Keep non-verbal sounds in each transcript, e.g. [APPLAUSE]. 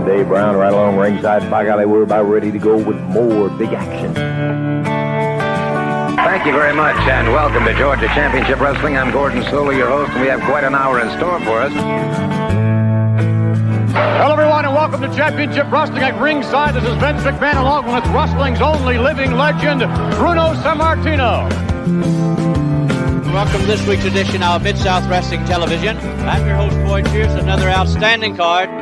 and Dave Brown right along ringside. By golly, we're about ready to go with more big action. Thank you very much, and welcome to Georgia Championship Wrestling. I'm Gordon Solie, your host, and we have quite an hour in store for us. Hello, everyone, and welcome to Championship Wrestling at ringside. This is Vince McMahon, along with wrestling's only living legend, Bruno Sammartino. Welcome to this week's edition of Mid South Wrestling Television. I'm your host, Boyd Pierce. Another outstanding card.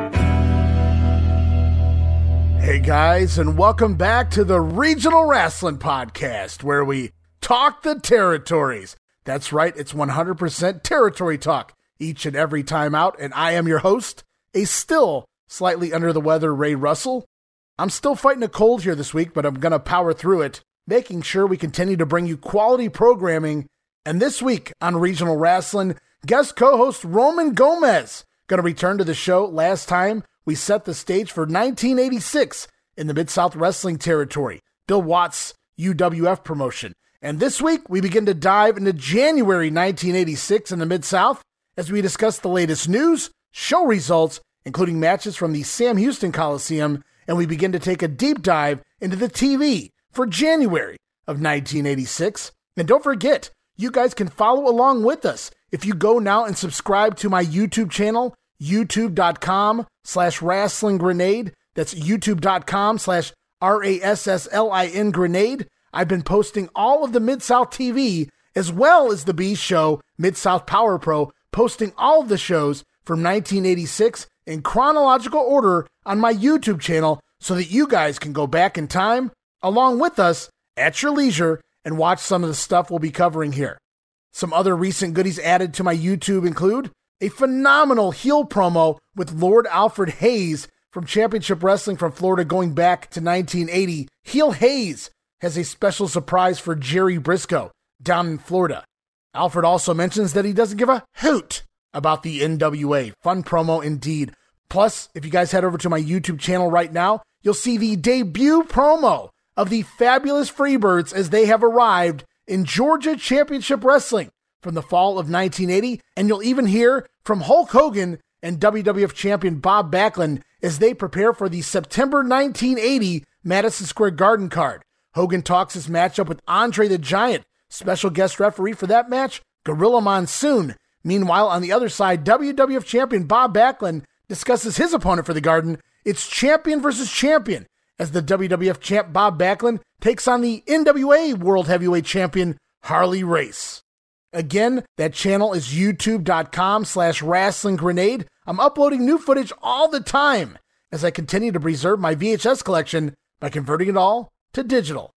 Hey guys, and welcome back to the Regional Rasslin Podcast, where we talk the territories. That's right, it's 100% territory talk each and every time out, and I am your host, a still slightly under the weather Ray Russell. I'm still fighting a cold here this week, but I'm going to power through it, making sure we continue to bring you quality programming. And this week on Regional Rasslin, guest co host Roman Gomez going to return to the show. Last time we set the stage for 1986 in the Mid South Wrestling territory, Bill Watts' UWF promotion. And this week we begin to dive into January 1986 in the Mid South as we discuss the latest news, show results, including matches from the Sam Houston Coliseum, and we begin to take a deep dive into the TV for January of 1986. And don't forget, you guys can follow along with us if you go now and subscribe to my YouTube channel, youtube.com slash rasslin grenade. That's youtube.com slash R-A-S-S-L-I-N grenade. I've been posting all of the Mid-South TV as well as the B show, Mid-South Power Pro, posting all of the shows from 1986 in chronological order on my YouTube channel so that you guys can go back in time along with us at your leisure and watch some of the stuff we'll be covering here. Some other recent goodies added to my YouTube include a phenomenal heel promo with Lord Alfred Hayes from Championship Wrestling from Florida going back to 1980. Heel Hayes has a special surprise for Jerry Brisco down in Florida. Alfred also mentions that he doesn't give a hoot about the NWA. Fun promo indeed. Plus, if you guys head over to my YouTube channel right now, you'll see the debut promo of the fabulous Freebirds as they have arrived in Georgia Championship Wrestling from the fall of 1980. And you'll even hear from Hulk Hogan and WWF champion Bob Backlund as they prepare for the September 1980 Madison Square Garden card. Hogan talks his matchup with Andre the Giant. Special guest referee for that match, Gorilla Monsoon. Meanwhile, on the other side, WWF champion Bob Backlund discusses his opponent for the Garden. It's champion versus champion as the WWF champ Bob Backlund takes on the NWA World Heavyweight Champion Harley Race. Again, that channel is youtube.com slash rasslin grenade. I'm uploading new footage all the time as I continue to preserve my VHS collection by converting it all to digital.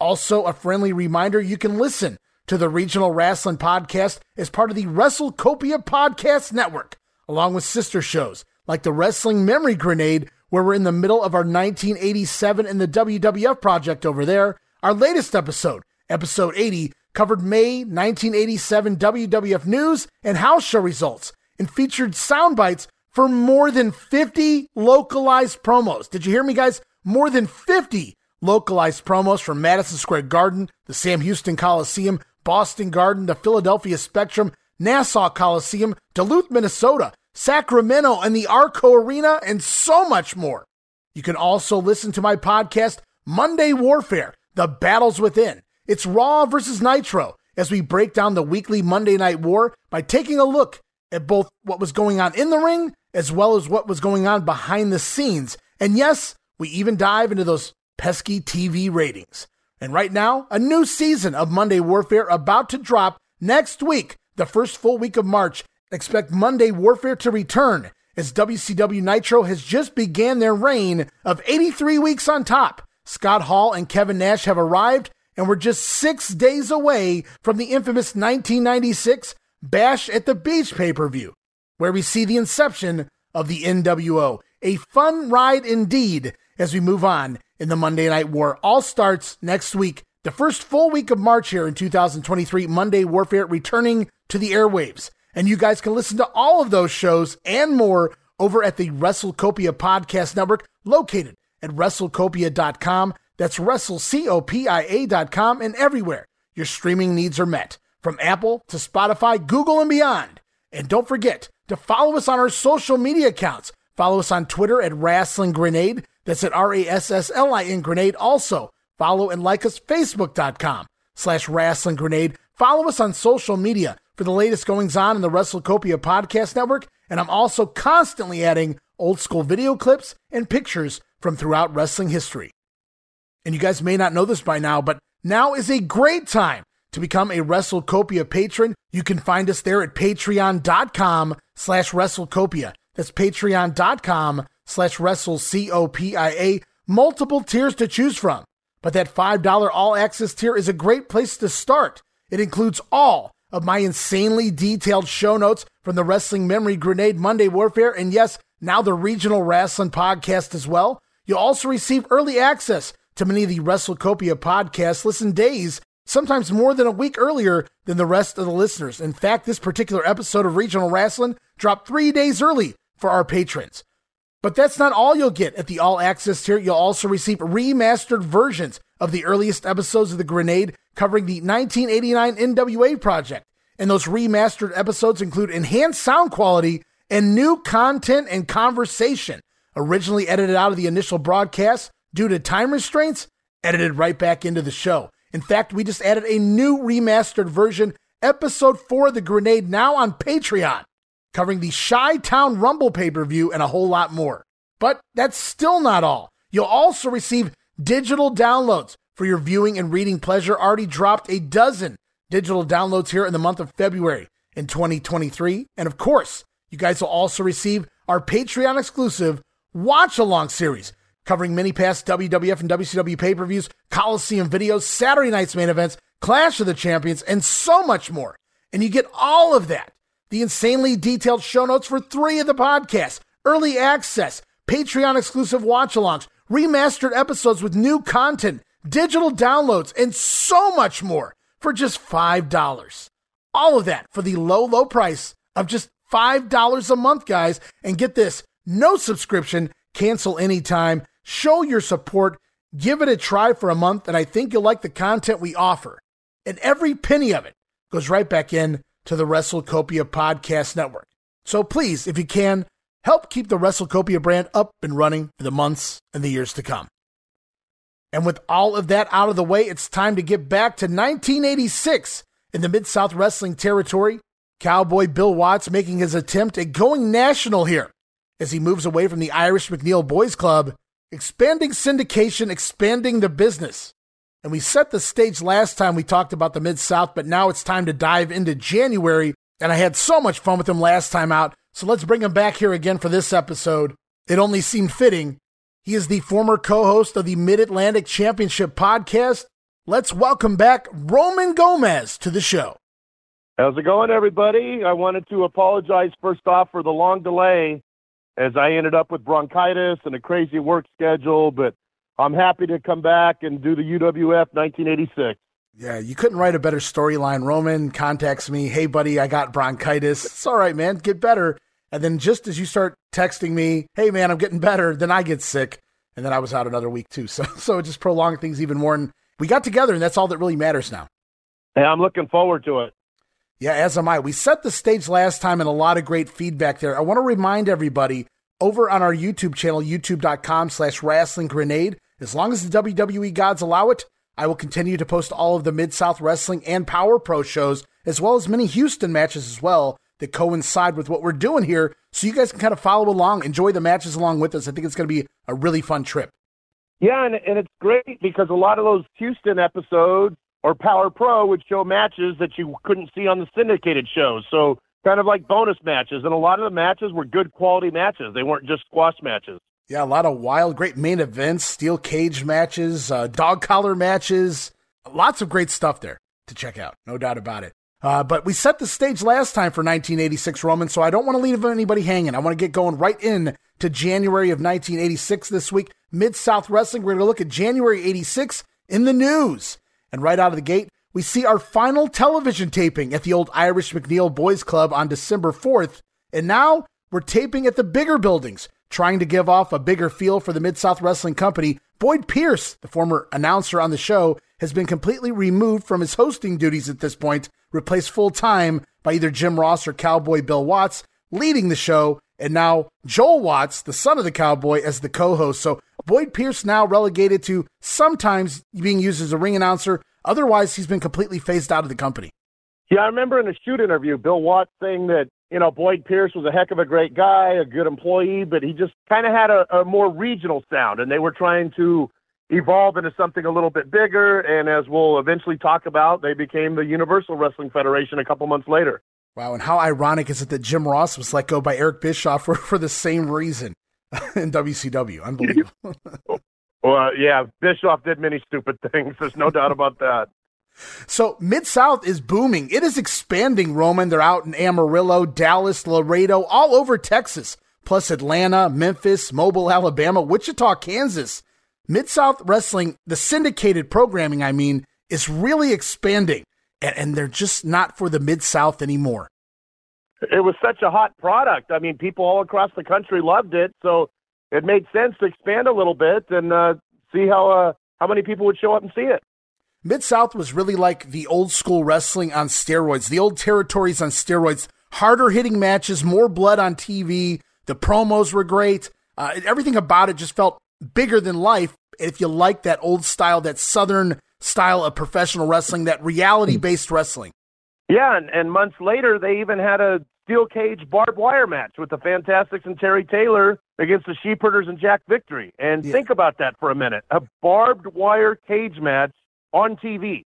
Also, a friendly reminder you can listen to the Regional Rasslin Podcast as part of the WrestleCopia Podcast Network, along with sister shows like the Wrestling Memory Grenade, where we're in the middle of our 1987 and the WWF project over there. Our latest episode, episode 80, covered May 1987 WWF news and house show results and featured sound bites for more than 50 localized promos. Did you hear me, guys? More than 50 localized promos from Madison Square Garden, the Sam Houston Coliseum, Boston Garden, the Philadelphia Spectrum, Nassau Coliseum, Duluth, Minnesota, Sacramento, and the Arco Arena, and so much more. You can also listen to my podcast, Monday Warfare The Battles Within. It's Raw versus Nitro as we break down the weekly Monday Night War by taking a look at both what was going on in the ring as well as what was going on behind the scenes. And yes, we even dive into those pesky TV ratings. And right now, a new season of Monday Warfare about to drop next week, the first full week of March. Expect Monday Warfare to return as WCW Nitro has just began their reign of 83 weeks on top. Scott Hall and Kevin Nash have arrived, and we're just six days away from the infamous 1996 Bash at the Beach pay per view, where we see the inception of the NWO. A fun ride indeed as we move on in the Monday Night War. All starts next week, the first full week of March here in 2023, Monday Warfare returning to the airwaves. And you guys can listen to all of those shows and more over at the WrestleCopia Podcast Network, located at WrestleCopia.com. That's WrestleCopia.com and everywhere your streaming needs are met, from Apple to Spotify, Google, and beyond. And don't forget to follow us on our social media accounts Follow us on Twitter at Rasslin Grenade. That's at R A S S L I N Grenade. Also, follow and like us Facebook.com slash Rasslin Grenade. Follow us on social media for the latest goings on in the WrestleCopia Podcast Network. And I'm also constantly adding old school video clips and pictures from throughout wrestling history. And you guys may not know this by now, but now is a great time to become a WrestleCopia patron. You can find us there at patreon.com slash WrestleCopia. That's patreon.com slash WrestleCopia. Multiple tiers to choose from. But that $5 all access tier is a great place to start. It includes all of my insanely detailed show notes from the Wrestling Memory Grenade Monday Warfare, and yes, now the Regional Rasslin Podcast as well. You'll also receive early access to many of the WrestleCopia podcasts. Listen days, sometimes more than a week earlier than the rest of the listeners. In fact, this particular episode of Regional Rasslin dropped three days early for our patrons. But that's not all you'll get at the All Access tier. You'll also receive remastered versions of the earliest episodes of The Grenade covering the 1989 NWA project. And those remastered episodes include enhanced sound quality and new content and conversation. Originally edited out of the initial broadcast due to time restraints, edited right back into the show. In fact, we just added a new remastered version, episode 4 of The Grenade, now on Patreon, covering the Chi Town Rumble pay per view and a whole lot more. But that's still not all. You'll also receive digital downloads for your viewing and reading pleasure. Already dropped a dozen digital downloads here in the month of February in 2023. And of course, you guys will also receive our Patreon exclusive watch along series covering many past WWF and WCW pay per views, Coliseum videos, Saturday night's main events, Clash of the Champions, and so much more. And you get all of that. The insanely detailed show notes for three of the podcasts, early access, Patreon exclusive watch alongs, remastered episodes with new content, digital downloads, and so much more for just $5. All of that for the low, low price of just $5 a month, guys. And get this no subscription, cancel anytime, show your support, give it a try for a month, and I think you'll like the content we offer. And every penny of it goes right back in to the WrestleCopia Podcast Network. So please, if you can, help keep the WrestleCopia brand up and running for the months and the years to come. And with all of that out of the way, it's time to get back to 1986 in the Mid South Wrestling territory. Cowboy Bill Watts making his attempt at going national here as he moves away from the Irish McNeil Boys Club, expanding syndication, expanding the business. And we set the stage last time we talked about the Mid South, but now it's time to dive into January. And I had so much fun with him last time out, so let's bring him back here again for this episode. It only seemed fitting he is the former co host of the Mid Atlantic Championship podcast. Let's welcome back Roman Gomez to the show. How's it going, everybody? I wanted to apologize first off for the long delay as I ended up with bronchitis and a crazy work schedule, but I'm happy to come back and do the UWF 1986. Yeah, you couldn't write a better storyline. Roman contacts me, hey, buddy, I got bronchitis. It's all right, man, get better. And then just as you start texting me, hey man, I'm getting better, then I get sick. And then I was out another week too. [LAUGHS] So so it just prolonged things even more. And we got together and that's all that really matters now. Yeah, I'm looking forward to it. Yeah, as am I. We set the stage last time and a lot of great feedback there. I want to remind everybody over on our YouTube channel, youtube.com slash rasslin grenade, as long as the WWE gods allow it, I will continue to post all of the Mid South Wrestling and Power Pro shows, as well as many Houston matches as well that coincide with what we're doing here so you guys can kind of follow along, enjoy the matches along with us. I think it's going to be a really fun trip. Yeah, and, and it's great because a lot of those Houston episodes or Power Pro would show matches that you couldn't see on the syndicated shows. So kind of like bonus matches. And a lot of the matches were good quality matches. They weren't just squash matches. Yeah, a lot of wild, great main events, steel cage matches, uh, dog collar matches. Lots of great stuff there to check out. No doubt about it. Uh, but we set the stage last time for 1986 Roman, so I don't want to leave anybody hanging. I want to get going right in to January of 1986 this week. Mid South Wrestling, we're going to look at January 86 in the news. And right out of the gate, we see our final television taping at the old Irish McNeil Boys Club on December 4th. And now we're taping at the bigger buildings, trying to give off a bigger feel for the Mid South Wrestling Company. Boyd Pierce, the former announcer on the show, has been completely removed from his hosting duties at this point, replaced full time by either Jim Ross or Cowboy Bill Watts, leading the show and now Joel Watts, the son of the cowboy, as the co host. So Boyd Pierce now relegated to sometimes being used as a ring announcer. Otherwise, he's been completely phased out of the company. Yeah, I remember in a shoot interview, Bill Watts saying that, you know, Boyd Pierce was a heck of a great guy, a good employee, but he just kind of had a, a more regional sound, and they were trying to evolve into something a little bit bigger. And as we'll eventually talk about, they became the Universal Wrestling Federation a couple months later. Wow, and how ironic is it that Jim Ross was let go by Eric Bischoff for, for the same reason [LAUGHS] in WCW? Unbelievable. [LAUGHS] well, uh, yeah, Bischoff did many stupid things. There's no doubt about that. So Mid South is booming. It is expanding, Roman. They're out in Amarillo, Dallas, Laredo, all over Texas, plus Atlanta, Memphis, Mobile, Alabama, Wichita, Kansas. Mid South Wrestling, the syndicated programming, I mean, is really expanding, and, and they're just not for the Mid South anymore. It was such a hot product. I mean, people all across the country loved it, so it made sense to expand a little bit and uh, see how uh, how many people would show up and see it. Mid South was really like the old school wrestling on steroids, the old territories on steroids, harder hitting matches, more blood on TV. The promos were great. Uh, everything about it just felt bigger than life. If you like that old style, that southern style of professional wrestling, that reality based wrestling. Yeah, and, and months later, they even had a steel cage barbed wire match with the Fantastics and Terry Taylor against the Sheepherders and Jack Victory. And yeah. think about that for a minute a barbed wire cage match on TV.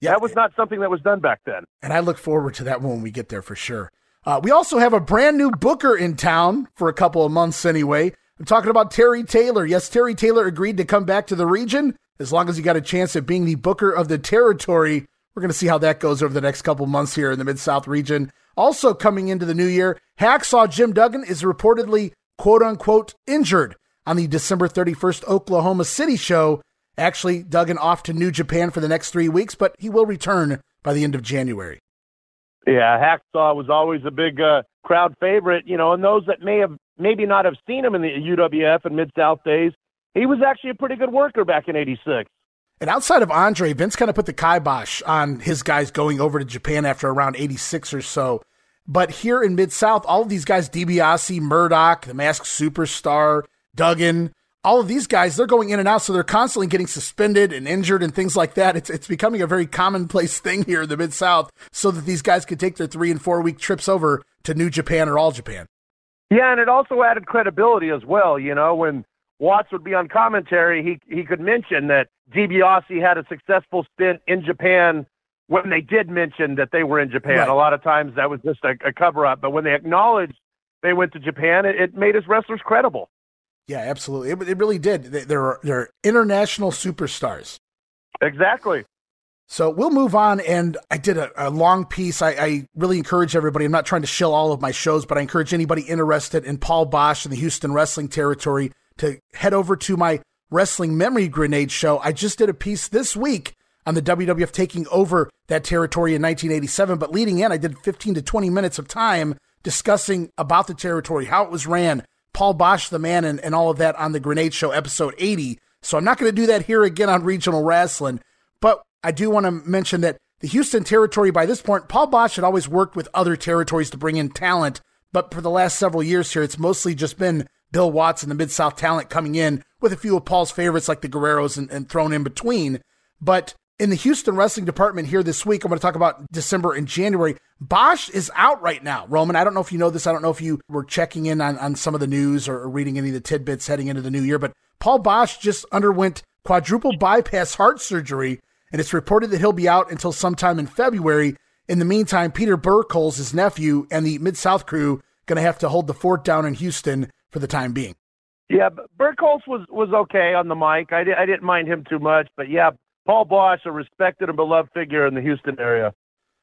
Yeah. That was not something that was done back then. And I look forward to that when we get there for sure. Uh, we also have a brand new booker in town for a couple of months anyway. I'm talking about Terry Taylor. Yes, Terry Taylor agreed to come back to the region as long as he got a chance at being the booker of the territory. We're going to see how that goes over the next couple months here in the Mid South region. Also, coming into the new year, Hacksaw Jim Duggan is reportedly quote unquote injured on the December 31st Oklahoma City show. Actually, Duggan off to New Japan for the next three weeks, but he will return by the end of January. Yeah, Hacksaw was always a big uh, crowd favorite, you know, and those that may have maybe not have seen him in the UWF and Mid South days, he was actually a pretty good worker back in '86. And outside of Andre, Vince kind of put the kibosh on his guys going over to Japan after around 86 or so. But here in Mid South, all of these guys, DiBiase, Murdoch, the Masked Superstar, Duggan, all of these guys, they're going in and out, so they're constantly getting suspended and injured and things like that. It's it's becoming a very commonplace [LAUGHS] thing here in the Mid South, so that these guys could take their three and four week trips over to New Japan or All Japan. Yeah, and it also added credibility as well. You know, when Watts would be on commentary, he he could mention that DiBiase had a successful stint in Japan when they did mention that they were in Japan. Right. A lot of times that was just a, a cover up, but when they acknowledged they went to Japan, it, it made his wrestlers credible. Yeah, absolutely. It, it really did. They're they're international superstars. Exactly. So we'll move on. And I did a, a long piece. I, I, really encourage everybody. I'm not trying to shill all of my shows, but I encourage anybody interested in Paul Boesch and the Houston wrestling territory to head over to my Wrestling Memory Grenade show. I just did a piece this week on the WWF taking over that territory in 1987. But leading in, I did 15 to 20 minutes of time discussing about the territory, how it was ran, Paul Boesch, the man, and, and all of that on the Grenade Show, episode 80. So I'm not going to do that here again on Regional Rasslin. But I do want to mention that the Houston territory, by this point, Paul Boesch had always worked with other territories to bring in talent. But for the last several years here, it's mostly just been Bill Watts and the Mid South talent coming in with a few of Paul's favorites like the Guerreros and, and thrown in between. But in the Houston wrestling department here this week, I'm going to talk about December and January. Boesch is out right now. Roman, I don't know if you know this. I don't know if you were checking in on, on some of the news or, or reading any of the tidbits heading into the new year, but Paul Boesch just underwent quadruple bypass heart surgery, and it's reported that he'll be out until sometime in February. In the meantime, Peter Birkholz, his nephew, and the Mid South crew going to have to hold the fort down in Houston for the time being. Yeah, Birkholz was was okay on the mic. I, di- I didn't mind him too much, but yeah, Paul Boesch, a respected and beloved figure in the Houston area.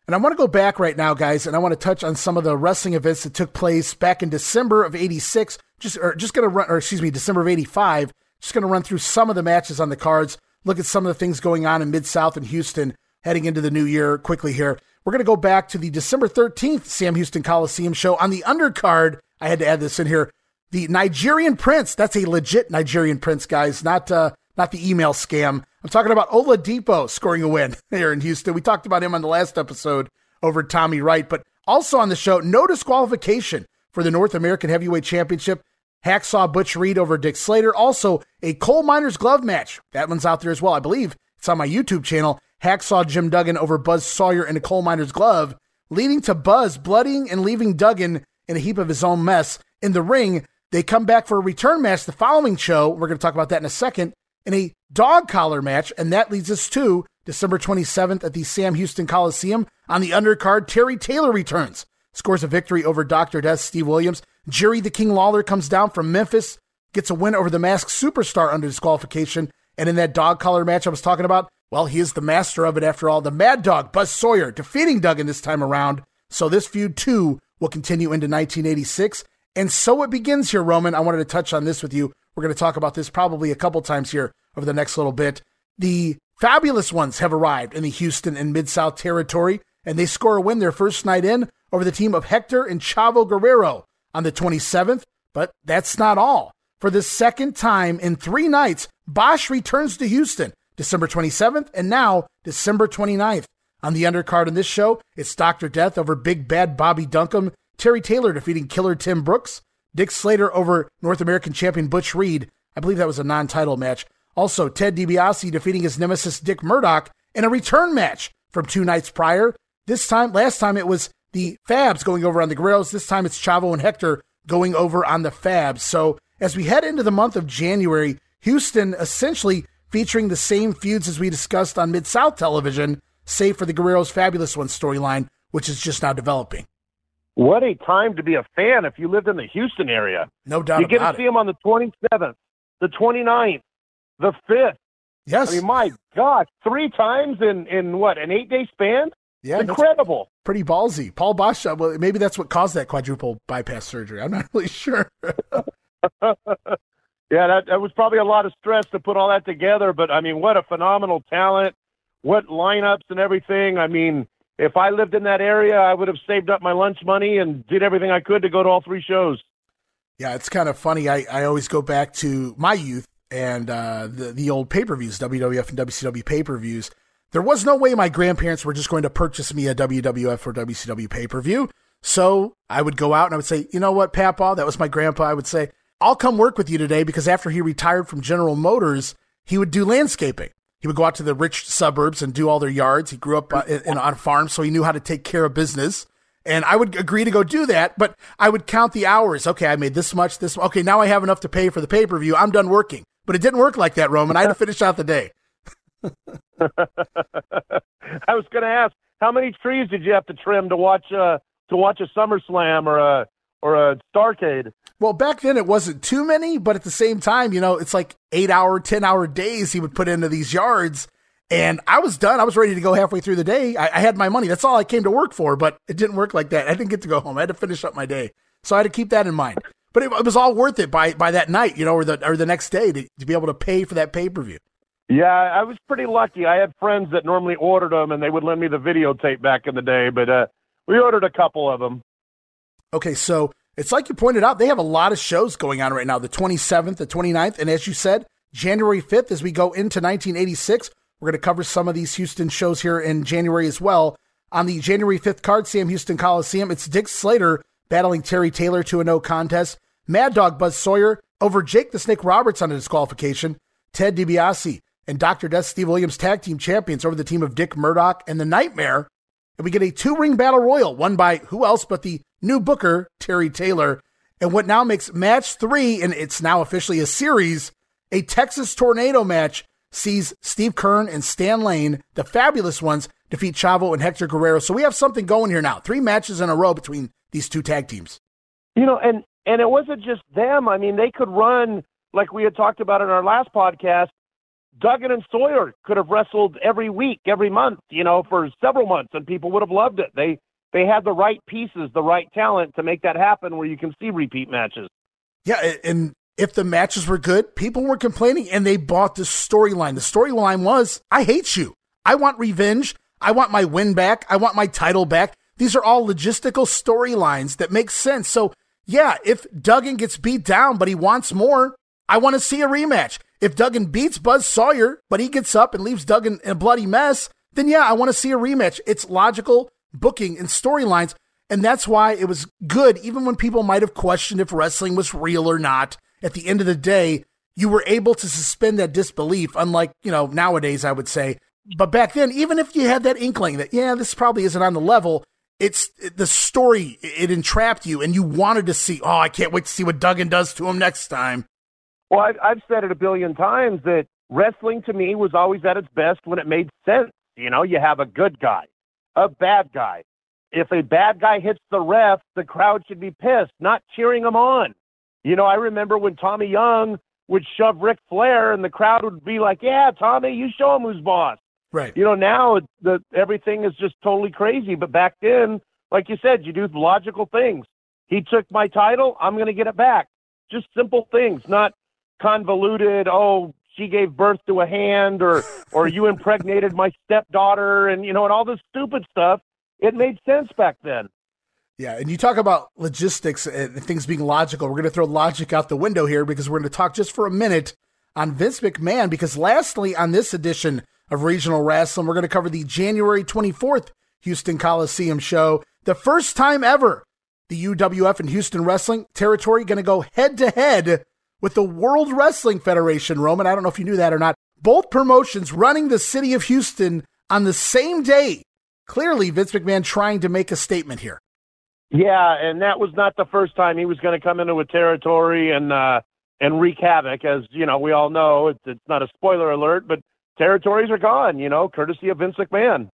And I want to go back right now, guys, and I want to touch on some of the wrestling events that took place back in December of '86. Just, or just going to run, or excuse me, December of '85. Just going to run through some of the matches on the cards. Look at some of the things going on in Mid South and Houston heading into the new year quickly here. We're going to go back to the December 13th Sam Houston Coliseum show on the undercard. I had to add this in here. The Nigerian Prince. That's a legit Nigerian Prince, guys, not uh, not the email scam. I'm talking about Oladipo scoring a win [LAUGHS] here in Houston. We talked about him on the last episode over Tommy Wright, but also on the show, no disqualification for the North American Heavyweight Championship. Hacksaw Butch Reed over Dick Slater. Also, a coal miner's glove match. That one's out there as well. I believe it's on my YouTube channel. Hacksaw Jim Duggan over Buzz Sawyer in a coal miner's glove, leading to Buzz blooding and leaving Duggan in a heap of his own mess. In the ring, they come back for a return match the following show. We're going to talk about that in a second. In a dog collar match, and that leads us to December 27th at the Sam Houston Coliseum. On the undercard, Terry Taylor returns, scores a victory over Dr. Death Steve Williams. Jerry the King Lawler comes down from Memphis, gets a win over the masked superstar under disqualification. And in that dog collar match I was talking about, well, he is the master of it after all. The Mad Dog, Buzz Sawyer, defeating Duggan this time around. So this feud too will continue into 1986. And so it begins here, Roman. I wanted to touch on this with you. We're going to talk about this probably a couple times here over the next little bit. The fabulous ones have arrived in the Houston and Mid South territory, and they score a win their first night in over the team of Hector and Chavo Guerrero on the 27th. But that's not all. For the second time in three nights, Boesch returns to Houston December 27th and now December 29th. On the undercard in this show, it's Dr. Death over Big Bad Bobby Duncum, Terry Taylor defeating Killer Tim Brooks, Dick Slater over North American champion Butch Reed. I believe that was a non title match. Also, Ted DiBiase defeating his nemesis Dick Murdoch in a return match from two nights prior. This time, last time it was the Fabs going over on the Guerreros. This time it's Chavo and Hector going over on the Fabs. So as we head into the month of January, Houston essentially featuring the same feuds as we discussed on Mid South television, save for the Guerreros Fabulous One storyline, which is just now developing. What a time to be a fan if you lived in the Houston area. No doubt You get to see it. them on the 27th, the 29th, the 5th. Yes. I mean, my gosh, three times in, in what, an eight day span? yeah, Incredible. pretty ballsy. Paul Boesch, uh, well, maybe that's what caused that quadruple bypass surgery. I'm not [LAUGHS] really sure. [LAUGHS] Yeah, that, that was probably a lot of stress to put all that together, but I mean, what a phenomenal talent, what lineups and everything. I mean, if I lived in that area, I would have saved up my lunch money and did everything I could to go to all three shows. Yeah, it's kind of funny. I, I always go back to my youth and uh, the the old pay per views, WWF and WCW pay per views. There was no way my grandparents were just going to purchase me a WWF or WCW pay per view. So I would go out and I would say, you know what, Papa, that was my grandpa. I would say, I'll come work with you today because after he retired from General Motors, he would do landscaping. He would go out to the rich suburbs and do all their yards. He grew up uh, in, in, on a farm, so he knew how to take care of business. And I would agree to go do that, but I would count the hours. Okay, I made this much, this. Okay, now I have enough to pay for the pay per view. I'm done working. But it didn't work like that, Roman. I had to [LAUGHS] finish out the day. [LAUGHS] I was going to ask, how many trees did you have to trim to watch uh, to watch a SummerSlam or a or a Starcade? Well, back then it wasn't too many, but at the same time, you know, it's like eight hour, 10 hour days he would put into these yards. And I was done. I was ready to go halfway through the day. I, I had my money. That's all I came to work for, but it didn't work like that. I didn't get to go home. I had to finish up my day. So I had to keep that in mind. But it, it was all worth it by, by that night, you know, or the, or the next day to, to be able to pay for that pay per view. Yeah, I was pretty lucky. I had friends that normally ordered them, and they would lend me the videotape back in the day. But uh, we ordered a couple of them. Okay, so it's like you pointed out, they have a lot of shows going on right now the 27th, the 29th, and as you said, January 5th, as we go into 1986. We're going to cover some of these Houston shows here in January as well. On the January 5th card, Sam Houston Coliseum, it's Dick Slater battling Terry Taylor to a no contest. Mad Dog Buzz Sawyer over Jake the Snake Roberts on a disqualification. Ted DiBiase and Dr. Death Steve Williams tag team champions over the team of Dick Murdoch and the Nightmare. And we get a two ring battle royal won by who else but the new booker, Terry Taylor. And what now makes match three, and it's now officially a series, a Texas tornado match sees Steve Keirn and Stan Lane, the fabulous ones, defeat Chavo and Hector Guerrero. So we have something going here now. Three matches in a row between these two tag teams. You know, and and it wasn't just them. I mean, they could run like we had talked about in our last podcast. Duggan and Sawyer could have wrestled every week, every month, you know, for several months, and people would have loved it. They they had the right pieces, the right talent to make that happen, where you can see repeat matches. Yeah, and if the matches were good, people were complaining, and they bought the storyline. The storyline was, "I hate you. I want revenge. I want my win back. I want my title back." These are all logistical storylines that make sense. So, yeah, if Duggan gets beat down, but he wants more, I want to see a rematch. If Duggan beats Buzz Sawyer, but he gets up and leaves Duggan in a bloody mess, then yeah, I want to see a rematch. It's logical booking and storylines. And that's why it was good, even when people might have questioned if wrestling was real or not. At the end of the day, you were able to suspend that disbelief, unlike, you know, nowadays, I would say. But back then, even if you had that inkling that, yeah, this probably isn't on the level, it's the story, it entrapped you and you wanted to see, oh, I can't wait to see what Duggan does to him next time. Well, I've, I've said it a billion times that wrestling to me was always at its best when it made sense. You know, you have a good guy, a bad guy. If a bad guy hits the ref, the crowd should be pissed, not cheering him on. You know, I remember when Tommy Young would shove Ric Flair and the crowd would be like, yeah, Tommy, you show him who's boss. Right. You know, now the everything is just totally crazy. But back then, like you said, you do logical things. He took my title, I'm going to get it back. Just simple things, not convoluted. Oh, she gave birth to a hand, or or you impregnated my stepdaughter, and you know, and all this stupid stuff. It made sense back then. Yeah, and you talk about logistics and things being logical. We're going to throw logic out the window here because we're going to talk just for a minute on Vince McMahon. Because lastly, on this edition of Regional Rasslin, we're going to cover the January 24th Houston Coliseum show. The first time ever the UWF and Houston Wrestling territory going to go head to head with the World Wrestling Federation, Roman. I don't know if you knew that or not. Both promotions running the city of Houston on the same day. Clearly, Vince McMahon trying to make a statement here. Yeah, and that was not the first time he was going to come into a territory and uh, and wreak havoc. As you know, we all know it's, it's not a spoiler alert, but territories are gone. You know, courtesy of Vince McMahon.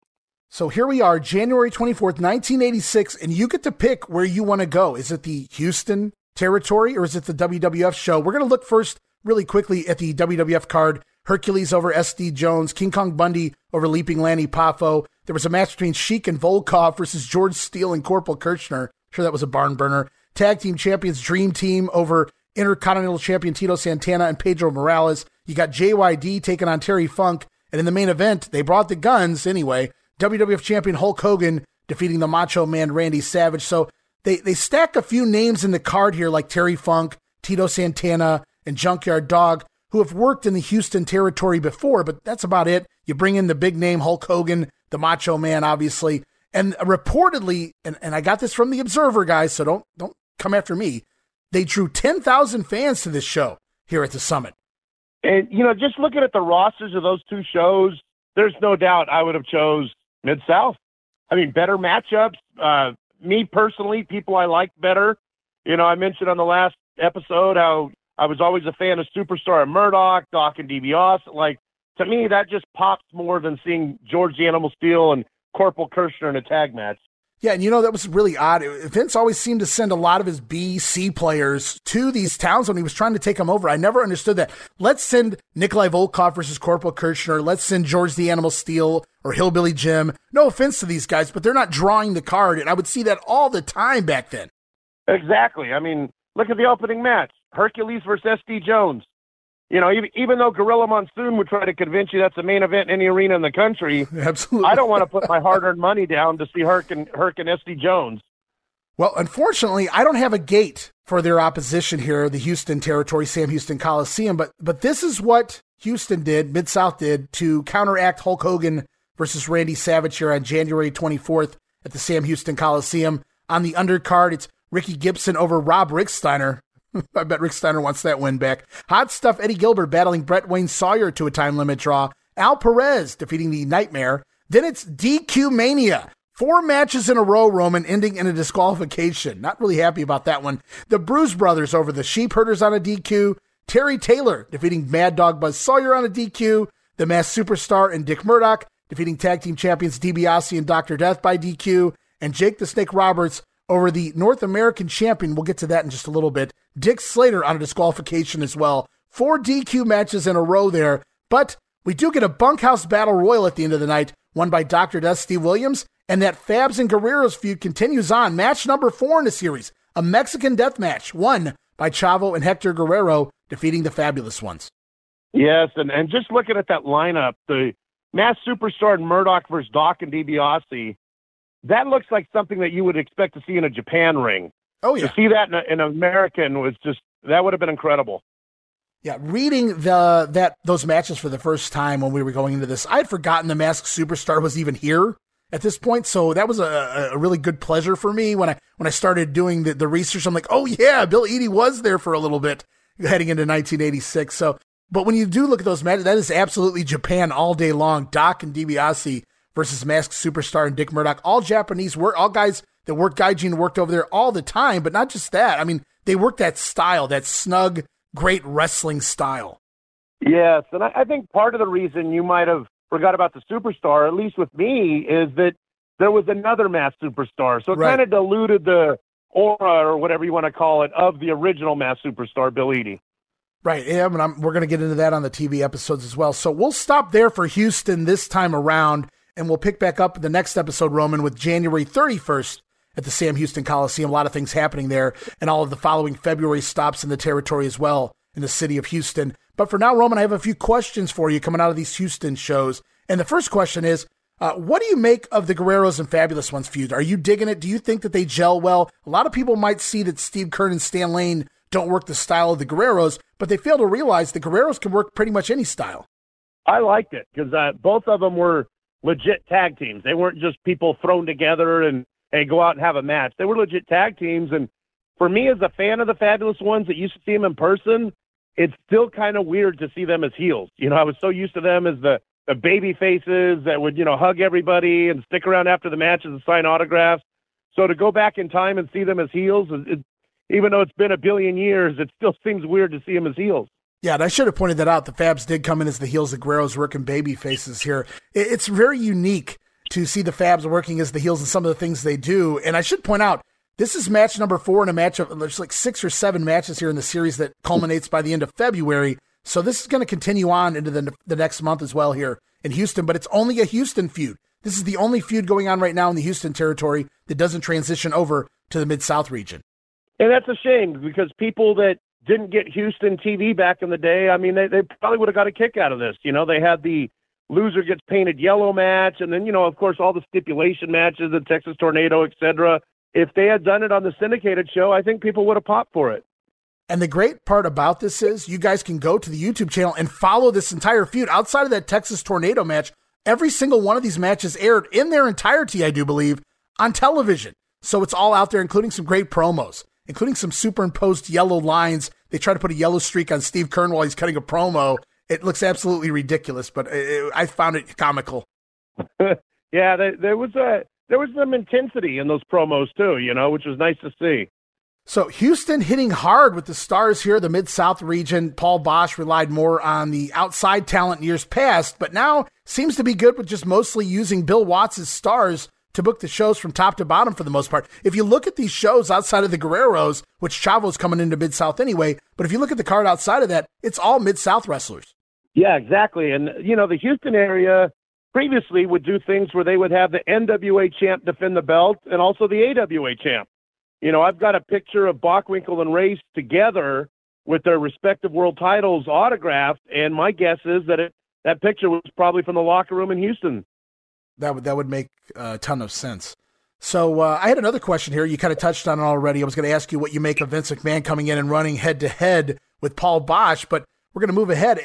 So here we are, January 24th, 1986, and you get to pick where you want to go. Is it the Houston territory or is it the WWF show? We're going to look first really quickly at the WWF card. Hercules over SD Jones, King Kong Bundy over Leaping Lanny Poffo. There was a match between Sheik and Volkov versus George Steele and Corporal Kirchner. Sure, that was a barn burner. Tag team champions Dream Team over Intercontinental Champion Tito Santana and Pedro Morales. You got JYD taking on Terry Funk. And in the main event, they brought the guns anyway. WWF Champion Hulk Hogan defeating the Macho Man Randy Savage. So they they stack a few names in the card here, like Terry Funk, Tito Santana, and Junkyard Dog, who have worked in the Houston territory before, but that's about it. You bring in the big name Hulk Hogan, the Macho Man, obviously, and reportedly, and, and I got this from the Observer guys, so don't don't come after me. They drew ten thousand fans to this show here at the summit. And you know, just looking at the rosters of those two shows, there's no doubt I would have chose Mid South. I mean, better matchups, uh, me personally, people I like better. You know, I mentioned on the last episode how I was always a fan of Superstar and Murdoch, Doc and DiBiase. Like to me, that just pops more than seeing George the Animal Steele and Corporal Kirchner in a tag match. Yeah, and you know, that was really odd. Vince always seemed to send a lot of his B, C players to these towns when he was trying to take them over. I never understood that. Let's send Nikolai Volkov versus Corporal Kirchner. Let's send George the Animal Steele or Hillbilly Jim. No offense to these guys, but they're not drawing the card. And I would see that all the time back then. Exactly. I mean, look at the opening match Hercules versus SD Jones. You know, even, even though Gorilla Monsoon would try to convince you that's the main event in any arena in the country, [LAUGHS] absolutely, I don't want to put my hard-earned money down to see Herc and Herc and SD Jones. Well, unfortunately, I don't have a gate for their opposition here, the Houston territory, Sam Houston Coliseum. But but this is what Houston did, Mid South did to counteract Hulk Hogan versus Randy Savage here on January 24th at the Sam Houston Coliseum. On the undercard, it's Ricky Gibson over Rob Rechsteiner. [LAUGHS] I bet Rick Steiner wants that win back. Hot stuff Eddie Gilbert battling Brett Wayne Sawyer to a time limit draw. Al Perez defeating the Nightmare. Then it's DQ Mania. Four matches in a row, Roman, ending in a disqualification. Not really happy about that one. The Bruise Brothers over the Sheep Herders on a DQ. Terry Taylor defeating Mad Dog Buzz Sawyer on a DQ. The Masked Superstar and Dick Murdoch defeating tag team champions DiBiase and Dr. Death by DQ. And Jake the Snake Roberts over the North American champion. We'll get to that in just a little bit. Dick Slater on a disqualification as well. Four DQ matches in a row there, but we do get a bunkhouse battle royal at the end of the night, won by Dr. Death Steve Williams, and that Fabs and Guerreros feud continues on. Match number four in the series, a Mexican death match, won by Chavo and Hector Guerrero, defeating the Fabulous Ones. Yes, and, and just looking at that lineup, the Masked Superstar Murdoch versus Doc and DiBiase, that looks like something that you would expect to see in a Japan ring. Oh yeah, to see that in, a, in American was just that would have been incredible. Yeah, reading the that those matches for the first time when we were going into this, I had forgotten the Masked Superstar was even here at this point. So that was a, a really good pleasure for me when I when I started doing the, the research. I'm like, oh yeah, Bill Eadie was there for a little bit heading into 1986. So, but when you do look at those matches, that is absolutely Japan all day long. Doc and DiBiase versus Masked Superstar and Dick Murdoch, all Japanese work, all guys that worked Gaijin worked over there all the time. But not just that. I mean, they worked that style, that snug, great wrestling style. Yes, and I, I think part of the reason you might have forgot about the superstar, at least with me, is that there was another masked superstar. So it right. kind of diluted the aura or whatever you want to call it of the original masked superstar, Bill Eadie. Right. Yeah, and I'm, we're going to get into that on the TV episodes as well. So we'll stop there for Houston this time around, and we'll pick back up the next episode, Roman, with January 31st at the Sam Houston Coliseum. A lot of things happening there, and all of the following February stops in the territory as well in the city of Houston. But for now, Roman, I have a few questions for you coming out of these Houston shows. And the first question is uh, what do you make of the Guerreros and Fabulous Ones feud? Are you digging it? Do you think that they gel well? A lot of people might see that Steve Keirn and Stan Lane don't work the style of the Guerreros, but they fail to realize the Guerreros can work pretty much any style. I liked it because uh, both of them were legit tag teams. They weren't just people thrown together and hey, go out and have a match. They were legit tag teams. And for me, as a fan of the Fabulous Ones that used to see them in person, it's still kind of weird to see them as heels. You know, I was so used to them as the, the baby faces that would, you know, hug everybody and stick around after the matches and sign autographs. So to go back in time and see them as heels, it, even though it's been a billion years, it still seems weird to see them as heels. Yeah, and I should have pointed that out. The Fabs did come in as the heels. The Guerreros working baby faces here. It's very unique to see the Fabs working as the heels and some of the things they do. And I should point out, this is match number four in a match of there's like six or seven matches here in the series that culminates by the end of February. So this is going to continue on into the, the next month as well here in Houston, but it's only a Houston feud. This is the only feud going on right now in the Houston territory that doesn't transition over to the Mid South region. And that's a shame because people that didn't get Houston TV back in the day, I mean, they, they probably would have got a kick out of this. You know, they had the loser gets painted yellow match, and then, you know, of course, all the stipulation matches, the Texas Tornado, etc if they had done it on the syndicated show, I think people would have popped for it. And the great part about this is you guys can go to the YouTube channel and follow this entire feud outside of that Texas Tornado match. Every single one of these matches aired in their entirety, I do believe, on television. So it's all out there, including some great promos, including some superimposed yellow lines. They try to put a yellow streak on Steve Keirn while he's cutting a promo. It looks absolutely ridiculous, but it, I found it comical. [LAUGHS] yeah, there, there was a there was some intensity in those promos too, you know, which was nice to see. So Houston hitting hard with the stars here, the Mid South region. Paul Boesch relied more on the outside talent in years past, but now seems to be good with just mostly using Bill Watts' stars to book the shows from top to bottom for the most part. If you look at these shows outside of the Guerreros, which Chavo's coming into Mid South anyway, but if you look at the card outside of that, it's all Mid South wrestlers. Yeah, exactly. And you know, the Houston area previously would do things where they would have the NWA champ defend the belt and also the AWA champ. You know, I've got a picture of Bockwinkel and Race together with their respective world titles autographed, and my guess is that it, that picture was probably from the locker room in Houston. That would that would make a ton of sense. So uh, I had another question here. You kind of touched on it already. I was going to ask you what you make of Vince McMahon coming in and running head to head with Paul Boesch, but we're going to move ahead.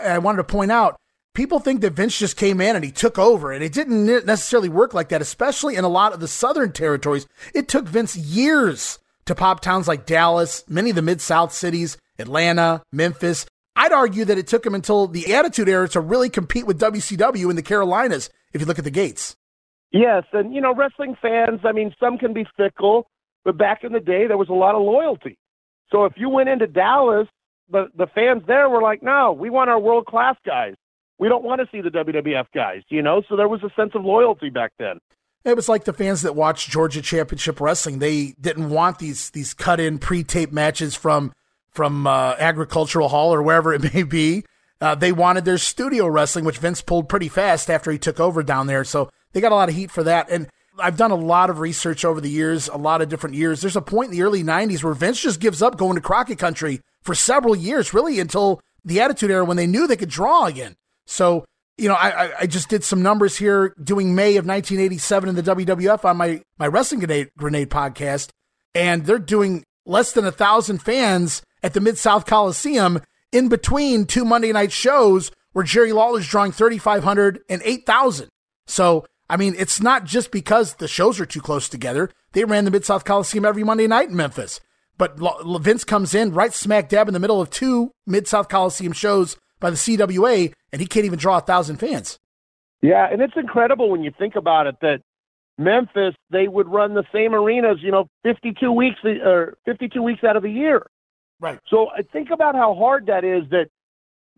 I wanted to point out people think that Vince just came in and he took over, and it didn't necessarily work like that, especially in a lot of the southern territories. It took Vince years to pop towns like Dallas, many of the mid South cities, Atlanta, Memphis. I'd argue that it took him until the Attitude Era to really compete with WCW in the Carolinas, if you look at the gates. Yes, and you know, wrestling fans, I mean, some can be fickle, but back in the day, there was a lot of loyalty. So if you went into Dallas, the, the fans there were like, no, we want our world class guys we don't want to see the WWF guys, you know? So there was a sense of loyalty back then. It was like the fans that watched Georgia Championship Wrestling. They didn't want these these cut in pre tape matches from from uh, Agricultural Hall or wherever it may be. Uh, they wanted their studio wrestling, which Vince pulled pretty fast after he took over down there. So they got a lot of heat for that. And I've done a lot of research over the years, a lot of different years. There's a point in the early 90s where Vince just gives up going to Crockett Country for several years, really until the Attitude Era when they knew they could draw again. So, you know, I, I just did some numbers here doing May of 1987 in the WWF on my, my Wrestling Grenade, Grenade podcast, and they're doing less than a thousand fans at the Mid South Coliseum in between two Monday night shows where Jerry Lawler's drawing 3,500 and 8,000. So I mean, it's not just because the shows are too close together. They ran the Mid South Coliseum every Monday night in Memphis. But Vince comes in right smack dab in the middle of two Mid South Coliseum shows by the CWA, and he can't even draw a thousand fans. Yeah, and it's incredible when you think about it that Memphis they would run the same arenas, you know, 52 weeks or 52 weeks out of the year. Right. So I think about how hard that is. That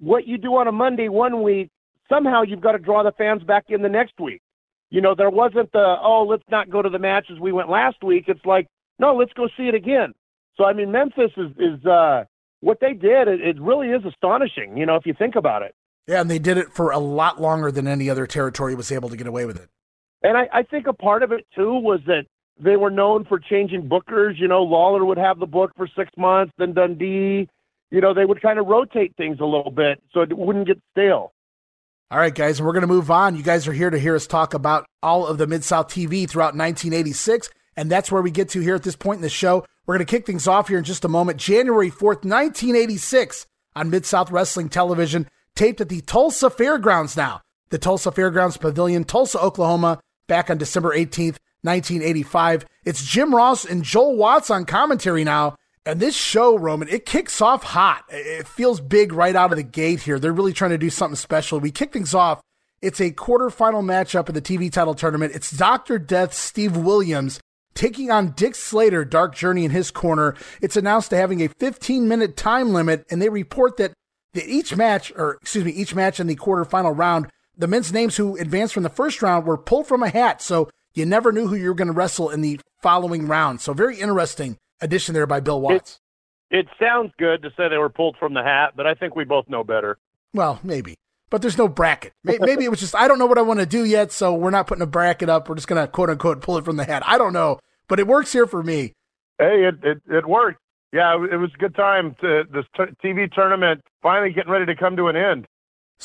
what you do on a Monday one week, somehow you've got to draw the fans back in the next week. You know, there wasn't the oh, let's not go to the matches we went last week. It's like no, let's go see it again. So I mean, Memphis is is uh, what they did. It, it really is astonishing. You know, if you think about it. Yeah, and they did it for a lot longer than any other territory was able to get away with it. And I, I think a part of it too was that they were known for changing bookers. You know, Lawler would have the book for six months, then Dundee. You know, they would kind of rotate things a little bit so it wouldn't get stale. All right, guys, we're going to move on. You guys are here to hear us talk about all of the Mid South TV throughout 1986, and that's where we get to here at this point in the show. We're going to kick things off here in just a moment. January 4th, 1986, on Mid South Wrestling Television, taped at the Tulsa Fairgrounds now. The Tulsa Fairgrounds Pavilion, Tulsa, Oklahoma, back on December 18th, 1985. It's Jim Ross and Joel Watts on commentary now. And this show, Roman, it kicks off hot. It feels big right out of the gate here. They're really trying to do something special. We kick things off. It's a quarterfinal matchup in the TV title tournament. It's Dr. Death Steve Williams taking on Dick Slater, Dark Journey in his corner. It's announced to having a 15 minute time limit, and they report that that each match, or excuse me, each match in the quarterfinal round, the men's names who advanced from the first round were pulled from a hat. So you never knew who you were going to wrestle in the following round. So very interesting addition there by Bill Watts. It, it sounds good to say they were pulled from the hat, but I think we both know better. Well, maybe. But there's no bracket. Maybe it was just, I don't know what I want to do yet, so we're not putting a bracket up. We're just going to quote unquote pull it from the hat. I don't know, but it works here for me. Hey, it, it, it worked. Yeah, it was a good time. To, this t- TV tournament finally getting ready to come to an end.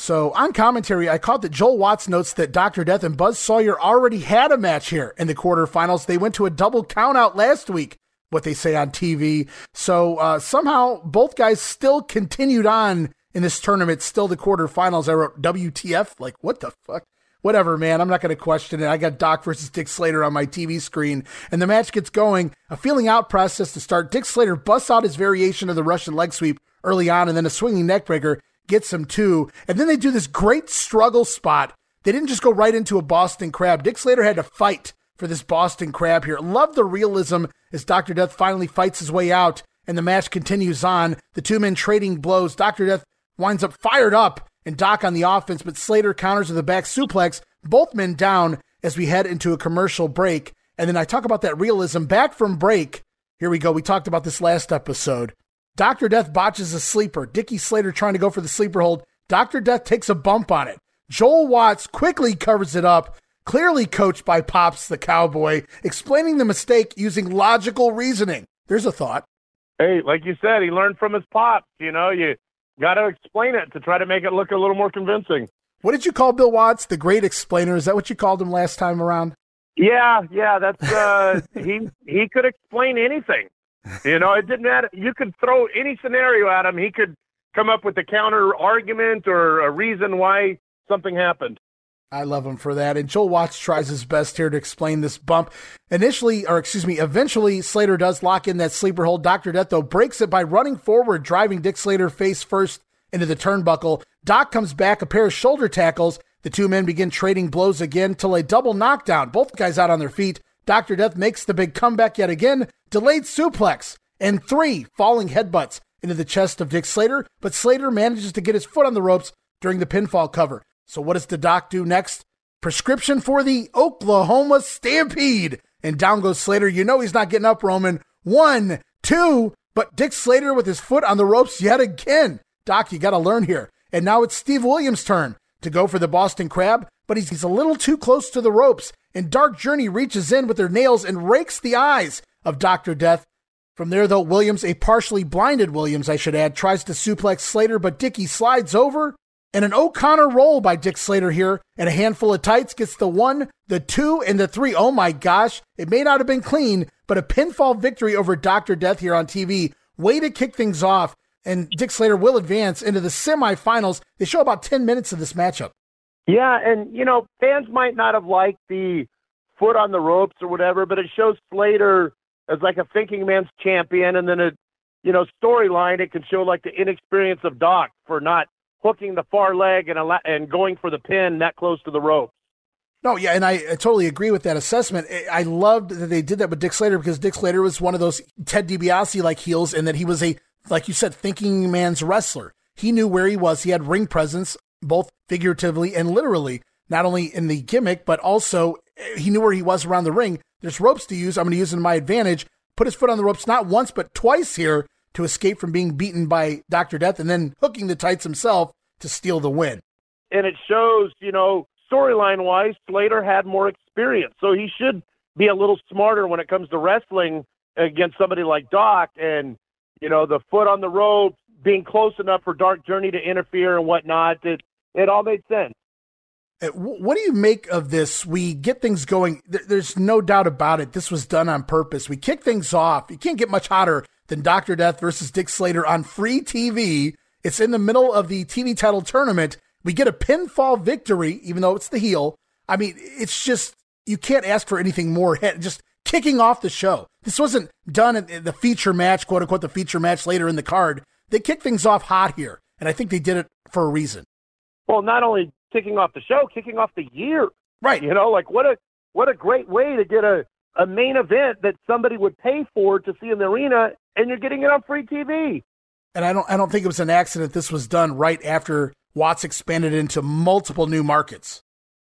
So on commentary, I caught that Joel Watts notes that Dr. Death and Buzz Sawyer already had a match here in the quarterfinals. They went to a double countout last week, what they say on TV. So uh, somehow both guys still continued on in this tournament, still the quarterfinals. I wrote WTF, like what the fuck? Whatever, man. I'm not going to question it. I got Doc versus Dick Slater on my TV screen, and the match gets going. A feeling out process to start. Dick Slater busts out his variation of the Russian leg sweep early on, and then a swinging neckbreaker gets him too. And then they do this great struggle spot. They didn't just go right into a Boston Crab. Dick Slater had to fight for this Boston Crab here. Love the realism as Dr. Death finally fights his way out and the match continues on. The two men trading blows. Dr. Death winds up fired up and Doc on the offense, but Slater counters with a back suplex. Both men down as we head into a commercial break. And then I talk about that realism back from break. Here we go. We talked about this last episode. Dr. Death botches a sleeper. Dickie Slater trying to go for the sleeper hold. Dr. Death takes a bump on it. Joel Watts quickly covers it up, clearly coached by Pops the Cowboy, explaining the mistake using logical reasoning. There's a thought. Hey, like you said, he learned from his pops. You know, you got to explain it to try to make it look a little more convincing. What did you call Bill Watts? The great explainer. Is that what you called him last time around? Yeah, yeah, that's uh [LAUGHS] he he could explain anything. You know, it didn't matter. You could throw any scenario at him. He could come up with a counter argument or a reason why something happened. I love him for that. And Joel Watts tries his best here to explain this bump. Initially, or excuse me, eventually, Slater does lock in that sleeper hold. Dr. Death, though, breaks it by running forward, driving Dick Slater face first into the turnbuckle. Doc comes back, a pair of shoulder tackles. The two men begin trading blows again till a double knockdown. Both guys out on their feet. Dr. Death makes the big comeback yet again, delayed suplex, and three falling headbutts into the chest of Dick Slater, but Slater manages to get his foot on the ropes during the pinfall cover. So what does the doc do next? Prescription for the Oklahoma Stampede. And down goes Slater. You know he's not getting up, Roman. One, two, but Dick Slater with his foot on the ropes yet again. Doc, you got to learn here. And now it's Steve Williams' turn to go for the Boston Crab, but he's, he's a little too close to the ropes and Dark Journey reaches in with their nails and rakes the eyes of Dr. Death. From there, though, Williams, a partially blinded Williams, I should add, tries to suplex Slater, but Dickie slides over. And an O'Connor roll by Dick Slater here, and a handful of tights gets the one, the two, and the three. Oh my gosh, it may not have been clean, but a pinfall victory over Dr. Death here on TV. Way to kick things off, and Dick Slater will advance into the semifinals. They show about 10 minutes of this matchup. Yeah, and you know, fans might not have liked the foot on the ropes or whatever, but it shows Slater as like a thinking man's champion, and then a you know storyline it can show like the inexperience of Doc for not hooking the far leg and and going for the pin that close to the rope. No, yeah, and I, I, totally agree with that assessment. I loved that they did that with Dick Slater because Dick Slater was one of those Ted DiBiase like heels, and that he was a, like you said, thinking man's wrestler. He knew where he was. He had ring presence, both figuratively and literally, not only in the gimmick, but also eh, he knew where he was around the ring. There's ropes to use. I'm going to use it to my advantage. Put his foot on the ropes not once, but twice here to escape from being beaten by Dr. Death and then hooking the tights himself to steal the win. And it shows, you know, storyline wise, Slater had more experience. So he should be a little smarter when it comes to wrestling against somebody like Doc and, you know, the foot on the rope, being close enough for Dark Journey to interfere and whatnot. It, it all made sense. Uh, what do you make of this? We get things going. There's no doubt about it. This was done on purpose. We kick things off. You can't get much hotter than Dr. Death versus Dick Slater on free TV. It's in the middle of the TV title tournament. We get a pinfall victory, even though it's the heel. I mean, it's just, you can't ask for anything more. [LAUGHS] Just kicking off the show. This wasn't done in the feature match, quote unquote, the feature match later in the card. They kicked things off hot here, and I think they did it for a reason. Well, not only kicking off the show, kicking off the year. Right. You know, like what a what a great way to get a, a main event that somebody would pay for to see in the arena, and you're getting it on free TV. And I don't I don't think it was an accident. This was done right after Watts expanded into multiple new markets.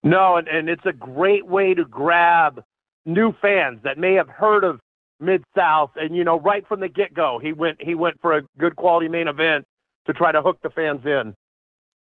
No, and, and it's a great way to grab new fans that may have heard of Mid South, and you know, right from the get go, he went he went for a good quality main event to try to hook the fans in.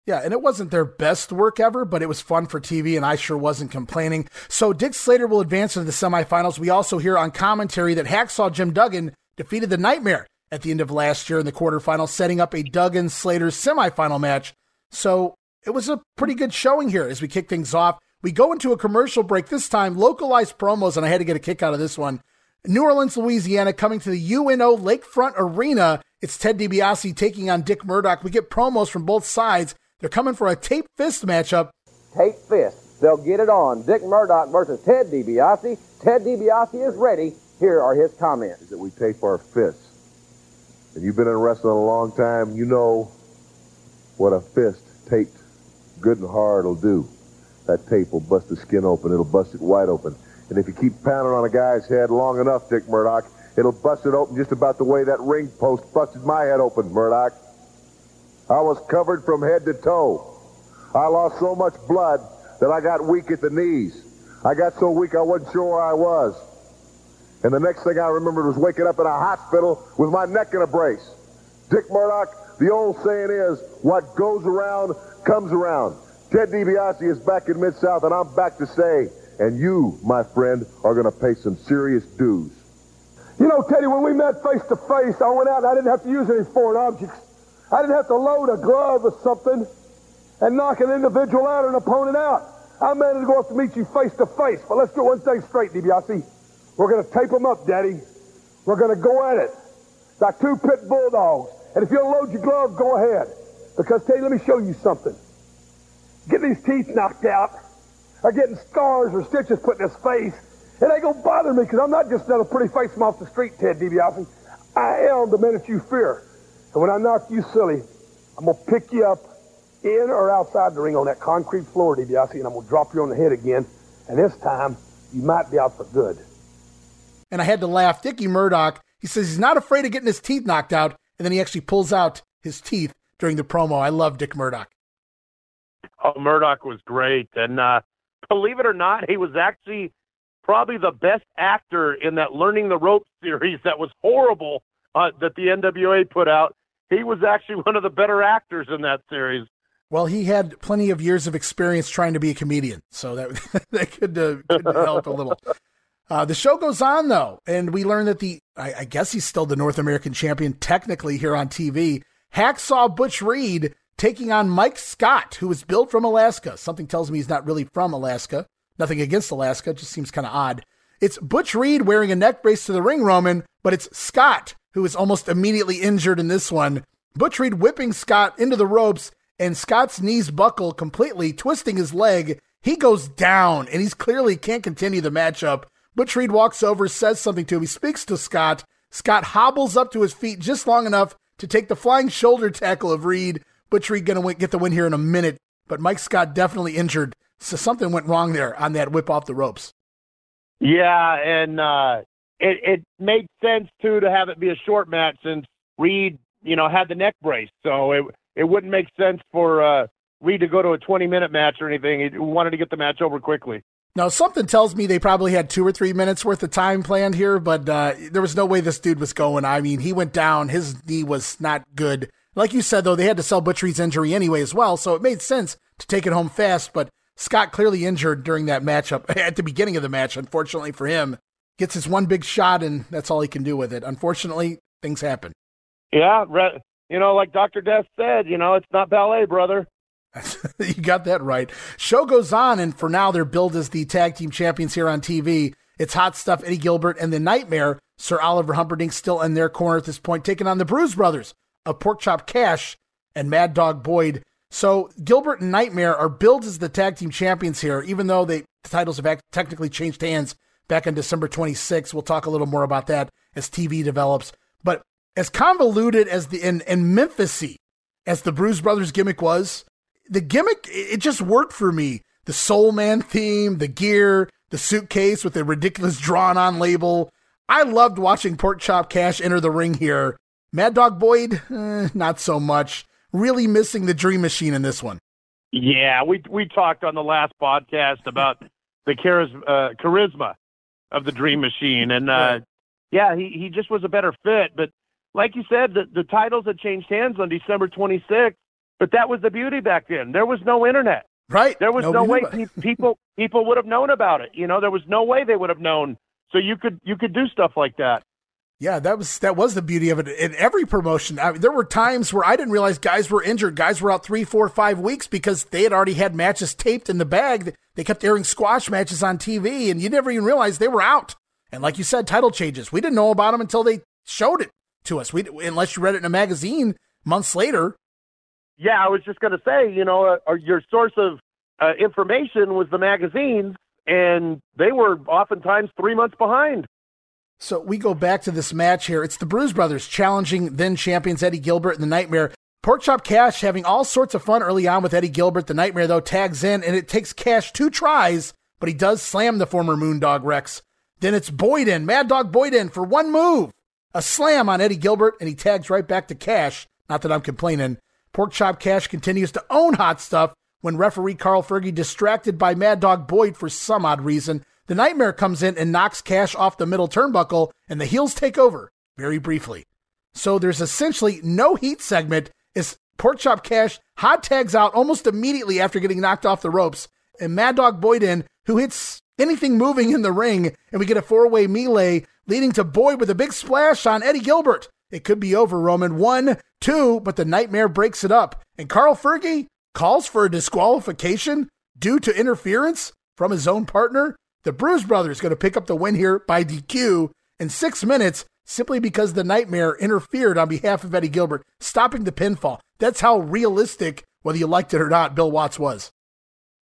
Yeah, and it wasn't their best work ever, but it was fun for TV, and I sure wasn't complaining. So Dick Slater will advance into the semifinals. We also hear on commentary that Hacksaw Jim Duggan defeated the Nightmare at the end of last year in the quarterfinals, setting up a Duggan Slater semifinal match so it was a pretty good showing here as we kick things off. We go into a commercial break, this time localized promos, and I had to get a kick out of this one. New Orleans, Louisiana, coming to the UNO Lakefront Arena. It's Ted DiBiase taking on Dick Murdoch. We get promos from both sides. They're coming for a tape fist matchup. Tape fist. They'll get it on. Dick Murdoch versus Ted DiBiase. Ted DiBiase is ready. Here are his comments. That we tape our fists. And you've been in wrestling a long time. You know what a fist taped good and hard will do. That tape will bust the skin open. It'll bust it wide open. And if you keep pounding on a guy's head long enough, Dick Murdoch, it'll bust it open just about the way that ring post busted my head open, Murdoch. I was covered from head to toe. I lost so much blood that I got weak at the knees. I got so weak I wasn't sure where I was. And the next thing I remembered was waking up in a hospital with my neck in a brace. Dick Murdoch, the old saying is, what goes around comes around. Ted DiBiase is back in Mid-South, and I'm back to say, and you, my friend, are going to pay some serious dues. You know, Teddy, when we met face to face, I went out and I didn't have to use any foreign objects. I didn't have to load a glove or something and knock an individual out or an opponent out. I managed to go up to meet you face to face. But let's get one thing straight, DiBiase. We're going to tape them up, Daddy. We're going to go at it like two pit bulldogs. And if you'll load your glove, go ahead. Because, you, let me show you something. Getting these teeth knocked out, or getting scars or stitches put in his face, it ain't gonna bother me because I'm not just another pretty face from off the street, Ted DiBiase. I am the man that you fear. And when I knock you silly, I'm gonna pick you up in or outside the ring on that concrete floor, DiBiase, and I'm gonna drop you on the head again. And this time, you might be out for good. And I had to laugh. Dickie Murdoch, he says he's not afraid of getting his teeth knocked out and then he actually pulls out his teeth during the promo. I love Dick Murdoch. Oh, Murdoch was great, and uh, believe it or not, he was actually probably the best actor in that Learning the Ropes series that was horrible uh, that the NWA put out. He was actually one of the better actors in that series. Well, he had plenty of years of experience trying to be a comedian, so that [LAUGHS] that could, uh, could help a little. Uh, the show goes on though, and we learn that the I, I, guess he's still the North American champion technically here on TV. Hacksaw Butch Reed taking on Mike Scott, who is billed from Alaska. Something tells me he's not really from Alaska. Nothing against Alaska, just seems kind of odd. It's Butch Reed wearing a neck brace to the ring, Roman, but it's Scott who is almost immediately injured in this one. Butch Reed whipping Scott into the ropes and Scott's knees buckle completely, twisting his leg. He goes down, and he's clearly can't continue the matchup. Butch Reed walks over, says something to him. He speaks to Scott. Scott hobbles up to his feet just long enough to take the flying shoulder tackle of Reed. Butch Reed going to get the win here in a minute, but Mike Scott definitely injured. So something went wrong there on that whip off the ropes. Yeah, and uh, it it made sense too to have it be a short match since Reed, you know, had the neck brace, so it it wouldn't make sense for uh, Reed to go to a 20 minute match or anything. He wanted to get the match over quickly. Now, something tells me they probably had two or three minutes worth of time planned here, but uh, there was no way this dude was going. I mean, he went down. His knee was not good. Like you said, though, they had to sell Butch Reed's injury anyway as well, so it made sense to take it home fast. But Scott clearly injured during that matchup [LAUGHS] at the beginning of the match, unfortunately for him. Gets his one big shot, and that's all he can do with it. Unfortunately, things happen. Yeah, you know, like Dr. Death said, you know, it's not ballet, brother. [LAUGHS] you got that right. Show goes on, and for now, they're billed as the tag team champions here on TV. It's hot stuff. Eddie Gilbert and the Nightmare, Sir Oliver Humperdinck, still in their corner at this point, taking on the Bruise Brothers of Porkchop Cash and Mad Dog Boyd. So Gilbert and Nightmare are billed as the tag team champions here, even though they, the titles have technically changed hands back on December 26th. We'll talk a little more about that as TV develops. But as convoluted as the and, and Memphisy as the Bruise Brothers gimmick was, the gimmick it just worked for me. The Soul Man theme, the gear, the suitcase with the ridiculous drawn on label. I loved watching Pork Chop Cash enter the ring here. Mad Dog Boyd, eh, not so much. Really missing the Dream Machine in this one. Yeah, we we talked on the last podcast about the uh, charisma of the Dream Machine, and uh, yeah, he he just was a better fit. But like you said, the the titles had changed hands on December 26th, but that was the beauty back then. There was no internet. Right. There was no way people people would have known about it. You know, there was no way they would have known. So you could you could do stuff like that. Yeah, that was that was the beauty of it. In every promotion, I mean, there were times where I didn't realize guys were injured. Guys were out three, four, five weeks because they had already had matches taped in the bag. They kept airing squash matches on TV, and you never even realized they were out. And like you said, title changes. We didn't know about them until they showed it to us. We unless you read it in a magazine months later. Yeah, I was just going to say, you know, uh, your source of uh, information was the magazines, and they were oftentimes three months behind. So we go back to this match here. It's the Bruise Brothers challenging then champions Eddie Gilbert and the Nightmare. Porkchop Cash having all sorts of fun early on with Eddie Gilbert. The Nightmare, though, tags in, and it takes Cash two tries, but he does slam the former Moondog Rex. Then it's Boyden, Mad Dog Boyden, for one move. A slam on Eddie Gilbert, and he tags right back to Cash. Not that I'm complaining. Porkchop Cash continues to own hot stuff when referee Carl Fergie, distracted by Mad Dog Boyd for some odd reason, the Nightmare comes in and knocks Cash off the middle turnbuckle, and the heels take over very briefly. So there's essentially no heat segment as Porkchop Cash hot tags out almost immediately after getting knocked off the ropes, and Mad Dog Boyd who hits anything moving in the ring, and we get a four way melee leading to Boyd with a big splash on Eddie Gilbert. It could be over, Roman. One, two, but the Nightmare breaks it up. And Carl Fergie calls for a disqualification due to interference from his own partner. The Bruise Brothers going to pick up the win here by DQ in six minutes simply because the Nightmare interfered on behalf of Eddie Gilbert, stopping the pinfall. That's how realistic, whether you liked it or not, Bill Watts was.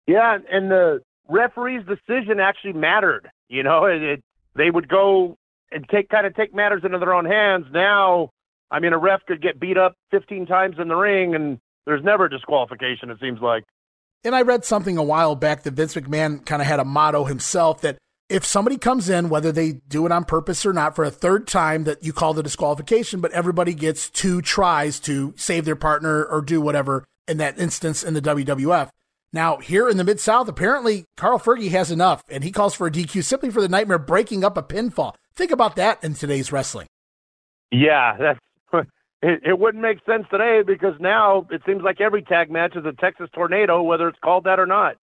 Yeah, and the referee's decision actually mattered. You know, it, it, they would go and take kind of take matters into their own hands. Now, I mean, a ref could get beat up 15 times in the ring, and there's never a disqualification. It seems like. And I read something a while back that Vince McMahon kind of had a motto himself that if somebody comes in, whether they do it on purpose or not, for a third time, that you call the disqualification, but everybody gets two tries to save their partner or do whatever in that instance in the WWF. Now, here in the Mid South, apparently Carl Fergie has enough, and he calls for a DQ simply for the Nightmare breaking up a pinfall. Think about that in today's wrestling. Yeah, that's [LAUGHS] it, it wouldn't make sense today because now it seems like every tag match is a Texas tornado, whether it's called that or not.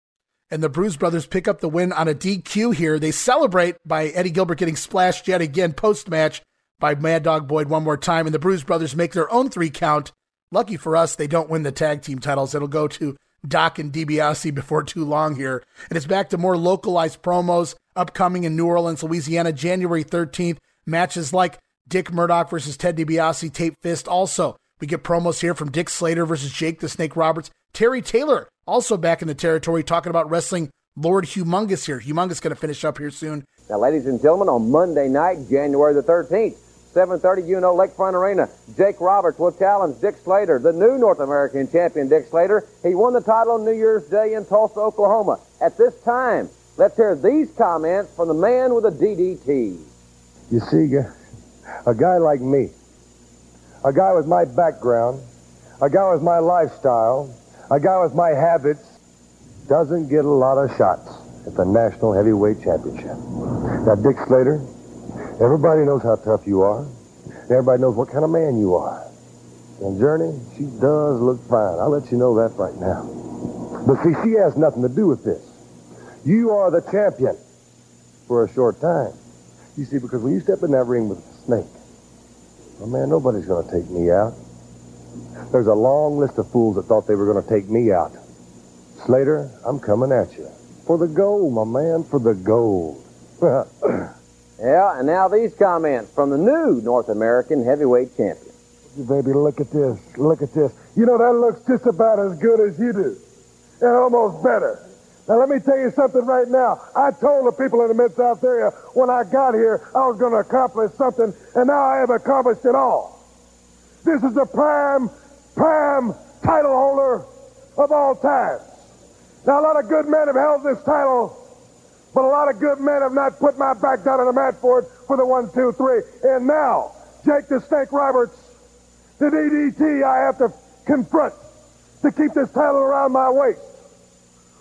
And the Bruise Brothers pick up the win on a DQ here. They celebrate by Eddie Gilbert getting splashed yet again post match by Mad Dog Boyd one more time, and the Bruise Brothers make their own three count. Lucky for us, they don't win the tag team titles. It'll go to Doc and DiBiase before too long here. And it's back to more localized promos upcoming in New Orleans, Louisiana, January 13th. Matches like Dick Murdoch versus Ted DiBiase, Tape Fist. Also, We get promos here from Dick Slater versus Jake the Snake Roberts. Terry Taylor also back in the territory talking about wrestling Lord Humongous here. Humongous going to finish up here soon. Now, ladies and gentlemen, on Monday night, January the 13th, 7.30, you know, Lakefront Arena, Jake Roberts will challenge Dick Slater, the new North American champion Dick Slater. He won the title on New Year's Day in Tulsa, Oklahoma. At this time, let's hear these comments from the man with a DDT. You see, a guy like me, a guy with my background, a guy with my lifestyle, a guy with my habits, doesn't get a lot of shots at the National Heavyweight Championship. Now, Dick Slater, everybody knows how tough you are. Everybody knows what kind of man you are. And Journey, she does look fine. I'll let you know that right now. But see, she has nothing to do with this. You are the champion for a short time. You see, because when you step in that ring with a snake, well, man, nobody's going to take me out. There's a long list of fools that thought they were going to take me out. Slater, I'm coming at you. For the gold, my man, for the gold. [LAUGHS] yeah, and now these comments from the new North American heavyweight champion. Baby, look at this. Look at this. You know, that looks just about as good as you do. And almost better. Now, let me tell you something right now. I told the people in the Mid-South area when I got here I was going to accomplish something, and now I have accomplished it all. This is the prime, prime title holder of all time. Now, a lot of good men have held this title, but a lot of good men have not put my back down on the mat for it for the one, two, three. And now, Jake the Snake Roberts, the DDT I have to confront to keep this title around my waist.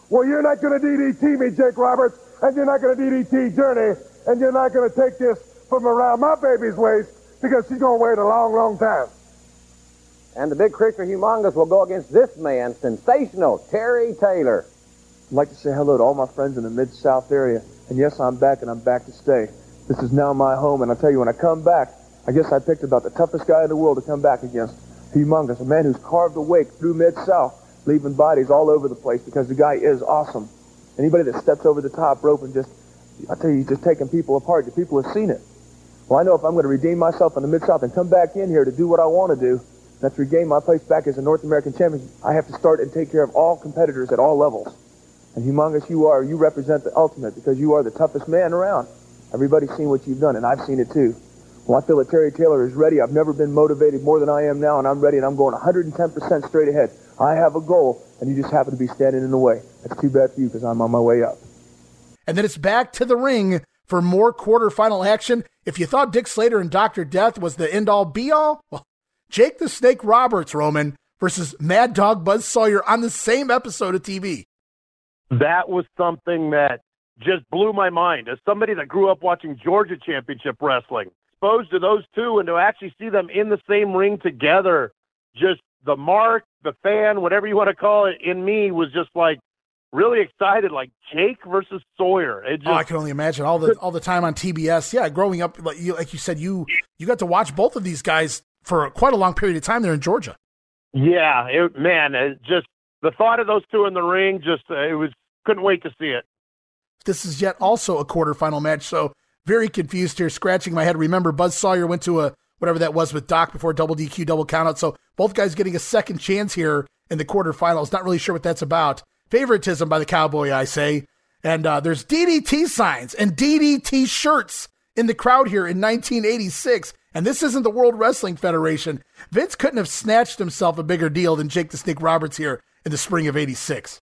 Well, you're not going to DDT me, Jake Roberts, and you're not going to DDT Journey, and you're not going to take this from around my baby's waist because she's going to wait a long, long time. And the big creature humongous will go against this man, sensational Terry Taylor. I'd like to say hello to all my friends in the Mid-South area. And yes, I'm back, and I'm back to stay. This is now my home, and I'll tell you, when I come back, I guess I picked about the toughest guy in the world to come back against. Humongous, a man who's carved a wake through Mid-South leaving bodies all over the place because the guy is awesome. Anybody that steps over the top rope and just, I tell you, he's just taking people apart. The people have seen it. Well, I know if I'm going to redeem myself in the Mid-South and come back in here to do what I want to do, that's regain my place back as a North American champion, I have to start and take care of all competitors at all levels. And humongous you are, you represent the ultimate because you are the toughest man around. Everybody's seen what you've done, and I've seen it too. Well, I feel that Terry Taylor is ready. I've never been motivated more than I am now, and I'm ready, and I'm going 110% straight ahead. I have a goal, and you just happen to be standing in the way. That's too bad for you because I'm on my way up. And then it's back to the ring for more quarterfinal action. If you thought Dick Slater and Dr. Death was the end all be all, well, Jake the Snake Roberts, Roman, versus Mad Dog Buzz Sawyer on the same episode of TV. That was something that just blew my mind. As somebody that grew up watching Georgia Championship Wrestling, exposed to those two and to actually see them in the same ring together, just the mark, the fan, whatever you want to call it, in me was just like really excited, like Jake versus Sawyer. It just, oh, I can only imagine all the all the time on TBS. Yeah, growing up, like you, like you said, you you got to watch both of these guys for quite a long period of time there in Georgia. Yeah, it, man, it just the thought of those two in the ring, just uh, it was couldn't wait to see it. This is yet also a quarterfinal match, so very confused here, scratching my head. Remember, Buzz Sawyer went to a whatever that was with Doc before double DQ, double countout. So both guys getting a second chance here in the quarterfinals. Not really sure what that's about. Favoritism by the Cowboy, I say. And uh, there's DDT signs and DDT shirts in the crowd here in 1986. And this isn't the World Wrestling Federation. Vince couldn't have snatched himself a bigger deal than Jake the Snake Roberts here in the spring of 86.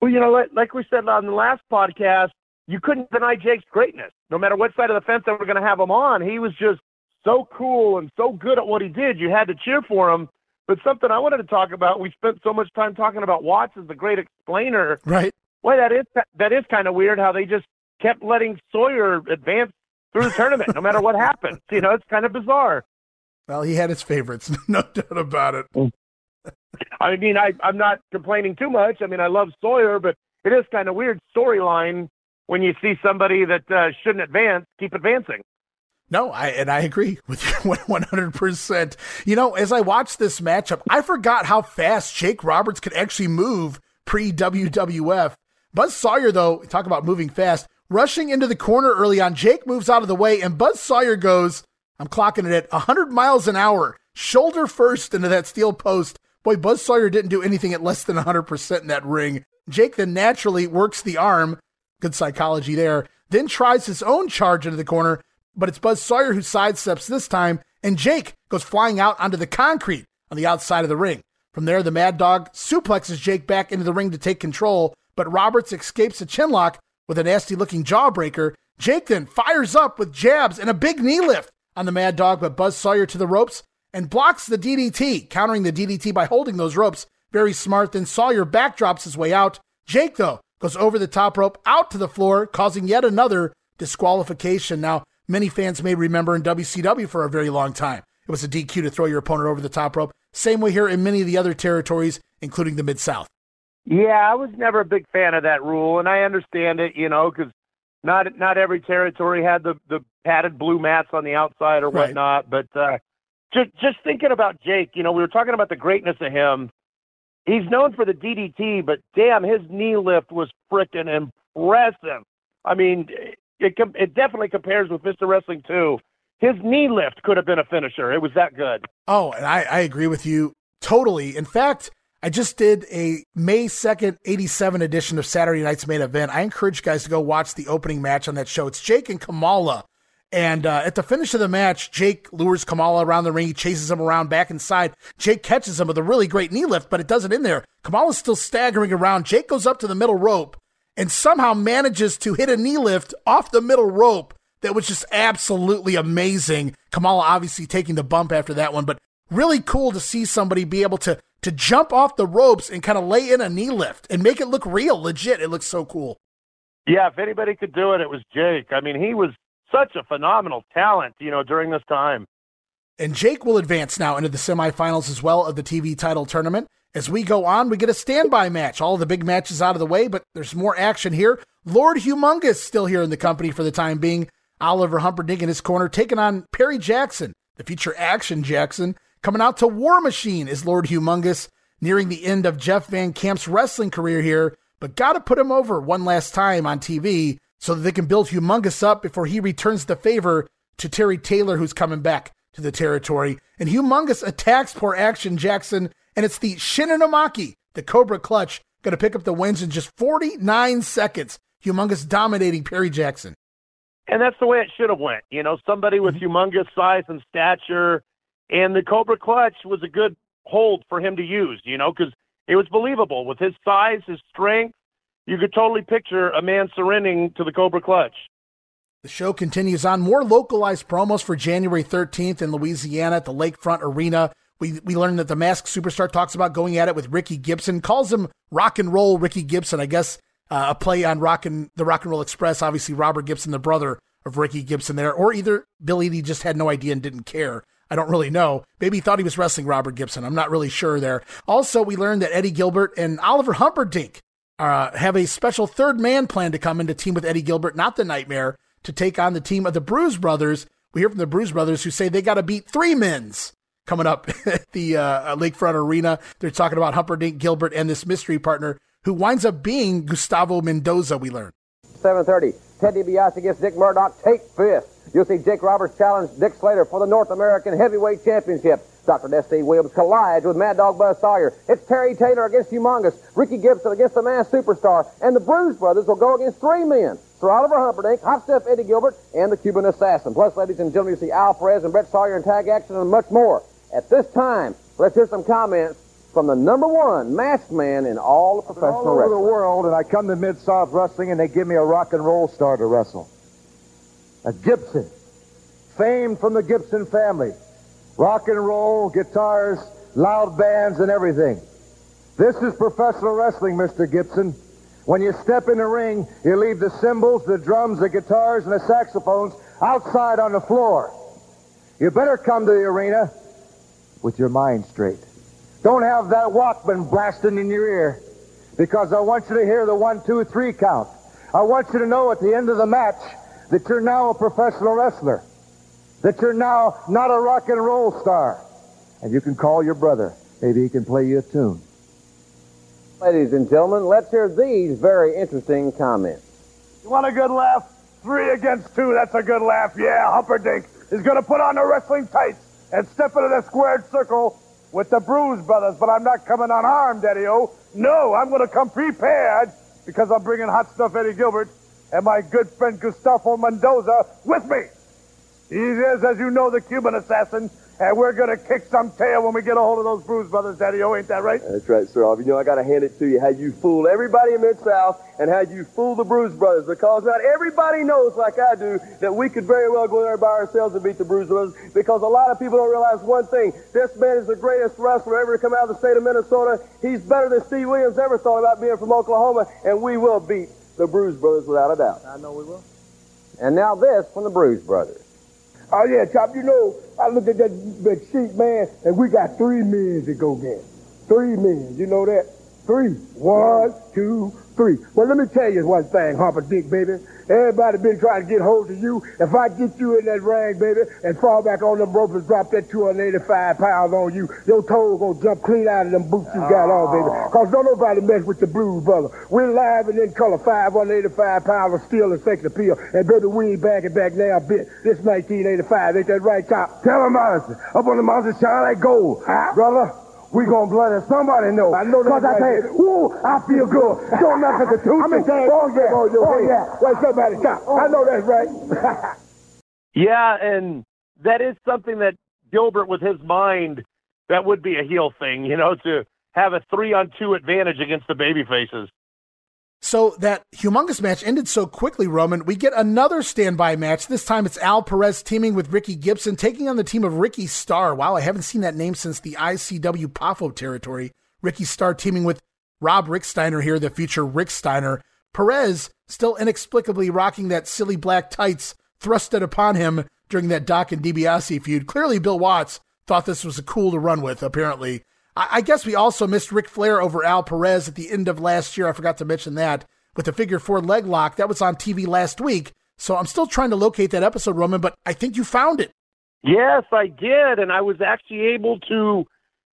Well, you know, like, like we said on the last podcast, you couldn't deny Jake's greatness. No matter what side of the fence they were going to have him on, he was just so cool and so good at what he did. You had to cheer for him. But something I wanted to talk about, we spent so much time talking about Watts as the great explainer. Right. Boy, that is that is kind of weird how they just kept letting Sawyer advance through the tournament, no matter what happens. You know, it's kind of bizarre. Well, he had his favorites, [LAUGHS] no doubt about it. I mean, I, I'm not complaining too much. I mean, I love Sawyer, but it is kind of weird storyline when you see somebody that uh, shouldn't advance keep advancing. No, I and I agree with you [LAUGHS] 100%. You know, as I watched this matchup, I forgot how fast Jake Roberts could actually move pre WWF. Buzz Sawyer, though, talk about moving fast, rushing into the corner early on. Jake moves out of the way, and Buzz Sawyer goes, I'm clocking it at 100 miles an hour shoulder first into that steel post. Boy, Buzz Sawyer didn't do anything at less than 100% in that ring. Jake then naturally works the arm. Good psychology there. Then tries his own charge into the corner, but it's Buzz Sawyer who sidesteps this time, and Jake goes flying out onto the concrete on the outside of the ring. From there, the Mad Dog suplexes Jake back into the ring to take control, but Roberts escapes a chinlock with a nasty looking jawbreaker. Jake then fires up with jabs and a big knee lift on the Mad Dog, but Buzz Sawyer to the ropes and blocks the DDT, countering the DDT by holding those ropes. Very smart. Then Sawyer backdrops his way out. Jake, though, goes over the top rope out to the floor, causing yet another disqualification. Now, many fans may remember in WCW for a very long time, it was a DQ to throw your opponent over the top rope. Same way here in many of the other territories, including the Mid South. Yeah, I was never a big fan of that rule, and I understand it, you know, because not not every territory had the the padded blue mats on the outside or Right. whatnot. But uh, just just thinking about Jake, you know, we were talking about the greatness of him. He's known for the DDT, but damn, his knee lift was frickin' impressive. I mean, it it definitely compares with Mr. Wrestling II. His knee lift could have been a finisher. It was that good. Oh, and I, I agree with you totally. In fact, I just did a May 2nd, 87 edition of Saturday Night's Main Event. I encourage you guys to go watch the opening match on that show. It's Jake and Kamala. And uh, at the finish of the match, Jake lures Kamala around the ring. He chases him around back inside. Jake catches him with a really great knee lift, but it doesn't in there. Kamala's still staggering around. Jake goes up to the middle rope and somehow manages to hit a knee lift off the middle rope that was just absolutely amazing. Kamala obviously taking the bump after that one, but really cool to see somebody be able to to jump off the ropes and kind of lay in a knee lift and make it look real, legit. It looks so cool. Yeah, if anybody could do it, it was Jake. I mean, he was such a phenomenal talent, you know, during this time. And Jake will advance now into the semifinals as well of the TV title tournament. As we go on, we get a standby match. All the big matches out of the way, but there's more action here. Lord Humongous still here in the company for the time being. Oliver Humperdinck in his corner taking on Perry Jackson, the future Action Jackson. Coming out to War Machine is Lord Humongous, nearing the end of Jeff Van Camp's wrestling career here, but got to put him over one last time on TV so that they can build Humongous up before he returns the favor to Terry Taylor, who's coming back to the territory. And Humongous attacks poor Action Jackson, and it's the Shinonamaki, the Cobra Clutch, going to pick up the wins in just 49 seconds. Humongous dominating Perry Jackson. And that's the way it should have went. You know, somebody with mm-hmm. humongous size and stature, and the Cobra Clutch was a good hold for him to use. You know, because it was believable with his size, his strength. You could totally picture a man surrendering to the Cobra Clutch. The show continues on. More localized promos for January 13th in Louisiana at the Lakefront Arena. We, we learned that the masked superstar talks about going at it with Ricky Gibson, calls him rock and roll Ricky Gibson. I guess uh, a play on rock and the Rock and Roll Express. Obviously, Robert Gibson, the brother of Ricky Gibson, there, or either Billy Eadie just had no idea and didn't care. I don't really know. Maybe he thought he was wrestling Robert Gibson. I'm not really sure there. Also, we learned that Eddie Gilbert and Oliver Humperdinck uh, have a special third man plan to come in to team with Eddie Gilbert, not the Nightmare, to take on the team of the Bruise Brothers. We hear from the Bruise Brothers who say they got to beat three men's coming up [LAUGHS] at the uh, Lakefront Arena. They're talking about Humperdinck, Gilbert, and this mystery partner who winds up being Gustavo Mendoza, we learn. 7:30. Ted DiBiase against Dick Murdoch. Tape fist. You'll see Jake Roberts challenge Dick Slater for the North American Heavyweight Championship. Dr. Death Steve Williams collides with Mad Dog Buzz Sawyer. It's Terry Taylor against Humongous, Ricky Gibson against the Masked Superstar, and the Bruise Brothers will go against three men. Sir Oliver Humperdinck, Hot Stuff Eddie Gilbert, and the Cuban Assassin. Plus, ladies and gentlemen, you see Al Perez and Brett Sawyer in tag action and much more. At this time, let's hear some comments from the number one masked man in all of professional all over the wrestling. world, and I come to Mid South Wrestling, and they give me a rock and roll star to wrestle. A Gibson, famed from the Gibson family, rock and roll, guitars, loud bands, and everything. This is professional wrestling, Mr. Gibson. When you step in the ring, you leave the cymbals, the drums, the guitars, and the saxophones outside on the floor. You better come to the arena with your mind straight. Don't have that Walkman blasting in your ear because I want you to hear the one, two, three count. I want you to know at the end of the match that you're now a professional wrestler, that you're now not a rock and roll star. And you can call your brother. Maybe he can play you a tune. Ladies and gentlemen, let's hear these very interesting comments. You want a good laugh? Three against two, that's a good laugh. Yeah, Humperdinck is going to put on the wrestling tights and step into that squared circle with the Bruise Brothers, but I'm not coming unarmed, Eddie-O. No, I'm going to come prepared because I'm bringing Hot Stuff Eddie Gilbert and my good friend Gustavo Mendoza with me. He is, as you know, the Cuban assassin, and we're going to kick some tail when we get a hold of those Bruise Brothers, Daddy O. Ain't that right? That's right, sir. You know, I got to hand it to you how you fool everybody in Mid-South and how you fool the Bruise Brothers because not everybody knows, like I do, that we could very well go there by ourselves and beat the Bruise Brothers because a lot of people don't realize one thing. This man is the greatest wrestler ever to come out of the state of Minnesota. He's better than Steve Williams ever thought about being from Oklahoma, and we will beat the Bruise Brothers without a doubt. I know we will. And now this from the Bruise Brothers. Oh, yeah, Chop, you know, I looked at that big sheet, man, and we got three men to go get. Three men, you know that? Three. One, two, three. Well, let me tell you one thing, Humperdinck, baby. Everybody been trying to get hold of you. If I get you in that ring, baby, and fall back on them ropes and drop that 285 pounds on you, your toes gonna jump clean out of them boots you got on, baby. Oh. Cause don't nobody mess with the blues, brother. We're live and in color, 585 pounds of steel and sex appeal. And baby, we ain't backing back now, bit. This 1985, ain't that right, Chop? Tell him, Madison. Up on the mountain, shine like gold. Brother, we gonna blood it. Somebody know. I know Cause that's I right. tell you, woo, I feel good. Don't mess with the two. I'm in town. Oh, yeah. Oh, Oh, yeah. yeah. Wait, somebody stop. Oh. I know that's right. [LAUGHS] Yeah, and that is something that Gilbert, with his mind, that would be a heel thing, you know, to have a three on two advantage against the baby faces. So that humongous match ended so quickly, Roman. We get another standby match. This time it's Al Perez teaming with Ricky Gibson, taking on the team of Ricky Starr. Wow, I haven't seen that name since the ICW PAFO territory. Ricky Starr teaming with Rob Rick Steiner here, the future Rick Steiner. Perez still inexplicably rocking that silly black tights thrusted upon him during that Doc and DiBiase feud. Clearly, Bill Watts thought this was a cool to run with, apparently. I, I guess we also missed Ric Flair over Al Perez at the end of last year. I forgot to mention that with the figure four leg lock. That was on TV last week. So I'm still trying to locate that episode, Roman, but I think you found it. Yes, I did, and I was actually able to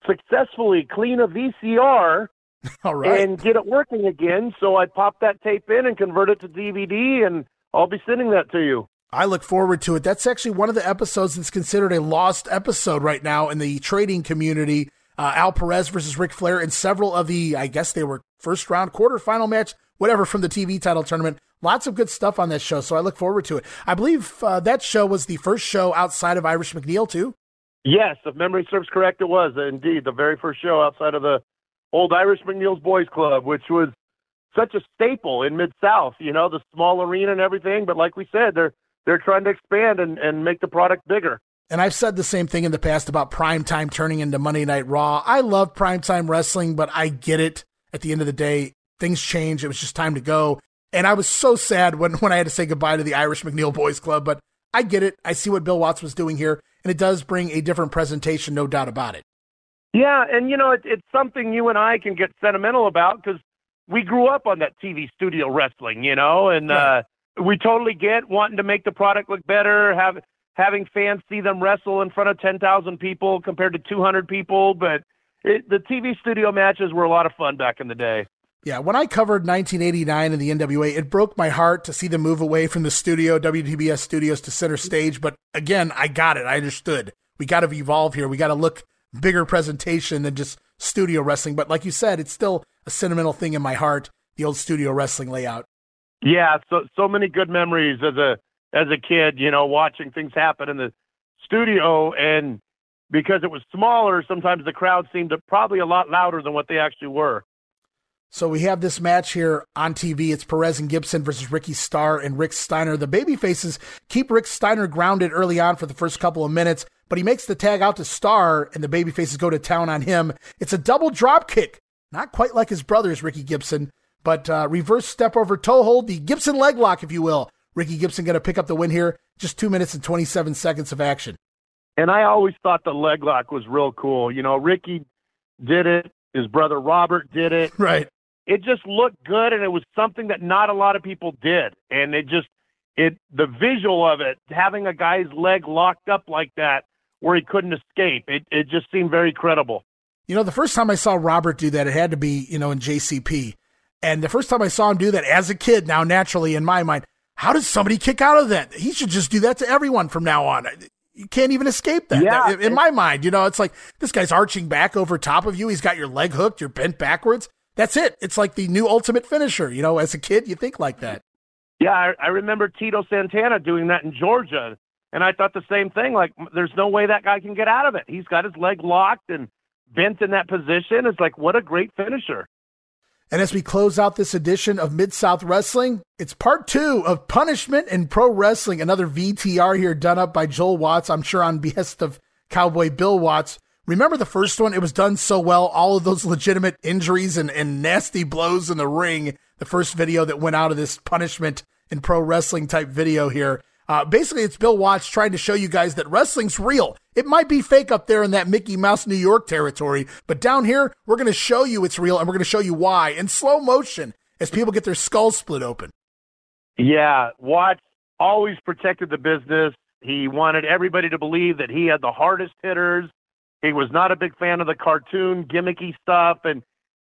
successfully clean a VCR [LAUGHS] All right. and get it working again. So I popped that tape in and convert it to DVD, and I'll be sending that to you. I look forward to it. That's actually one of the episodes that's considered a lost episode right now in the trading community. Uh, Al Perez versus Ric Flair and several of the, I guess they were first round, quarterfinal match, whatever from the TV title tournament. Lots of good stuff on that show, so I look forward to it. I believe uh, that show was the first show outside of Irish McNeil, too. Yes, if memory serves correct, it was indeed the very first show outside of the old Irish McNeil's Boys Club, which was such a staple in Mid South. You know, the small arena and everything. But like we said, they're they're trying to expand and, and make the product bigger. And I've said the same thing in the past about primetime turning into Monday Night Raw. I love primetime wrestling, but I get it. At the end of the day, things change. It was just time to go. And I was so sad when, [LAUGHS] when I had to say goodbye to the Irish McNeil Boys Club, but I get it. I see what Bill Watts was doing here, and it does bring a different presentation, no doubt about it. Yeah, and you know, it, it's something you and I can get sentimental about because we grew up on that TV studio wrestling, you know, and uh, we totally get wanting to make the product look better, have having fans see them wrestle in front of ten thousand people compared to two hundred people. But it, the TV studio matches were a lot of fun back in the day. Yeah, when I covered 1989 in the NWA, it broke my heart to see them move away from the studio, WTBS studios to center stage. But again, I got it. I understood. We got to evolve here. We got to look bigger presentation than just studio wrestling. But like you said, it's still a sentimental thing in my heart, the old studio wrestling layout. Yeah, so so many good memories as a as a kid, you know, watching things happen in the studio and because it was smaller, sometimes the crowd seemed probably a lot louder than what they actually were. So we have this match here on TV. It's Perez and Gibson versus Ricky Starr and Rick Steiner. The babyfaces keep Rick Steiner grounded early on for the first couple of minutes, but he makes the tag out to Starr and the babyfaces go to town on him. It's a double drop kick. Not quite like his brothers, Ricky Gibson, but uh, reverse step over toe hold, the Gibson leg lock, if you will. Ricky Gibson going to pick up the win here. Just two minutes and 27 seconds of action. And I always thought the leg lock was real cool. You know, Ricky did it. His brother Robert did it. [LAUGHS] Right. It just looked good, and it was something that not a lot of people did. And it just, it the visual of it, having a guy's leg locked up like that where he couldn't escape, it it just seemed very credible. You know, the first time I saw Robert do that, it had to be, you know, in JCP. And the first time I saw him do that as a kid, now naturally in my mind, how does somebody kick out of that? He should just do that to everyone from now on. you can't even escape that. Yeah. in, in my mind, you know, it's like this guy's arching back over top of you. He's got your leg hooked. You're bent backwards. That's it. It's like the new ultimate finisher. You know, as a kid, you think like that. Yeah, I, I remember Tito Santana doing that in Georgia, and I thought the same thing. Like, there's no way that guy can get out of it. He's got his leg locked and bent in that position. It's like, what a great finisher. And as we close out this edition of Mid South Wrestling, it's part two of Punishment in Pro Wrestling, another VTR here done up by Joel Watts, I'm sure on behest of Cowboy Bill Watts. Remember the first one? It was done so well, all of those legitimate injuries and, and nasty blows in the ring. The first video that went out of this Punishment in Pro Wrestling type video here. Uh, basically, it's Bill Watts trying to show you guys that wrestling's real. It might be fake up there in that Mickey Mouse New York territory, but down here, we're going to show you it's real and we're going to show you why in slow motion as people get their skulls split open. Yeah, Watts always protected the business. He wanted everybody to believe that he had the hardest hitters. He was not a big fan of the cartoon gimmicky stuff. And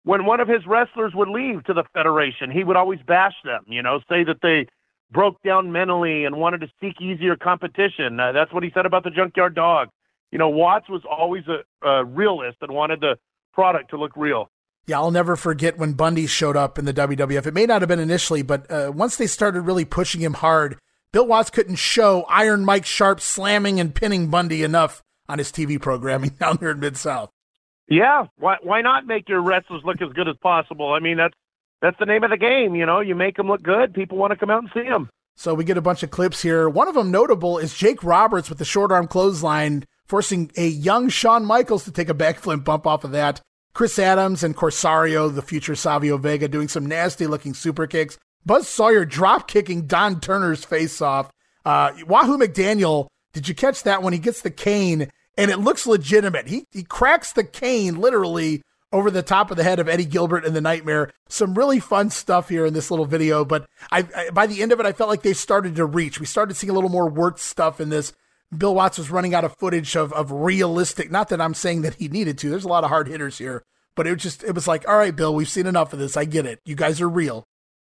when one of his wrestlers would leave to the Federation, he would always bash them, you know, say that they broke down mentally and wanted to seek easier competition. Uh, that's what he said about the Junkyard Dog. You know, Watts was always a, a realist and wanted the product to look real. Yeah, I'll never forget when Bundy showed up in the WWF. It may not have been initially, but uh, once they started really pushing him hard, Bill Watts couldn't show Iron Mike Sharp slamming and pinning Bundy enough on his TV programming [LAUGHS] down there in Mid South. Yeah, why why not make your wrestlers look as good as possible? I mean, that's that's the name of the game. You know, you make them look good, people want to come out and see them. So we get a bunch of clips here. One of them notable is Jake Roberts with the short arm clothesline, forcing a young Shawn Michaels to take a backflip bump off of that. Chris Adams and Corsario, the future Savio Vega, doing some nasty looking super kicks. Buzz Sawyer drop kicking Don Turner's face off. Uh, Wahoo McDaniel, did you catch that when he gets the cane and it looks legitimate? He he cracks the cane literally over the top of the head of Eddie Gilbert and the Nightmare. Some really fun stuff here in this little video, but I, I by the end of it, I felt like they started to reach. We started seeing a little more worked stuff in this. Bill Watts was running out of footage of, of realistic. Not that I'm saying that he needed to. There's a lot of hard hitters here, but it was just it was like, all right, Bill, we've seen enough of this. I get it. You guys are real.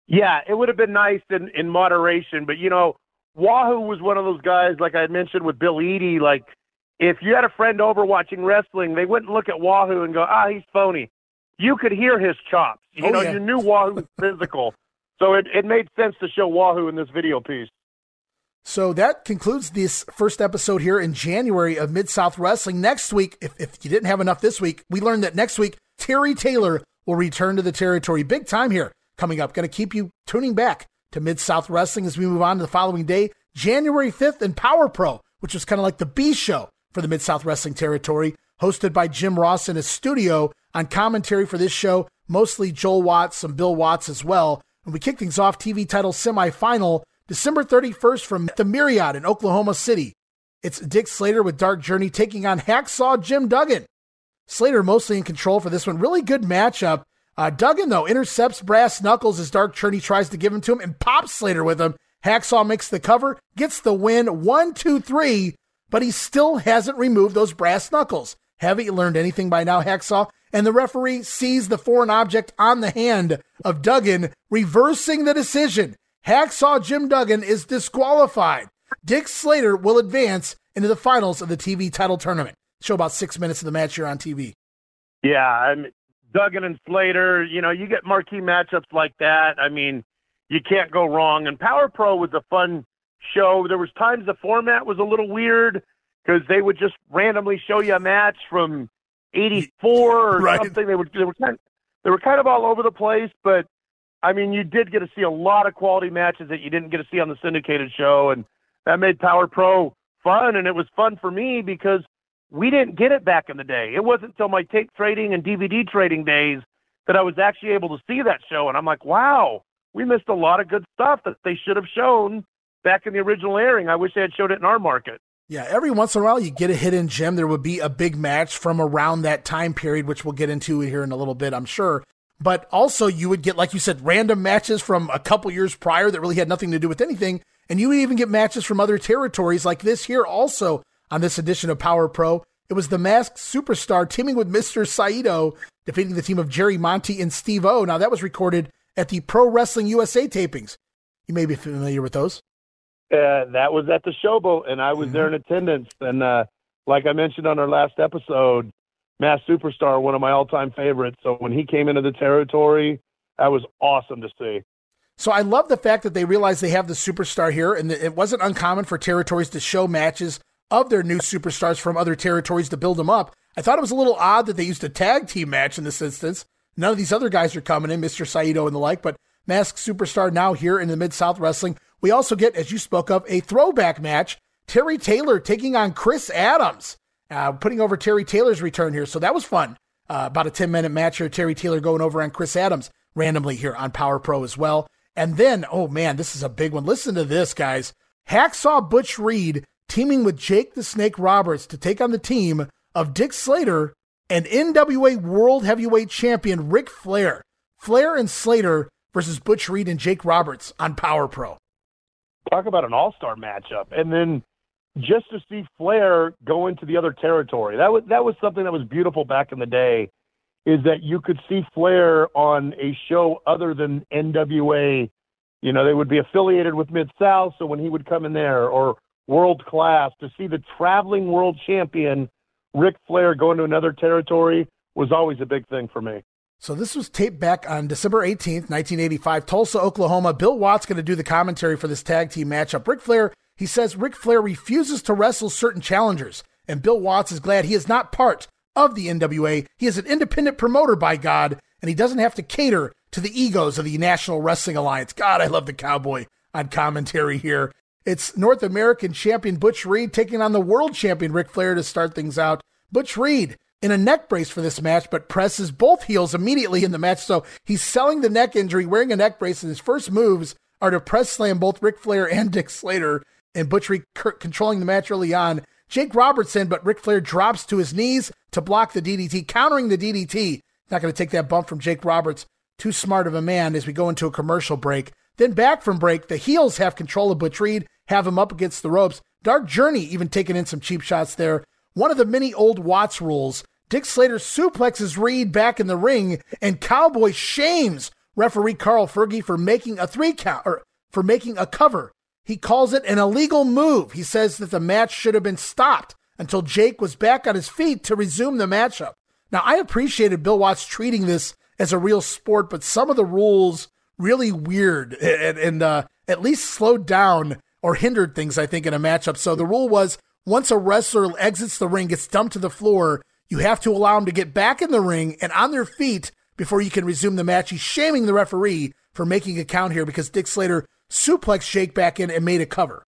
Yeah, it would have been nice in, in moderation, but you know, Wahoo was one of those guys, like I mentioned with Bill Eadie. Like, if you had a friend over watching wrestling, they wouldn't look at Wahoo and go, "Ah, he's phony." You could hear his chops. You Oh, know, yeah. you knew Wahoo was [LAUGHS] physical, so it it made sense to show Wahoo in this video piece. So that concludes this first episode here in January of Mid South Wrestling. Next week, if, if you didn't have enough this week, we learned that next week, Terry Taylor will return to the territory. Big time here coming up. Going to keep you tuning back to Mid South Wrestling as we move on to the following day, January 5th, and Power Pro, which was kind of like the B show for the Mid South Wrestling territory, hosted by Jim Ross in his studio on commentary for this show, mostly Joel Watts, some Bill Watts as well. And we kick things off TV title semifinal December 31st from the Myriad in Oklahoma City. It's Dick Slater with Dark Journey taking on Hacksaw Jim Duggan. Slater mostly in control for this one. Really good matchup. Uh, Duggan, though, intercepts Brass Knuckles as Dark Journey tries to give him to him and pops Slater with him. Hacksaw makes the cover, gets the win, one, two, three, but he still hasn't removed those brass knuckles. Haven't you learned anything by now, Hacksaw? And the referee sees the foreign object on the hand of Duggan, reversing the decision. Hacksaw Jim Duggan is disqualified. Dick Slater will advance into the finals of the TV title tournament. Show about six minutes of the match here on TV. Yeah, I mean, Duggan and Slater, you know, you get marquee matchups like that. I mean, you can't go wrong. And Power Pro was a fun show. There was times the format was a little weird because they would just randomly show you a match from '84 or [LAUGHS] Right. something. They would they were kind they were kind of all over the place, but I mean, you did get to see a lot of quality matches that you didn't get to see on the syndicated show, and that made Power Pro fun. And it was fun for me because we didn't get it back in the day. It wasn't until my tape trading and DVD trading days that I was actually able to see that show. And I'm like, wow, we missed a lot of good stuff that they should have shown back in the original airing. I wish they had showed it in our market. Yeah, every once in a while you get a hidden gem. There would be a big match from around that time period, which we'll get into here in a little bit, I'm sure. But also, you would get, like you said, random matches from a couple years prior that really had nothing to do with anything. And you would even get matches from other territories like this here also on this edition of Power Pro. It was the masked superstar teaming with Mr. Saito, defeating the team of Jerry Monti and Steve O. Now, that was recorded at the Pro Wrestling USA tapings. You may be familiar with those. Uh, that was at the Showboat, and I was there in attendance. And uh, like I mentioned on our last episode, Masked Superstar, one of my all-time favorites. So when he came into the territory, that was awesome to see. So I love the fact that they realize they have the superstar here, and it wasn't uncommon for territories to show matches of their new superstars from other territories to build them up. I thought it was a little odd that they used a tag team match in this instance. None of these other guys are coming in, Mr. Saito and the like, but Masked Superstar now here in the Mid South Wrestling. We also get, as you spoke of, a throwback match. Terry Taylor taking on Chris Adams, uh, putting over Terry Taylor's return here. So that was fun. Uh, about a 10 minute match here. Terry Taylor going over on Chris Adams randomly here on Power Pro as well. And then, oh man, this is a big one. Listen to this, guys. Hacksaw Butch Reed teaming with Jake the Snake Roberts to take on the team of Dick Slater and NWA World Heavyweight Champion Ric Flair. Flair and Slater versus Butch Reed and Jake Roberts on Power Pro. Talk about an all-star matchup, and then just to see Flair go into the other territory. That was that was something that was beautiful back in the day. Is that you could see Flair on a show other than NWA. You know, they would be affiliated with Mid South, so when he would come in there, or World Class, to see the traveling world champion Ric Flair go into another territory was always a big thing for me. So this was taped back on December 18th, 1985, Tulsa, Oklahoma. Bill Watts going to do the commentary for this tag team matchup. Ric Flair, he says Ric Flair refuses to wrestle certain challengers, and Bill Watts is glad he is not part of the NWA. He is an independent promoter, by God, and he doesn't have to cater to the egos of the National Wrestling Alliance. God, I love the cowboy on commentary here. It's North American champion Butch Reed taking on the world champion Ric Flair to start things out. Butch Reed in a neck brace for this match, but presses both heels immediately in the match. So he's selling the neck injury, wearing a neck brace, and his first moves are to press slam both Ric Flair and [LAUGHS] Dick Slater, and Butch Reed controlling the match early on. Jake Robertson, but Ric Flair drops to his knees to block the DDT, countering the DDT. Not going to take that bump from Jake Roberts. Too smart of a man as we go into a commercial break. Then back from break, the heels have control of Butch Reed have him up against the ropes. Dark Journey even taking in some cheap shots there. One of the many old Watts rules. Dick Slater suplexes Reed back in the ring, and Cowboy shames referee Carl Fergie for making a three count or for making a cover. He calls it an illegal move. He says that the match should have been stopped until Jake was back on his feet to resume the matchup. Now, I appreciated Bill Watts treating this as a real sport, but some of the rules really weird and, and uh, at least slowed down or hindered things, I think, in a matchup. So the rule was once a wrestler exits the ring, gets dumped to the floor, you have to allow them to get back in the ring and on their feet before you can resume the match. He's shaming the referee for making a count here because Dick Slater suplexed Jake back in and made a cover.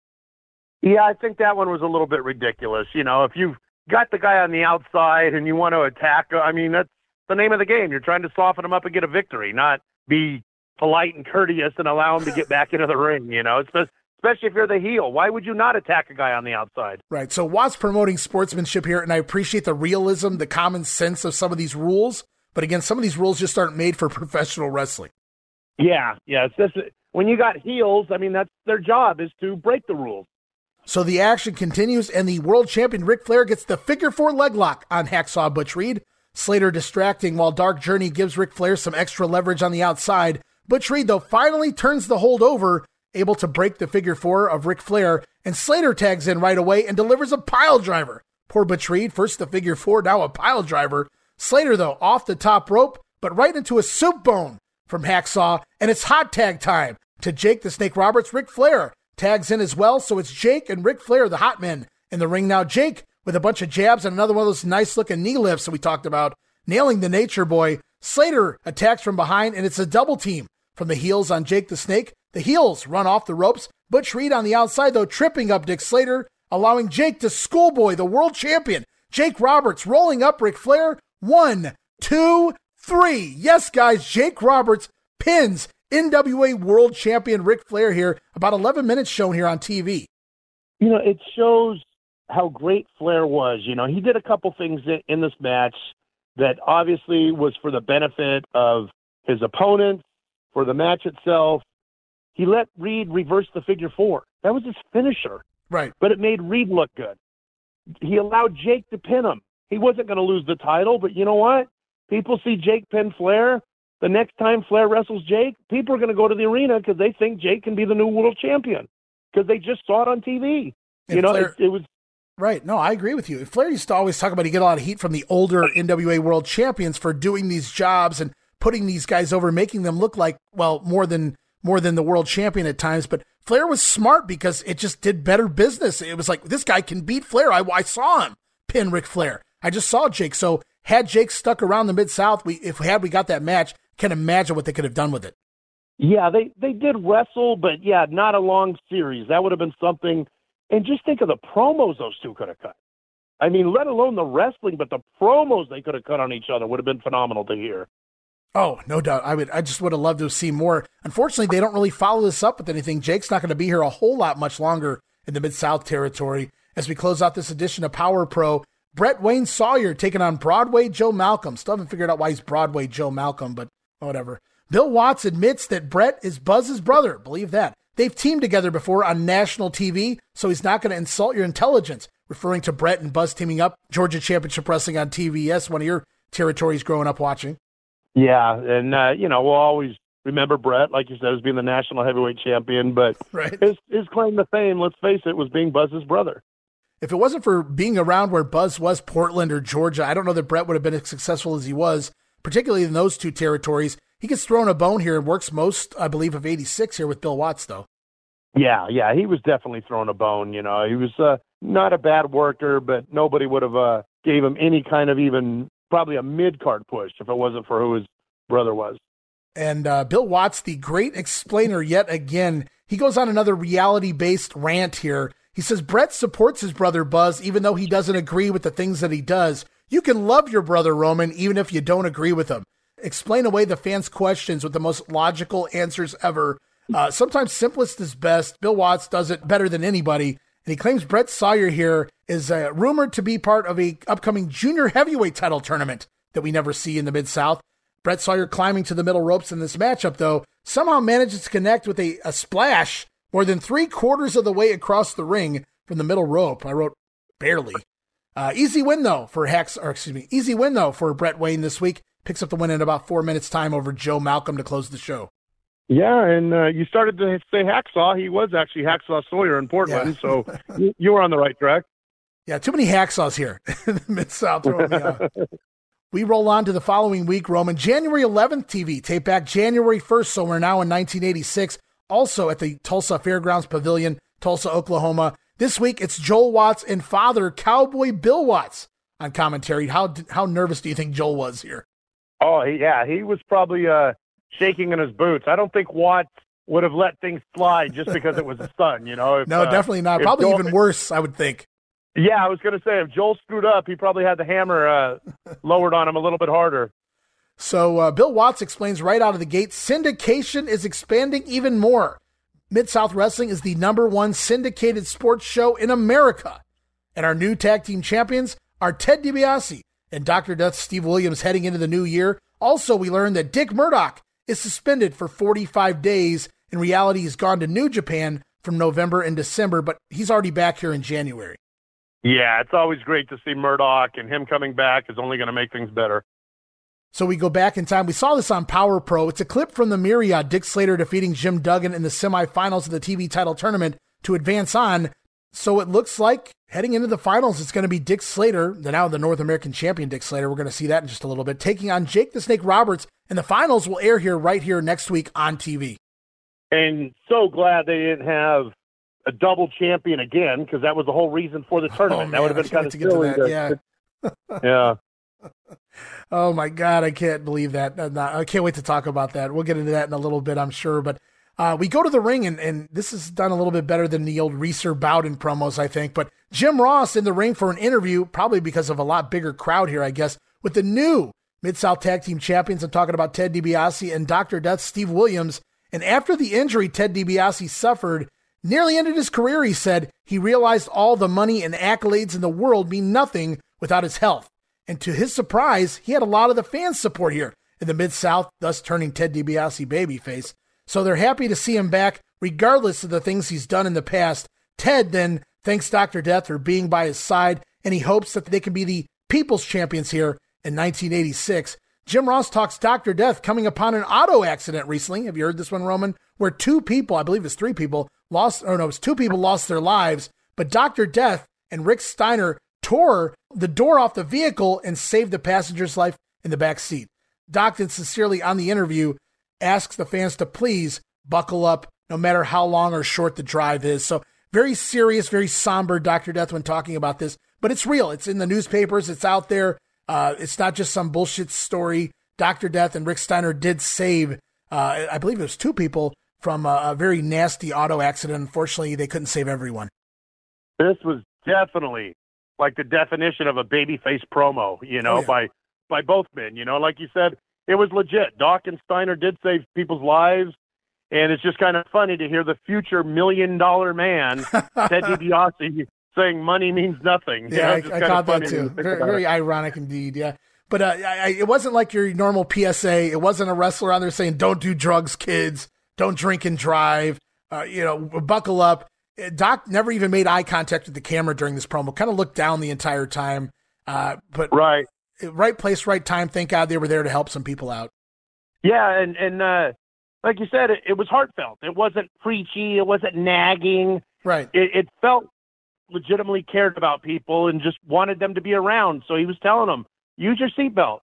Yeah, I think that one was a little bit ridiculous. You know, if you've got the guy on the outside and you want to attack, I mean, that's the name of the game. You're trying to soften him up and get a victory, not be polite and courteous and allow him to get back into the ring. You know, it's especially if you're the heel. Why would you not attack a guy on the outside? Right. So Watts promoting sportsmanship here, and I appreciate the realism, the common sense of some of these rules. But again, some of these rules just aren't made for [LAUGHS] professional wrestling. Yeah, yeah. It's just when you got heels. I mean, that's their job is to break the rules. So the action continues, and the world champion Ric Flair gets the figure four leg lock on Hacksaw Butch Reed. Slater distracting while Dark Journey gives Ric Flair some extra leverage on the outside. Butch Reed, though, finally turns the hold over able to break the figure four of Ric Flair, and Slater tags in right away and delivers a pile driver. Poor Reed, first the figure four, now a pile driver. Slater, though, off the top rope, but right into a soup bone from Hacksaw, and it's hot tag time to Jake the Snake Roberts. Ric Flair tags in as well, so it's Jake and Ric Flair, the hot men, in the ring now. Jake with a bunch of jabs and another one of those nice looking knee lifts that we talked about, nailing the Nature Boy. Slater attacks from behind, and it's a double team from the heels on Jake the Snake. The heels run off the ropes. Butch Reed on the outside, though, tripping up Dick Slater, allowing Jake to schoolboy the world champion. Jake Roberts rolling up Ric Flair. One, two, three. Yes, guys, Jake Roberts pins NWA World Champion Ric Flair here. About 11 minutes shown here on TV. You know, it shows how great Flair was. You know, he did a couple things in this match that obviously was for the benefit of his opponent, for the match itself, he let Reed reverse the figure four. That was his finisher. Right. But it made Reed look good. He allowed Jake to pin him. He wasn't going to lose the title, but you know what? People see Jake pin Flair. The next time Flair wrestles Jake, people are going to go to the arena because they think Jake can be the new world champion. because they just saw it on TV. And you know, Flair- it, it was Right. No, I agree with you. Flair used to always talk about he get a lot of heat from the older NWA world champions for doing these jobs and putting these guys over, making them look like, well, more than more than the world champion at times. But Flair was smart because it just did better business. It was like this guy can beat Flair. I, I saw him pin Ric Flair. I just saw Jake. So had Jake stuck around the mid South, we if had we got that match, can imagine what they could have done with it. Yeah, they they did wrestle, but yeah, not a long series. That would have been something. And just think of the promos those two could have cut. I mean, let alone the wrestling, but the promos they could have cut on each other would have been phenomenal to hear. Oh, no doubt. I would. I just would have loved to see more. Unfortunately, they don't really follow this up with anything. Jake's not going to be here a whole lot much longer in the Mid South territory. As we close out this edition of Power Pro, Brett Wayne Sawyer taking on Broadway Joe Malcolm. Still haven't figured out why he's Broadway Joe Malcolm, but whatever. Bill Watts admits that Brett is Buzz's brother. Believe that. They've teamed together before on national TV, so he's not going to insult your intelligence. Referring to Brett and Buzz teaming up, Georgia Championship Wrestling on TBS, one of your territories growing up watching. Yeah, and uh, you know we'll always remember Brett, like you said, as being the national heavyweight champion. But [LAUGHS] right. his his claim to fame, let's face it, was being Buzz's brother. If it wasn't for being around where Buzz was, Portland or Georgia, I don't know that Brett would have been as successful as he was, particularly in those two territories. He gets thrown a bone here and works most, I believe, of 86 here with Bill Watts, though. Yeah, yeah, he was definitely thrown a bone. You know, he was uh, not a bad worker, but nobody would have uh, gave him any kind of even probably a mid card push if it wasn't for who his brother was. And uh, Bill Watts, the great explainer yet again, he goes on another reality based rant here. He says Brett supports his brother Buzz even though he doesn't agree with the things that he does. You can love your brother Roman even if you don't agree with him. Explain away the fans' questions with the most logical answers ever. Uh, sometimes simplest is best. Bill Watts does it better than anybody. And he claims Brett Sawyer here is uh, rumored to be part of a upcoming junior heavyweight title tournament that we never see in the Mid South. Brett Sawyer climbing to the middle ropes in this matchup, though, somehow manages to connect with a, a splash more than three quarters of the way across the ring from the middle rope. I wrote barely. Uh, easy win though for Hex, or excuse me, easy win though for Brett Wayne this week. Picks up the win in about four minutes time over Joe Malcolm to close the show. Yeah, and uh, you started to say Hacksaw. He was actually Hacksaw Sawyer in Portland, yeah. so [LAUGHS] you, you, were on the right track. Yeah, too many hacksaws here [LAUGHS] in the Mid South. we roll on to the following week, Roman. January 11th TV, tape back January 1st, so we're now in 1986, also at the Tulsa Fairgrounds Pavilion, Tulsa, Oklahoma. This week, it's Joel Watts and father, Cowboy Bill Watts, on commentary. How how nervous do you think Joel was here? Oh, yeah, he was probably uh, shaking in his boots. I don't think Watts would have let things slide just because it was his son, you know? If, no, uh, definitely not. Probably Joel, even worse, I would think. Yeah, I was going to say, if Joel screwed up, he probably had the hammer uh, [LAUGHS] lowered on him a little bit harder. So uh, Bill Watts explains right out of the gate syndication is expanding even more. Mid South Wrestling is the number one syndicated sports show in America. And our new tag team champions are Ted DiBiase and Dr. Death Steve Williams heading into the new year. Also, we learned that Dick Murdoch is suspended for 45 days. In reality, he's gone to New Japan from November and December, but he's already back here in January. Yeah, it's always great to see Murdoch, and him coming back is only going to make things better. So we go back in time. We saw this on Power Pro. It's a clip from the Myriad. Dick Slater defeating Jim Duggan in the semifinals of the TV title tournament to advance on. So it looks like heading into the finals, it's going to be Dick Slater, the now the North American champion Dick Slater. We're going to see that in just a little bit, taking on Jake the Snake Roberts. And the finals will air here right here next week on TV. And so glad they didn't have a double champion again because that was the whole reason for the [LAUGHS] tournament. Oh, that would have been [LAUGHS] kind of silly. To that. To, yeah. [LAUGHS] yeah. Oh my God, I can't believe that. I can't wait to talk about that. We'll get into that in a little bit, I'm sure. But uh, we go to the ring, and, and this is done a little bit better than the old Reeser Bowden promos, I think. But Jim Ross in the ring for an interview, probably because of a lot bigger crowd here, I guess, with the new Mid South Tag Team Champions. I'm talking about Ted DiBiase and Dr. Death Steve Williams. And after the injury Ted DiBiase suffered, nearly ended his career, he said, he realized all the money and accolades in the world mean nothing without his health. And to his surprise, he had a lot of the fans' support here in the Mid South, thus turning Ted DiBiase babyface. So they're happy to see him back, regardless of the things he's done in the past. Ted then thanks Dr. Death for being by his side, and he hopes that they can be the people's champions here in 1986. Jim Ross talks Dr. Death coming upon an auto accident recently. Have you heard this one, Roman? Where two people, I believe it's three people, lost, or no, it was two people lost their lives, but Dr. Death and Rick Steiner tore the door off the vehicle and saved the passenger's life in the back seat. Docton sincerely on the interview asks the fans to please buckle up no matter how long or short the drive is. So very serious, very somber Dr. Death when talking about this, but it's real. It's in the newspapers. It's out there. Uh, it's not just some bullshit story. Dr. Death and Rick Steiner did save, uh, I believe it was two people from a, a very nasty auto accident. Unfortunately, they couldn't save everyone. This was definitely like the definition of a babyface promo, you know, Oh, yeah. by by both men. You know, like you said, it was legit. Doc and Steiner did save people's lives, and it's just kind of funny to hear the future million dollar man [LAUGHS] Ted DiBiase saying money means nothing. Yeah, know, I, I caught that too. Very, very ironic indeed. Yeah. But uh, I, I- it wasn't like your normal PSA. It wasn't a wrestler on there saying, don't do drugs, kids. Don't drink and drive. Uh, you know, buckle up. Uh, Doc never even made eye contact with the camera during this promo, kind of looked down the entire time. Uh, but right. right place, right time. Thank God they were there to help some people out. Yeah, and and uh, like you said, it, it was heartfelt. It wasn't preachy. It wasn't nagging. Right. It, it felt legitimately cared about people and just wanted them to be around. So he was telling them, use your seatbelt.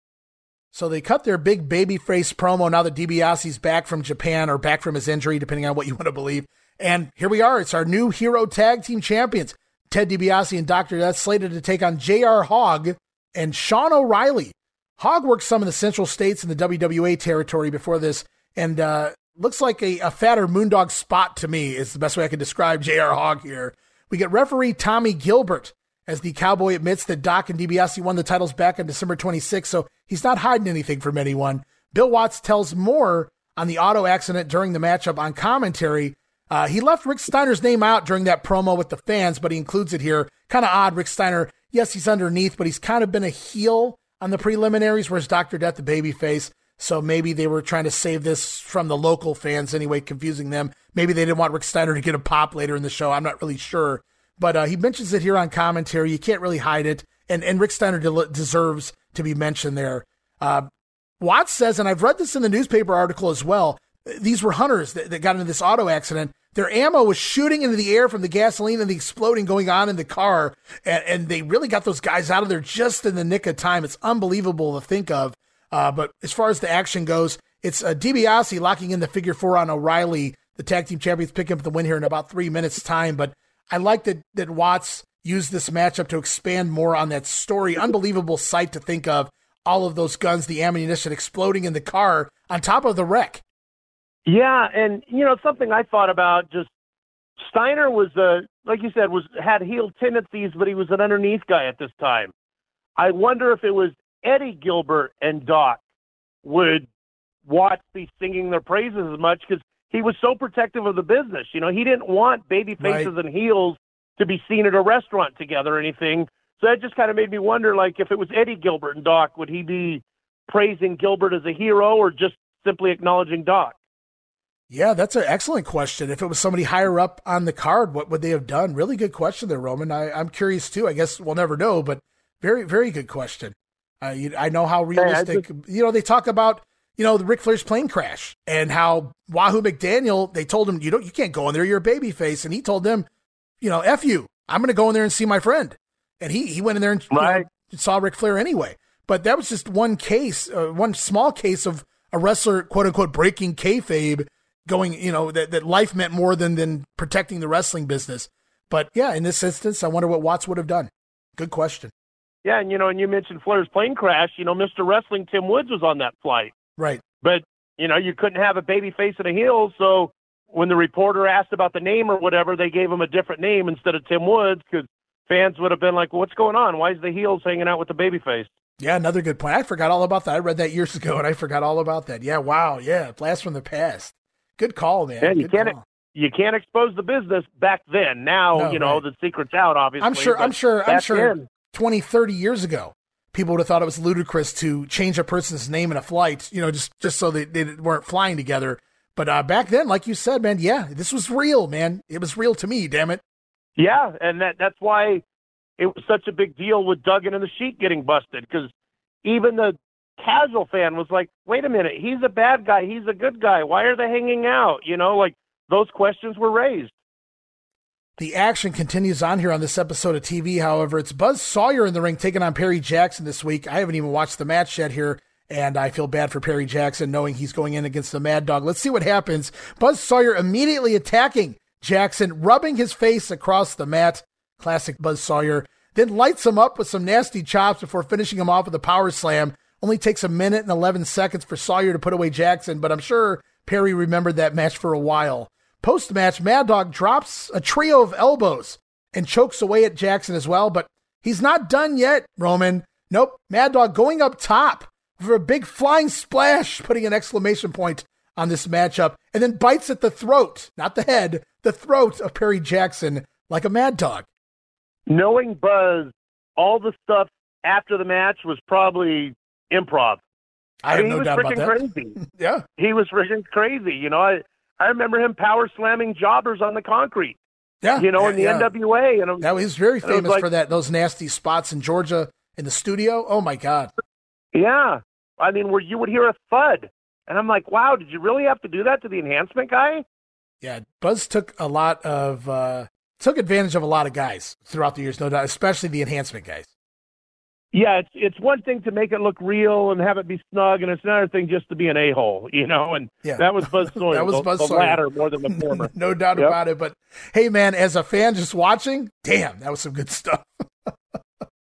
So they cut their big baby face promo now that DiBiase's back from Japan or back from his injury, depending on what you [LAUGHS] want to believe. And here we are. It's our new hero tag team champions. Ted DiBiase and Dr. Death slated to take on J.R. Hogg and Sean O'Reilly. Hogg worked some of the Central States in the WWA territory before this, and uh, looks like a, a fatter Moondog spot to me is the best way I can describe J.R. Hogg here. We get referee Tommy Gilbert as the Cowboy admits that Doc and DiBiase won the titles back on December 26, so he's not hiding anything from anyone. Bill Watts tells more on the auto accident during the matchup on commentary. Uh, he left Rick Steiner's name out during that promo with the fans, but he includes it here. Kind of odd, Rick Steiner. Yes, he's underneath, but he's kind of been a heel on the preliminaries, whereas Dr. Death, the babyface. So maybe they were trying to save this from the local fans anyway, confusing them. Maybe they didn't want Rick Steiner to get a pop later in the show. I'm not really sure. But uh, he mentions it here on commentary. You can't really hide it. And, and Rick Steiner de- deserves to be mentioned there. Uh, Watts says, and I've read this in the newspaper article as well, these were hunters that, that got into this auto accident. Their ammo was shooting into the air from the gasoline and the exploding going on in the car. And, and they really got those guys out of there just in the nick of time. It's unbelievable to think of. Uh, but as far as the action goes, it's uh, DiBiase locking in the figure four on O'Reilly. The tag team champions picking up the win here in about three minutes' time. But I like that, that Watts used this matchup to expand more on that story. Unbelievable sight to think of. All of those guns, the ammunition exploding in the car on top of the wreck. Yeah, and you know something I thought about just Steiner was uh like you said was had heel tendencies, but he was an underneath guy at this time. I wonder if it was Eddie Gilbert and Doc would Watts be singing their praises as much because he was so protective of the business. You know, he didn't want baby faces and heels to be seen at a restaurant together or anything. So that just kind of made me wonder, like, if it was Eddie Gilbert and Doc, would he be praising Gilbert as a hero or just simply acknowledging Doc? Yeah, that's an excellent question. If it was somebody higher up on the card, what would they have done? Really good question there, Roman. I, I'm curious too. I guess we'll never know, but very, very good question. Uh, you, I know how realistic, you know, they talk about, you know, the Ric Flair's plane crash and how Wahoo McDaniel, they told him, you don't, you can't go in there. You're a baby face. And he told them, you know, F you, I'm going to go in there and see my friend. And he, he went in there and you know, saw Ric Flair anyway. But that was just one case, uh, one small case of a wrestler, quote unquote, breaking kayfabe, going, you know, that, that life meant more than, than protecting the wrestling business. But yeah, in this instance, I wonder what Watts would have done. Good question. Yeah, and you know, and you mentioned Flair's plane crash. You know, Mr. Wrestling Tim Woods was on that flight. Right. But you know, you couldn't have a baby face and a heel, so when the reporter asked about the name or whatever, they gave him a different name instead of Tim Woods because fans would have been like, well, "What's going on? Why is the heels hanging out with the baby face?" Yeah, another good point. I forgot all about that. I read that years [LAUGHS] ago and I forgot all about that. Yeah, wow. Yeah, blast from the past. Good call, man. Yeah, you Good can't call. you can't expose the business back then. Now, No, you know, right. the secret's out. Obviously, I'm sure. I'm sure. I'm sure. then- 20, 30 years ago, people would have thought it was ludicrous to change a person's name in a flight. You know, just just so they, they weren't flying together. But uh, back then, like you said, man, yeah, this was real, man. It was real to me. Damn it. Yeah, and that that's why it was such a big deal with Duggan and the Sheik getting busted because even the casual fan was like, wait a minute, he's a bad guy, he's a good guy. Why are they hanging out? You know, like those questions were raised. The action continues on here on this episode of TV. However, it's Buzz Sawyer in the ring taking on Perry Jackson this week. I haven't even watched the match yet here, and I feel bad for Perry Jackson knowing he's going in against the Mad Dog. Let's see what happens. Buzz Sawyer immediately attacking Jackson, rubbing his face across the mat. Classic Buzz Sawyer. Then lights him up with some nasty chops before finishing him off with a power slam. Only takes a minute and 11 seconds for Sawyer to put away Jackson, but I'm sure Perry remembered that match for a while. Post match, Mad Dog drops a trio of elbows and chokes away at Jackson as well, but he's not done yet, Roman. Nope, Mad Dog going up top for a big flying splash, putting an exclamation point on this matchup, and then bites at the throat, not the head, the throat of Perry Jackson like a mad dog. Knowing Buzz, all the stuff after the match was probably improv. I, I have mean, no he was doubt freaking about that. crazy. [LAUGHS] yeah, he was freaking crazy. You know, I I remember him power slamming jobbers on the concrete. Yeah, you know, in the yeah. NWA, and that was very famous like- for that. Those nasty spots in Georgia in the studio. Oh my god. Yeah, I mean, where you would hear a thud, and I'm like, wow, did you really have to do that to the enhancement guy? Yeah, Buzz took a lot of uh took advantage of a lot of guys throughout the years, no doubt, especially the enhancement guys. Yeah, it's it's one thing to make it look real and have it be snug, and it's another thing just to be an a hole, you know. And Yeah. that was Buzz [LAUGHS] Sawyer. That was the, Buzz the Sawyer. latter more than the [LAUGHS] former. no doubt Yep. about it. But hey, man, as a fan just watching, damn, that was some good stuff. [LAUGHS]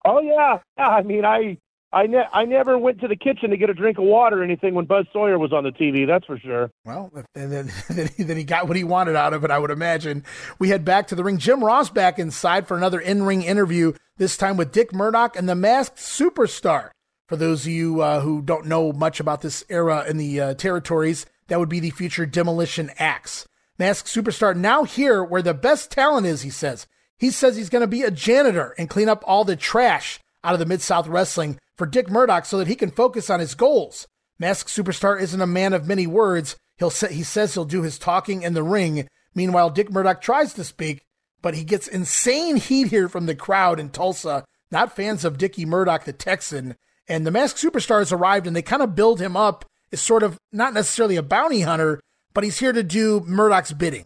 Oh yeah, yeah. I mean, I I ne- I never went to the kitchen to get a drink of water or anything when Buzz Sawyer was on the TV. That's for sure. Well, and then [LAUGHS] then he, got what he wanted out of it, I would imagine. We head back to the ring. Jim Ross back inside for another in-ring interview. This time with Dick Murdoch and the Masked Superstar. For those of you uh, who don't know much about this era in the uh, territories, that would be the future Demolition Axe. Masked Superstar now here where the best talent is. He says. He says he's going to be a janitor and clean up all the trash out of the Mid South Wrestling for Dick Murdoch so that he can focus on his goals. Masked Superstar isn't a man of many words. He'll say, he says he'll do his talking in the ring. Meanwhile, Dick Murdoch tries to speak, but he gets insane heat here from the crowd in Tulsa, not fans of Dickie Murdoch, the Texan. And the Masked Superstar has arrived and they kind of build him up as sort of not necessarily a bounty hunter, but he's here to do Murdoch's bidding.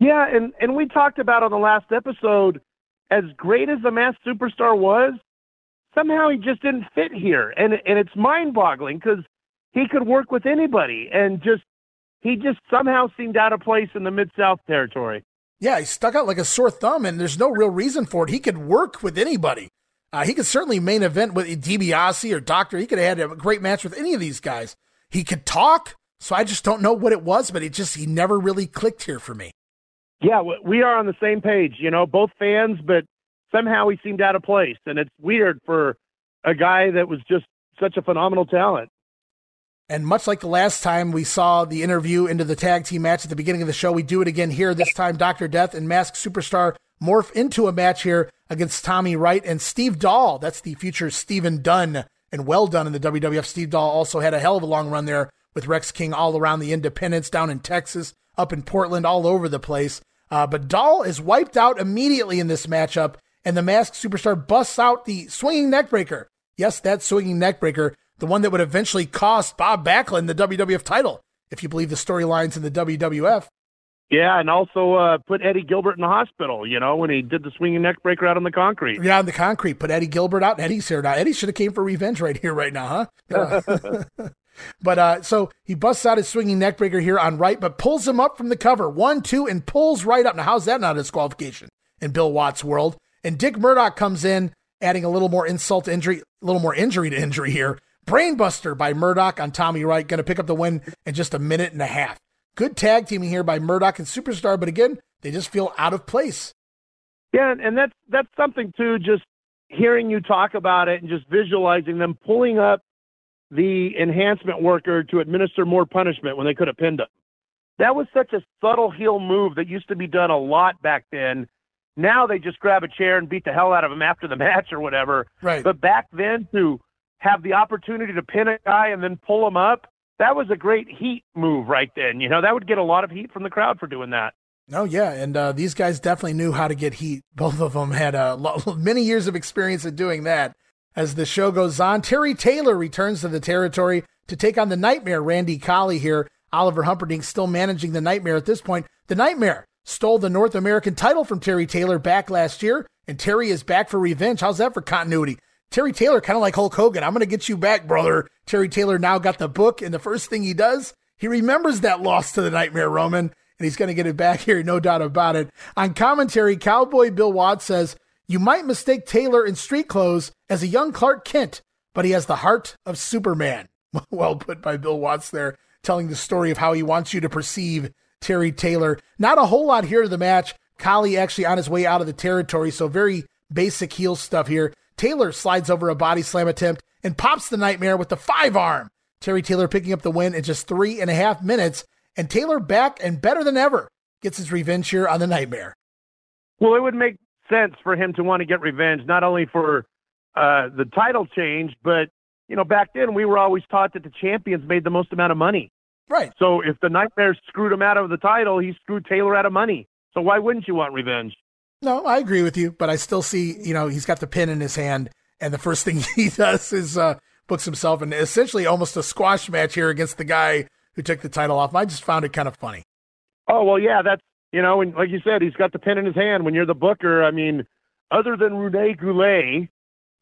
Yeah, and and we talked about on the last episode, as great as the masked superstar was, somehow he just didn't fit here, and and it's mind-boggling because he could work with anybody, and just he just somehow seemed out of place in the Mid South territory. Yeah, he stuck out like a sore thumb, and there's no real reason for it. He could work with anybody. Uh, he could certainly main event with DiBiase or Doctor. He could have had a great match with any of these guys. He could talk, so I just don't know what it was, but it just he never really clicked here for me. Yeah, we are on the same page, you know, both fans, but somehow he seemed out of place, and it's weird for a guy that was just such a phenomenal talent. And much like the last time we saw the interview into the tag team match at the beginning of the show, we do it again here. This time, Dr. Death and Masked Superstar morph into a match here against Tommy Wright and Steve Doll. That's the future Steven Dunn and Well Dunn in the WWF. Steve Doll also had a hell of a long run there with Rex King all around the independents, down in Texas, up in Portland, all over the place. Uh, but Doll is wiped out immediately in this matchup, and the Masked Superstar busts out the swinging neckbreaker. Yes, that swinging neckbreaker, the one that would eventually cost Bob Backlund the WWF title, if you believe the storylines in the WWF. Yeah, and also uh, put Eddie Gilbert in the hospital, you know, when he did the swinging neckbreaker out on the concrete. Yeah, on the concrete. Put Eddie Gilbert out. Eddie's here now. Eddie should have came for revenge Wright here, right now, huh? Yeah. [LAUGHS] [LAUGHS] but uh, so he busts out his swinging neckbreaker here on right, but pulls him up from the cover. One, two, and pulls right up. Now, how's that not a disqualification in Bill Watts' world? And Dick Murdoch comes in, adding a little more insult to injury, a little more injury to injury here. Brainbuster by Murdoch on Tommy Wright, going to pick up the win in just a minute and a half. Good tag teaming here by Murdoch and Superstar, but again, they just feel out of place. Yeah, and- that's that's something too. Just hearing you talk about it and just visualizing them pulling up the enhancement worker to administer more punishment when they could have pinned him. That was such a subtle heel move that used to be done a lot back then. Now they just grab a chair and beat the hell out of him after the [LAUGHS] match or whatever. Right. But back then to have the opportunity to pin a guy and then pull him up, that was a great heat move right then. You know, that would get a lot of heat from the crowd for doing that. Oh yeah, and uh, these guys definitely knew how to get heat. [LAUGHS] Both of them had uh, lo- [LAUGHS] many years of experience at doing that. As the show goes on, Terry Taylor returns to the territory to take on the Nightmare, Randy Colley here. Oliver Humperdinck still managing the Nightmare at this point. The Nightmare stole the North American title from Terry Taylor back last year, and Terry is back for revenge. How's that for continuity? Terry Taylor, kind of like Hulk Hogan. I'm going to get you back, brother. Terry Taylor now got the book, and the first thing he does, he remembers that loss to the Nightmare Roman, and he's going to get it back [LAUGHS] here, no doubt about it. On commentary, Cowboy Bill Watts says, You might mistake Taylor in street clothes as a young Clark Kent, but he has the heart of Superman. [LAUGHS] well put by Bill Watts there, telling the story of how he wants you to perceive Terry Taylor. Not a whole lot here to the match. Colley actually on his way out of the territory, so very basic heel stuff here. Taylor slides over a body slam attempt and pops the Nightmare with the five arm. Terry Taylor picking up the win in just three and a half minutes, and Taylor back and better than ever gets his revenge here on the Nightmare. Well, it would make sense for him to want to get revenge, not only for uh, the title change, but you know, back then we were always taught that the champions made the most amount of money. Right. So if the Nightmare screwed him out of the title, he screwed Taylor out of money. So why wouldn't you want revenge? No, I agree with you, but I still see, you know, he's got the pin in his hand, and the first thing [LAUGHS] he does is uh, books himself in essentially almost a squash match here against the guy who took the title off. I just found it kind of funny. Oh well, yeah, that's you know, and like you said, he's got the pin in his hand. When you're the booker, I mean, other than Rene Goulet,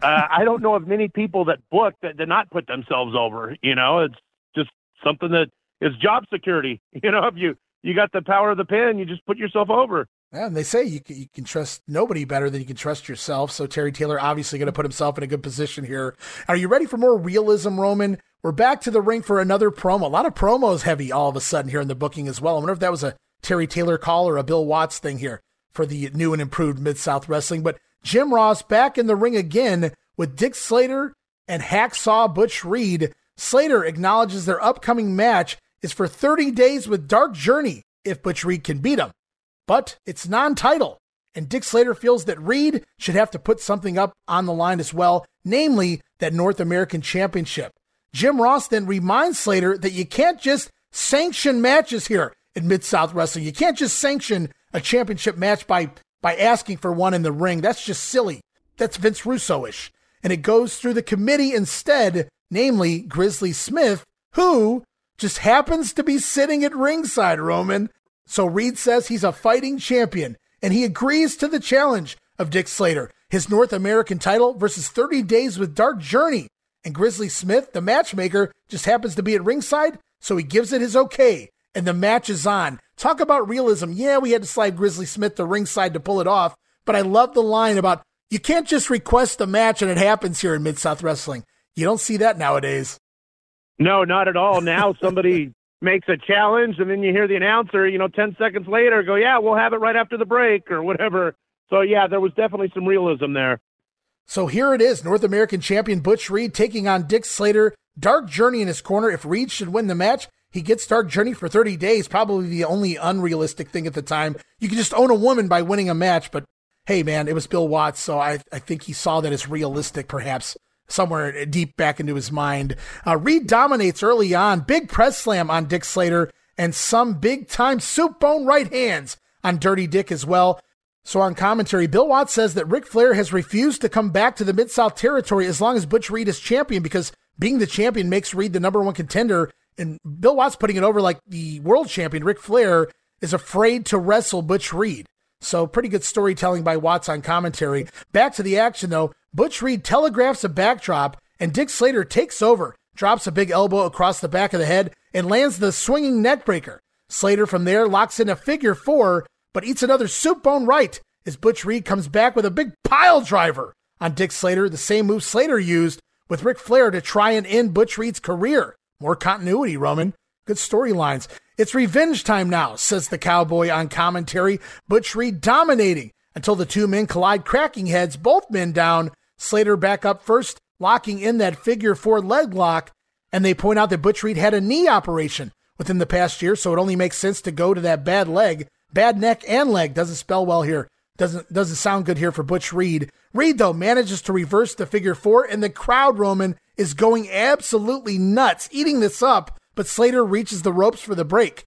uh, I don't know of many people that book that did not put themselves over. You know, it's just something that is job security. [LAUGHS] You know, if you you got the power of the pen, you just put yourself over. Yeah, and they say you can, you can trust nobody better than you can trust yourself. So Terry Taylor obviously going to put himself in a good position here. Are you ready for more realism, Roman? We're back to the ring for another promo. A lot of promos heavy all of a sudden here in the booking as well. I wonder if that was a Terry Taylor call or a Bill Watts thing here for the new and improved Mid South Wrestling. But Jim Ross back in the ring again with Dick Slater and Hacksaw Butch Reed. Slater acknowledges their upcoming match is for 30 days with Dark Journey if Butch Reed can beat him. But it's non title, and Dick Slater feels that Reed should have to put something up on the line as well, namely that North American Championship. Jim Ross then reminds Slater that you can't just sanction matches here in Mid South Wrestling. You can't just sanction a championship match by, by asking for one in the ring. That's just silly. That's Vince Russo ish. And it goes through the committee instead, namely Grizzly Smith, who just happens to be sitting at ringside, Roman. So Reed says he's a fighting champion, and he agrees to the challenge of Dick Slater, his North American title versus 30 Days with Dark Journey. And Grizzly Smith, the matchmaker, just happens to be at ringside, so he gives it his okay, and the match is on. Talk about realism. Yeah, we had to slide Grizzly Smith to ringside to pull it off, but I love the line about you can't just request a match and it happens here in Mid South Wrestling. You don't see that nowadays. No, not at all. Now [LAUGHS] somebody makes a challenge, and then you hear the announcer, you know, 10 seconds later go, yeah, we'll have it right after the break or whatever. So, yeah, there was definitely some realism there. So here it is North American champion Butch Reed taking on Dick Slater. Dark Journey in his corner. If Reed should win the match, he gets Dark Journey for 30 days. Probably the only unrealistic thing at the time. You can just own a woman by winning a match, but hey, man, it was Bill Watts, so I, I think he saw that as realistic, perhaps somewhere deep back into his mind. Uh, Reed dominates early on. Big press slam on Dick Slater and some big time soup bone right hands on Dirty Dick as well. So on commentary, Bill Watts says that Ric Flair has refused to come back to the Mid South territory as long as Butch Reed is champion because being the champion makes Reed the number one contender. And Bill Watts putting it over like the world champion, Ric Flair, is afraid to wrestle Butch Reed. So pretty good storytelling by Watts on commentary. Back to the action though. Butch Reed telegraphs a backdrop, and Dick Slater takes over, drops a big elbow across the back of the head, and lands the swinging neckbreaker. Slater from there locks in a figure four, but eats another soup bone right as Butch Reed comes back with a big pile driver on Dick Slater, the same move Slater used with Ric Flair to try and end Butch Reed's career. More continuity, Roman. Good storylines. It's revenge time now, says the cowboy on commentary. Butch Reed dominating until the two men collide, cracking heads, both men down. Slater back up first, locking in that figure four leg lock. And they point out that Butch Reed had a knee operation within the past year, so it only makes sense to go to that bad leg. Bad neck and leg doesn't spell well here. Doesn't doesn't sound good here for Butch Reed. Reed though manages to reverse the figure four, and the crowd Roman is going absolutely nuts, eating this up. But Slater reaches the ropes for the break.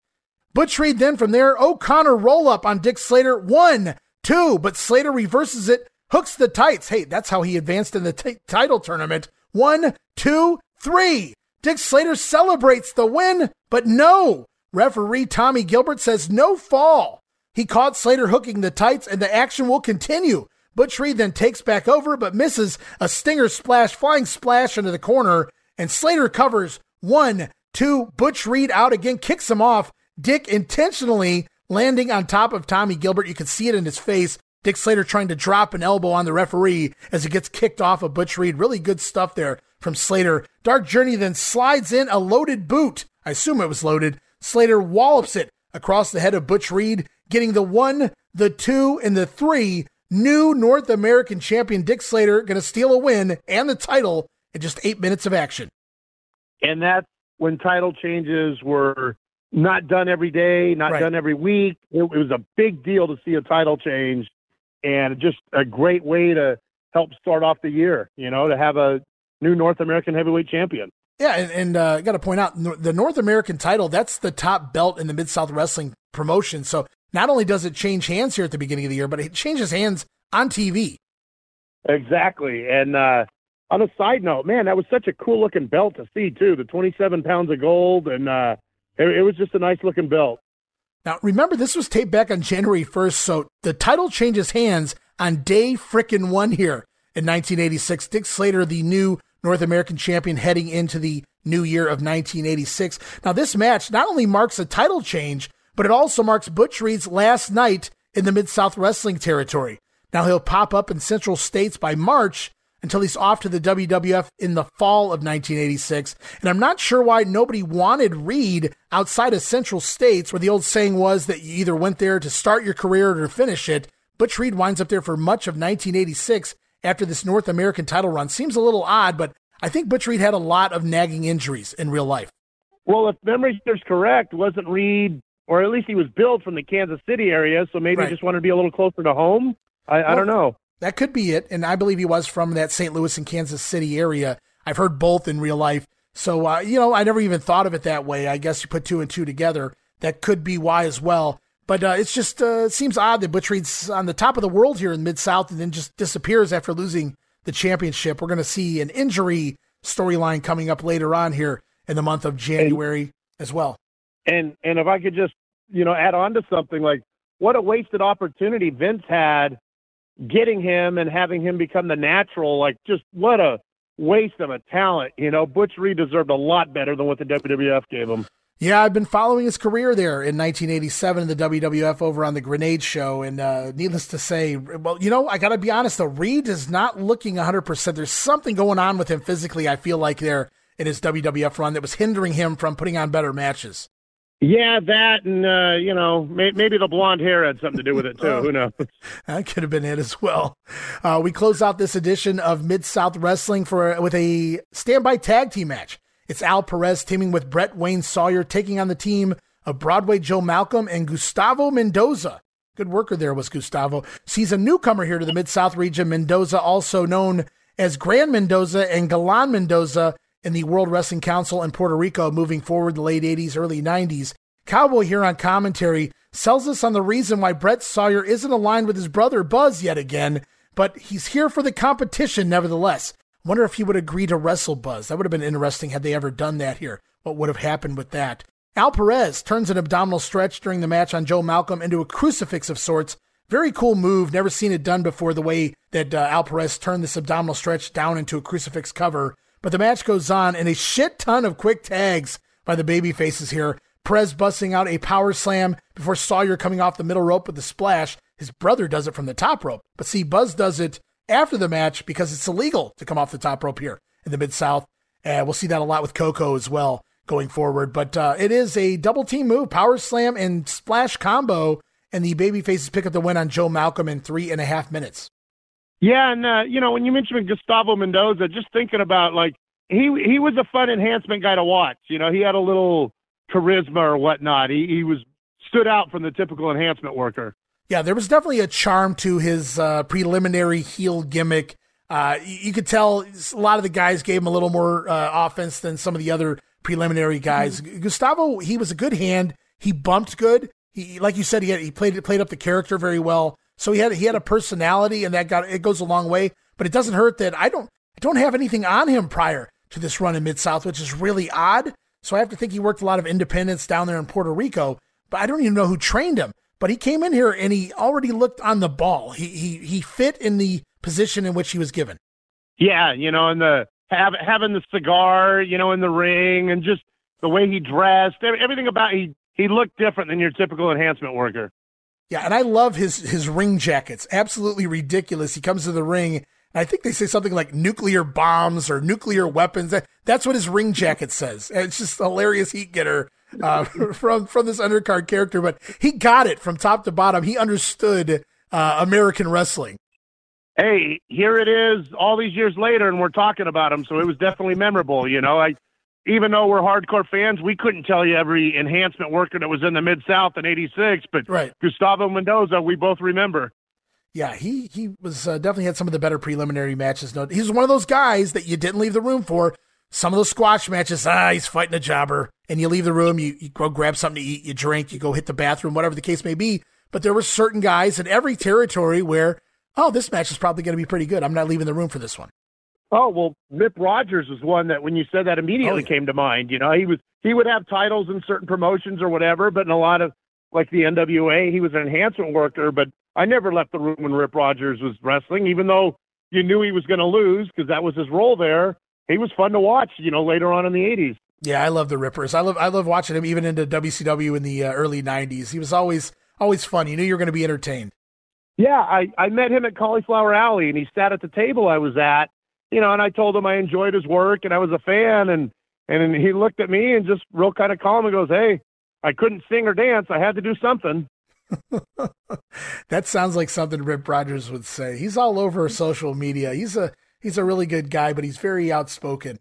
Butch Reed then from there, O'Connor roll up on Dick Slater. One, two, but Slater reverses it hooks the tights. Hey, that's how he advanced in the t- title tournament. One, two, three. Dick Slater celebrates the win, but no. Referee Tommy Gilbert says no fall. He caught Slater hooking the tights, and the action will continue. Butch Reed then takes back over, but misses a stinger splash, flying splash into the corner, and Slater covers one, two. Butch Reed out again, kicks him off. Dick intentionally landing on top of Tommy Gilbert. You can see it in his face. Dick Slater trying to drop an elbow on the referee as he gets kicked off of Butch Reed. Really good stuff there from Slater. Dark Journey then slides in a loaded boot. I assume it was loaded. Slater wallops it across the head of Butch Reed, getting the one, the two, and the three. New North American champion Dick Slater going to steal a win and the title in just eight minutes of action. And that's when title changes were not done every day, not Right. done every week. It, it was a big deal to see a title change, and just a great way to help start off the year. You know, to have a new North American heavyweight champion. Yeah, and, and uh, I got to point out the North American title, that's the top belt in the Mid South Wrestling promotion. So not only does it change hands here at the beginning of the year, but it changes hands on TV. Exactly. And uh, on a side note, man, that was such a cool looking belt to see too. The 27 pounds of gold, and uh, it, it was just a nice looking belt. Now, remember, this was taped back on January 1st, so the title changes hands on day frickin' one here in 1986. Dick Slater, the new North American champion, heading into the new year of 1986. Now, this match not only marks a title change, but it also marks Butch Reed's last night in the Mid South Wrestling territory. Now, he'll pop up in Central States by March until he's off to the WWF in the fall of 1986. And I'm not sure why nobody wanted Reed outside of Central States, where the old saying was that you either went there to start your career or to finish it. Butch Reed winds up there for much of 1986 after this North American title run. Seems a little odd, but I think Butch Reed had a lot of nagging injuries in real life. Well, if memory serves correct, wasn't Reed, or at least he was billed from the Kansas City area, so maybe Right. he just wanted to be a little closer to home. I, I don't know. That could be it. And I believe he was from that St. Louis and Kansas City area. I've heard both in real life. So, uh, you know, I never even thought of it that way. I guess you put two and two together. That could be why as well. But uh, it's just, uh, it seems odd that Butch Reed's on the top of the world here in Mid South and then just disappears after losing the championship. We're going to see an injury storyline coming up later on here in the month of January as well. And and if I could just you know add on to something like what a wasted opportunity Vince had getting him and having him become the natural. Like just what a waste of a talent. You know, Butch Reed deserved a lot better than what the WWF gave him. Yeah, I've been following his career there in 1987 in the WWF over on the Grenade Show, and uh, needless to say, well, you know, I got to be honest though, Reed is not looking 100. percent There's something going on with him physically. I feel like there in his WWF run that was hindering him from putting on better matches. Yeah, that and uh, you know may, maybe the blonde hair had something to do with it too. [LAUGHS] Who knows? That could have been it as well. Uh, we close out this edition of Mid South Wrestling for with a standby tag team match. It's Al Perez teaming with Brett Wayne Sawyer, taking on the team of Broadway Joe Malcolm and Gustavo Mendoza. Good worker there was Gustavo. He's a newcomer here to the Mid South region. Mendoza, also known as Grand Mendoza and Galan Mendoza in the World Wrestling Council in Puerto Rico, moving forward the late 80s, early 90s. Cowboy here on commentary sells us on the reason why Brett Sawyer isn't aligned with his brother Buzz yet again, but he's here for the competition nevertheless. Wonder if he would agree to wrestle Buzz. That would have been interesting had they ever done that here. What would have happened with that? Al Perez turns an abdominal stretch during the match on Joe Malcolm into a crucifix of sorts. Very cool move. Never seen it done before the way that uh, Al Perez turned this abdominal stretch down into a crucifix cover. But the match goes on and a shit ton of quick tags by the baby faces here. Perez busting out a power slam before Sawyer coming off the middle rope with a splash. His brother does it from the top rope. But see, Buzz does it after the match because it's illegal to come off the top rope here in the Mid South. Uh, we'll see that a lot with Koko as well going forward. But uh, it is a double team move, power slam and splash combo, and the baby faces pick up the win on Joe Malcolm in three and a half minutes. Yeah, and uh, you know when you mentioned Gustavo Mendoza, just thinking about like he he was a fun enhancement guy to watch. You know, he had a little charisma or whatnot. He he was stood out from the typical enhancement worker. Yeah, there was definitely a charm to his uh, preliminary heel gimmick. Uh, you, could tell a lot of the guys gave him a little more uh, offense than some of the other preliminary guys. Gustavo, he was a good hand. He bumped good. He, like you said, he had, he played played up the character very well. So he had he had a personality, and that got it goes a long way. But it doesn't hurt that I don't I don't have anything on him prior to this run in Mid South, which is really odd. So I have to think he worked a lot of independence down there in Puerto Rico, but I don't even know who trained him. But he came in here and he already looked on the ball. He he he fit in the position in which he was given. Yeah, you know, and the having the cigar, you know, in the ring, and just the way he dressed, everything about he he looked different than your typical enhancement worker. Yeah, and I love his his ring jackets. Absolutely ridiculous. He comes to the ring, and I think they say something like nuclear bombs or nuclear weapons. That's what his ring jacket says. It's just hilarious heat getter uh, [LAUGHS] from from this undercard character, but he got it from top to bottom. He understood uh, American wrestling. Hey, here it is, all these years later, and we're talking about him. So it was definitely memorable. You know, I even though we're hardcore fans, we couldn't tell you every enhancement worker that was in the Mid South in '86, but right. Gustavo Mendoza, we both remember. Yeah, he he was uh, definitely had some of the better preliminary matches. No, was one of those guys that you didn't leave the room for. Some of those squash matches, ah, he's fighting a jobber, and you leave the room, you, you go grab something to eat, you drink, you go hit the bathroom, whatever the case may be. But there were certain guys in every territory where, oh, this match is probably going to be pretty good. I'm not leaving the room for this one. Oh well, Rip Rogers was one that when you said that immediately oh, yeah. came to mind. You know, he was he would have titles in certain promotions or whatever, but in a lot of like the NWA, he was an enhancement worker. But I never left the room when Rip Rogers was wrestling, even though you knew he was going to lose because that was his role there. He was fun to watch. You know, later on in the '80s. Yeah, I love the Rippers. I love I love watching him even into WCW in the uh, early '90s. He was always always fun. You knew you were going to be entertained. Yeah, I I met him at Cauliflower Alley, and he sat at the table I was at you know, and I told him I enjoyed his work and I was a fan, and and he looked at me and just real kind of calm and goes, "Hey, I couldn't sing or dance. I had to do something." [LAUGHS] that sounds like something Rip Rogers would say. He's all over social media. He's a he's a really good guy, but he's very outspoken.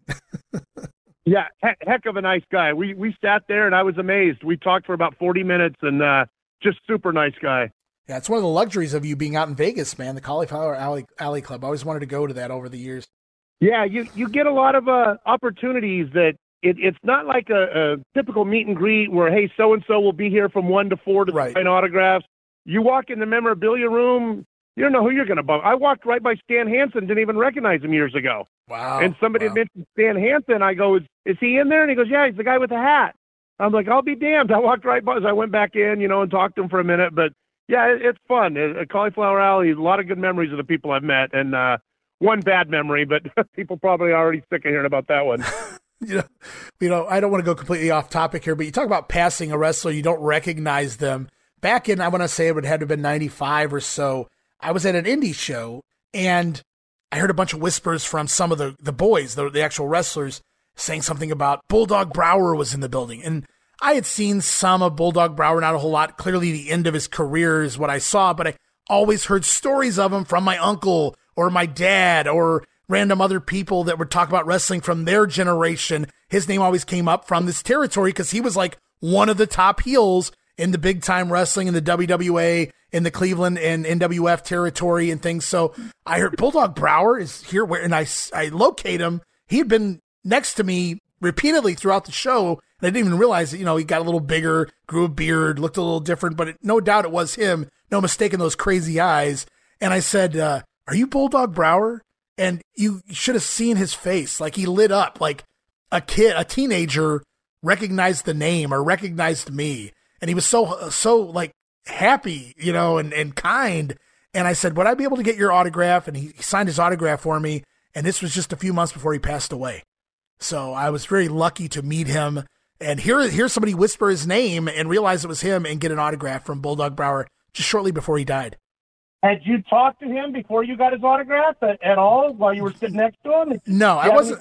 [LAUGHS] yeah, heck of a nice guy. We we sat there and I was amazed. We talked for about forty minutes and uh, just super nice guy. Yeah, it's one of the luxuries of you being out in Vegas, man. The Cauliflower Alley Alley Club. I always wanted to go to that over the years. Yeah, you you get a lot of uh, opportunities that it, it's not like a, a typical meet and greet where hey so and so will be here from one to four to right. sign autographs. You walk in the memorabilia room, you don't know who you're going to bump. I walked right by Stan Hansen, didn't even recognize him years ago. Wow! And somebody wow. mentioned Stan Hansen. I go, is, is he in there? And he goes, yeah, he's the guy with the hat. I'm like, I'll be damned. [LAUGHS] I walked right by. So I went back in, you know, and talked to him for a minute, but yeah, it, it's fun. At Cauliflower Alley, a lot of good memories of the people I've met, and uh, one bad memory, but [LAUGHS] people probably already sick of hearing about that one. [LAUGHS] you know, you know, I don't want to go completely off topic here, but you talk about passing a wrestler, you don't recognize them. Back in, I want to say it would have been 95 or so. I was at an indie show and I heard a bunch of whispers from some of the, the boys, the, the actual wrestlers, saying something about Bulldog Brower was in the building. And I had seen some of Bulldog Brower, not a whole lot. Clearly, the end of his career is what I saw, but I always heard stories of him from my uncle or my dad or random other people that would talk about wrestling from their generation. His name always came up from this territory because he was like one of the top heels in the big time wrestling in the WWA, in the Cleveland and NWF territory and things. So I heard Bulldog Brower is here where, and I, I locate him. He had been next to me repeatedly throughout the show. I didn't even realize that, you know, he got a little bigger, grew a beard, looked a little different, but it, no doubt it was him. No mistake in those crazy eyes. And I said, uh, Are you Bulldog Brower? And you should have seen his face. Like he lit up like a kid, a teenager recognized the name or recognized me. And he was so, so like happy, you know, and, and kind. And I said, Would I be able to get your autograph? And he, he signed his autograph for me. And this was just a few months before he passed away. So I was very lucky to meet him and hear hear somebody whisper his name and realize it was him and get an autograph from Bulldog Brower just shortly before he died. Had you talked to him before you got his autograph at, at all while you were sitting next to him? [LAUGHS] No, I wasn't.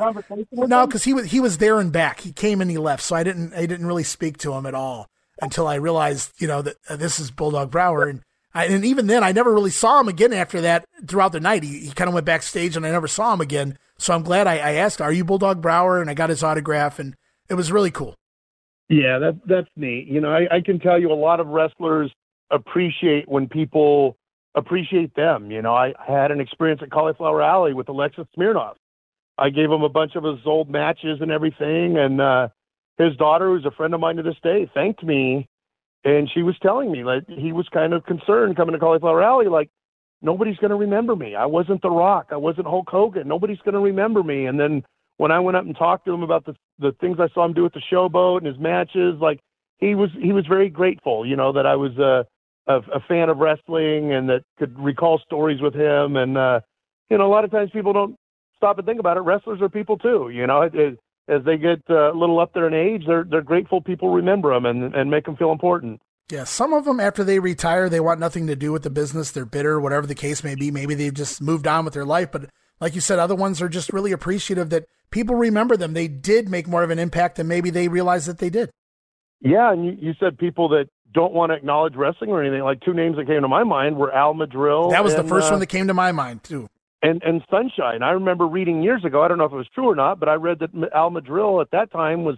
No, because he was he was there and back. He came and he left, so I didn't I didn't really speak to him at all until I realized you know that uh, this is Bulldog Brower and. I, and even then, I never really saw him again after that throughout the night. He, he kind of went backstage and I never saw him again. So I'm glad I, I asked, Are you Bulldog Brower? And I got his autograph and it was really cool. Yeah, that that's neat. You know, I, I can tell you a lot of wrestlers appreciate when people appreciate them. You know, I, had an experience at Cauliflower Alley with Alexis Smirnoff. I gave him a bunch of his old matches and everything, and uh, his daughter, who's a friend of mine to this day, thanked me and she was telling me like he was kind of concerned coming to Cauliflower Alley, like nobody's going to remember me. I wasn't The Rock. I wasn't Hulk Hogan. Nobody's going to remember me. And then when I went up and talked to him about the the things I saw him do at the Showboat and his matches, like he was he was very grateful, you know, that I was a a, a fan of wrestling and that could recall stories with him. And uh, you know, a lot of times people don't stop and think about it. Wrestlers are people too, you know. It, it, as they get uh, a little up there in age, they're they're grateful people remember them and and make them feel important. Yeah, some of them after they retire, they want nothing to do with the business. They're bitter, whatever the case may be. Maybe they've just moved on with their life. But like you said, other ones are just really appreciative that people remember them. They did make more of an impact than maybe they realized that they did. Yeah, and you, you said people that don't want to acknowledge wrestling or anything. Like two names that came to my mind were Al Madril. That was and, the first uh, one that came to my mind too. And and Sunshine. I remember reading years ago. I don't know if it was true or not, but I read that Al Madril at that time was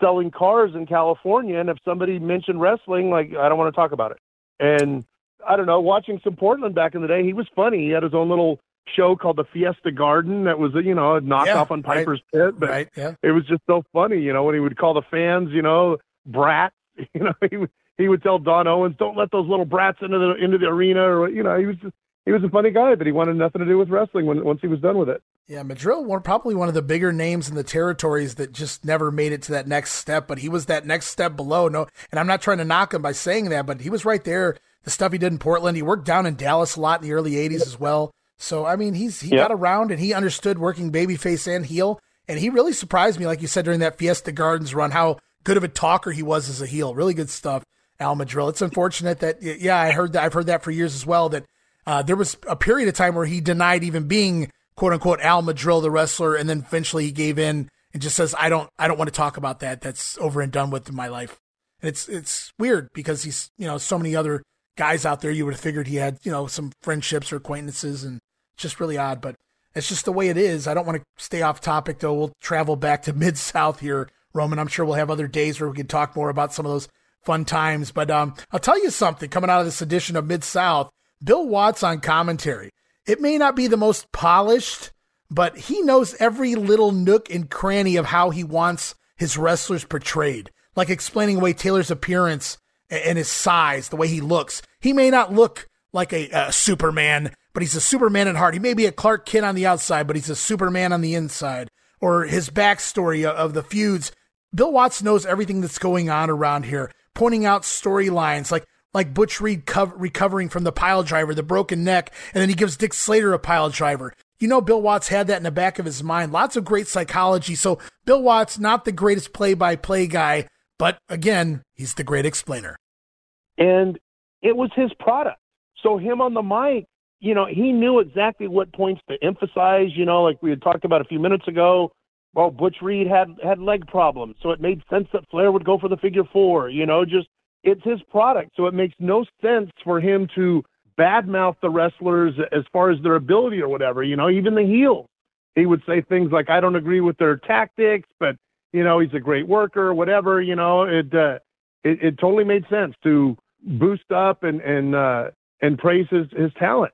selling cars in California, and if somebody mentioned wrestling, like I don't want to talk about it. And I don't know, watching some Portland back in the day, he was funny. He had his own little show called the Fiesta Garden that was you know a knockoff Yeah, on right. Piper's Pit, but Right, yeah. it was just so funny, you know, when he would call the fans, you know, brats. [LAUGHS] You know, he would he would tell Don Owens, "Don't let those little brats into the into the arena," or you know, he was just he was a funny guy, but he wanted nothing to do with wrestling when once he was done with it. Yeah, Madril, one probably one of the bigger names in the territories that just never made it to that next step. But he was that next step below. No, and I'm not trying to knock him by saying that, but he was right there. The stuff he did in Portland, he worked down in Dallas a lot in the early '80s as well. So I mean, he's he Yep. got around and he understood working babyface and heel, and he really surprised me, like you said during that Fiesta Gardens run, how good of a talker he was as a heel. Really good stuff, Al Madril. It's unfortunate that yeah, I heard that. I've heard that for years as well. That uh, there was a period of time where he denied even being quote unquote Al Madril, the wrestler, and then eventually he gave in and just says, "I don't, I don't want to talk about that. That's over and done with in my life." And it's it's weird because he's you know so many other guys out there. You would have figured he had you know some friendships or acquaintances, and just really odd. But it's just the way it is. I don't want to stay off topic though. We'll travel back to [LAUGHS] mid South here, Roman. I'm sure we'll have other days where we can talk more about some of those fun times. But um, I'll tell you something coming out of this edition of Mid South. Bill Watts on commentary. It may not be the most polished, but he knows every little nook and cranny of how he wants his wrestlers portrayed, like explaining away Taylor's appearance and his size, the way he looks. He may not look like a, a Superman, but he's a Superman at heart. He may be a Clark Kent on the outside, but he's a Superman on the inside. Or his backstory of- the feuds. Bill Watts knows everything that's going on around here, pointing out storylines like like Butch Reed cov- recovering from the pile driver, the broken neck, and then he gives Dick Slater a pile driver. You know, Bill Watts had that in the back of his mind. Lots of great psychology. So Bill Watts, not the greatest play-by-play guy, but again, he's the great explainer. and it was his product. So him on the mic, you know, he knew exactly what points to emphasize. You know, like we had talked about a few minutes ago. Well, Butch Reed had had leg problems, so it made sense that Flair would go for the figure four. You know, just it's his product, so it makes no sense for him to badmouth the wrestlers as far as their ability or whatever. You know, even the heels, he would say things like, "I don't agree with their tactics, but you know, he's a great worker, whatever." You know, it uh, it, it totally made sense to boost up and and uh, and praise his his talent.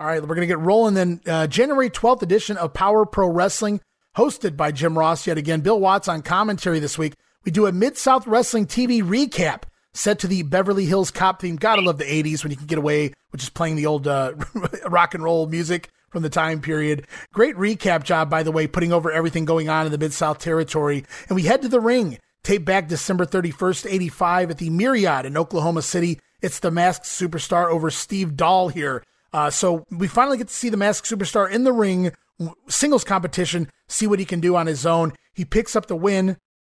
All right, we're going to get rolling then. Uh, January 12th edition of Power Pro Wrestling, hosted by Jim Ross yet again. Bill Watts on commentary this week. We do a Mid South Wrestling TV recap set to the Beverly Hills Cop theme. Gotta love the 80s when you can get away with just playing the old uh, [LAUGHS] rock and roll music from the time period. Great recap job, by the way, putting over everything going on in the Mid South territory. And we head to the ring. Tape back December 31st, 85 at the Myriad in Oklahoma City. It's the masked superstar over Steve Doll here. Uh, so we finally get to see the masked superstar in the ring, singles competition, see what he can do on his own. He picks up the win,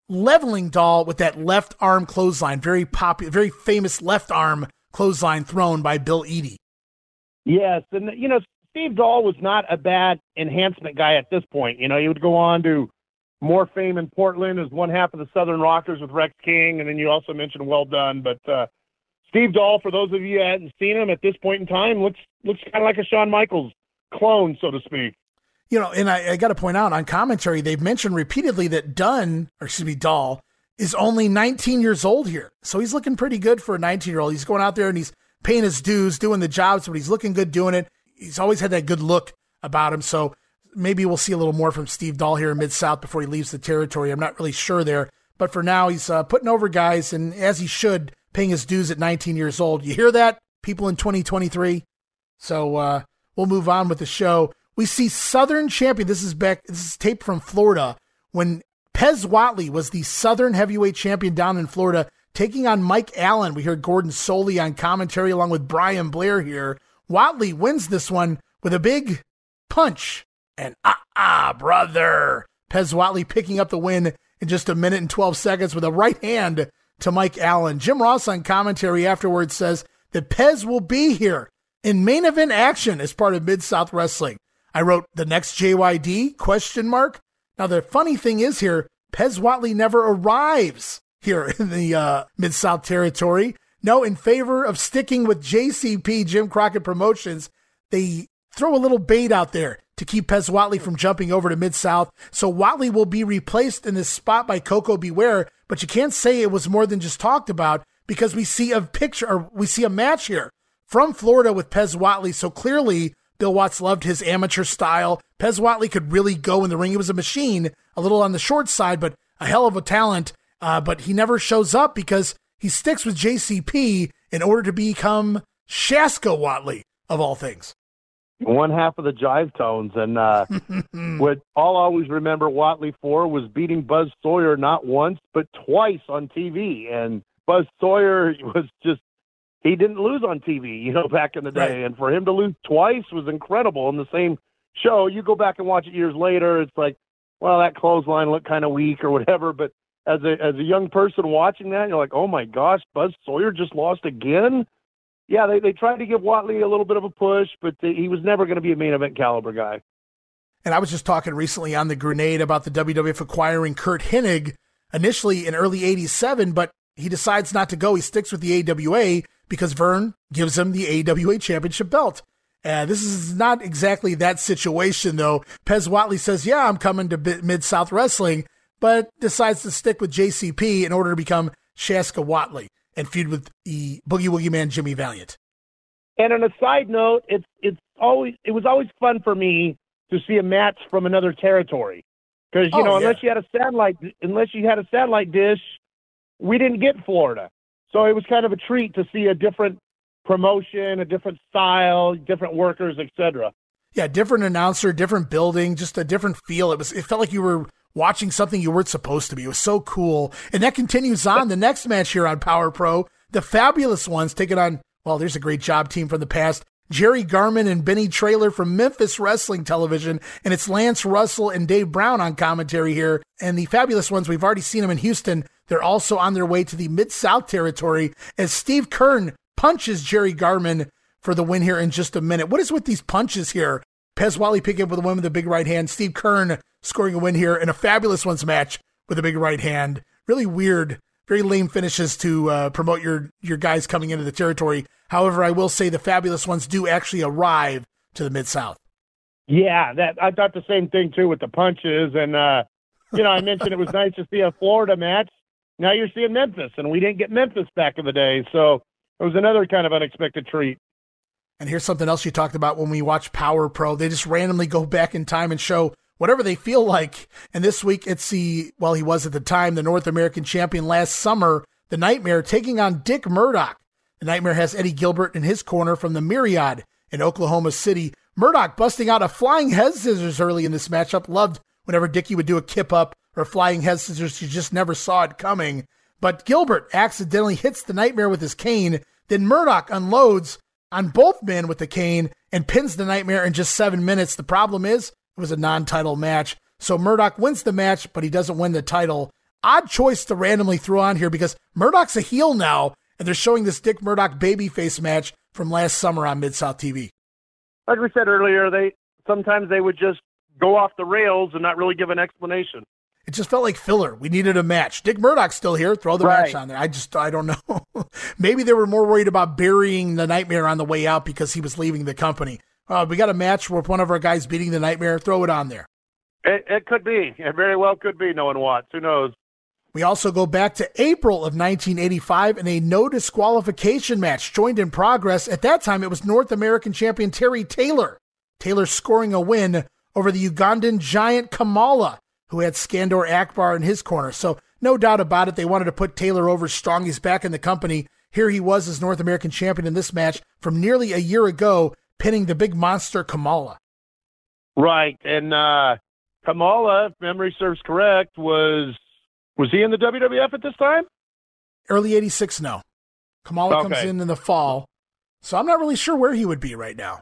leveling Doll with that left arm clothesline, very popular, very famous left arm clothesline thrown by Bill Eadie. Yes, and you know Steve Doll was not a bad enhancement guy at this point. You know, he would go on to more fame in Portland as one half of the Southern Rockers with Rex King, and then you also mentioned Well Dunn. But uh, Steve Doll, for those of you who hadn't seen him at this point in time, looks looks kind of like a Shawn Michaels clone, so to speak. You know, and I, I got to point out on commentary, they've mentioned repeatedly that Dunn, or excuse me, Doll, is only 19 years old here. So he's looking pretty good for a 19 year old. He's going out there and he's paying his dues, doing the jobs, but he's looking good doing it. He's always had that good look about him. So maybe we'll see a little more from Steve Doll here in Mid South before he leaves the territory. I'm not really sure there. But for now, he's uh, putting over guys, and as he should, paying his dues at 19 years old. You hear that, people in 2023? So uh, we'll move on with the show. We see Southern champion. This is back. This is tape from Florida when Pez Whatley was the Southern heavyweight champion down in Florida, taking on Mike Allen. We heard Gordon Solie on commentary along with Brian Blair here. Whatley wins this one with a big punch. And ah, ah, brother. Pez Whatley picking up the win in just a minute and 12 seconds with a right hand to Mike Allen. Jim Ross on commentary afterwards says that Pez will be here in main event action as part of Mid South Wrestling. I wrote the next JYD question mark. Now the funny thing is here, Pez Whatley never arrives here in the uh, Mid South territory. No, in favor of sticking with JCP Jim Crockett Promotions, they throw a little bait out there to keep Pez Whatley from jumping over to Mid South. So Whatley will be replaced in this spot by Koko B. Ware, but you can't say it was more than just talked about because we see a picture or we see a match here from Florida with Pez Whatley. So clearly, Bill Watts loved his amateur style. Pez Whatley could really go in the ring. He was a machine, a little on the short side, but a hell of a talent. Uh, but he never shows up because he sticks with JCP in order to become Shaska Whatley, of all things one half of the jive tones. And uh, [LAUGHS] what I'll always remember Whatley for was beating Buzz Sawyer not once, but twice on TV. And Buzz Sawyer was just, he didn't lose on TV, you know, back in the day. Right. And for him to lose twice was incredible in the same show. You go back and watch it years later, it's like, well, that clothesline looked kind of weak or whatever. But as a as a young person watching that, you're like, oh my gosh, Buzz Sawyer just lost again yeah, they, they tried to give Whatley a little bit of a push, but he was never going to be a main event caliber guy. And I was just talking recently on the grenade about the WWF acquiring Curt Hennig initially in early 87, but he decides not to go. He sticks with the AWA because Vern gives him the AWA championship belt. And this is not exactly that situation, though. Pez Whatley says, Yeah, I'm coming to Mid South Wrestling, but decides to stick with JCP in order to become Shaska Whatley and feud with the Boogie Woogie Man Jimmy Valiant. And on a side note, it's it's always it was always fun for me to see a match from another territory because you oh, know yeah. unless you had a satellite unless you had a satellite dish, we didn't get Florida, so it was kind of a treat to see a different promotion, a different style, different workers, etc. Yeah, different announcer, different building, just a different feel. It was it felt like you were watching something you weren't supposed to be. It was so cool. And that continues on the next match here on Power Pro. The fabulous ones taking on, well, there's a great job team from the past. Jerry Garman and Benny Traylor from Memphis Wrestling Television, and it's Lance Russell and Dave Brown on commentary here. And the fabulous ones, we've already seen them in Houston. They're also on their way to the Mid South territory as Steve Keirn punches Jerry Garman for the win here in just a minute. What is with these punches here? Pez Whatley picking up with a win with a big right hand. Steve Keirn scoring a win here in a fabulous ones match with a big right hand. Really weird, very lame finishes to uh, promote your your guys coming into the territory. However, I will say the fabulous ones do actually arrive to the mid south. Yeah, that I thought the same thing too with the punches, and uh, you know I mentioned it was [LAUGHS] nice to see a Florida match. Now you're seeing Memphis, and we didn't get Memphis back in the day, so it was another kind of unexpected treat. And here's something else you talked about when we watch Power Pro. They just randomly go back in time and show whatever they feel like. And this week, it's the, well, he was at the time the North American champion last summer, the Nightmare, taking on Dick Murdoch. The Nightmare has Eddie Gilbert in his corner from the Myriad in Oklahoma City. Murdoch busting out a flying head scissors early in this matchup. Loved whenever Dickie would do a kip up or flying head scissors. You just never saw it coming. But Gilbert accidentally hits the Nightmare with his cane. Then Murdoch unloads on both men with the cane and pins the Nightmare in just seven minutes. The problem is it was a non title match. So Murdoch wins the match, but he doesn't win the title. Odd choice to randomly throw on here because Murdoch's a heel now, and they're showing this Dick Murdoch babyface match from last summer on Mid South TV. Like we said earlier, they sometimes they would just go off the rails and not really give an explanation. It just felt like filler. We needed a match. Dick Murdoch's still here. Throw the right. match on there. I just, I don't know. [LAUGHS] Maybe they were more worried about burying the nightmare on the way out because he was leaving the company. Uh, we got a match with one of our guys beating the Nightmare. Throw it on there. It, it could be. It very well could be. No one wants. Who knows? We also go back to April of 1985 in a no disqualification match joined in progress. At that time, it was North American champion Terry Taylor. Taylor scoring a win over the Ugandan giant Kamala, who had Skandor Akbar in his corner. So, no doubt about it, they wanted to put Taylor over strong. He's back in the company. here he was as North American champion in this match from nearly a year ago, pinning the big monster Kamala. Right, and uh, Kamala, if memory serves correct, was was he in the WWF at this time? Early '86, no. Kamala Okay. comes in in the fall, so I'm not really sure where he would be right now.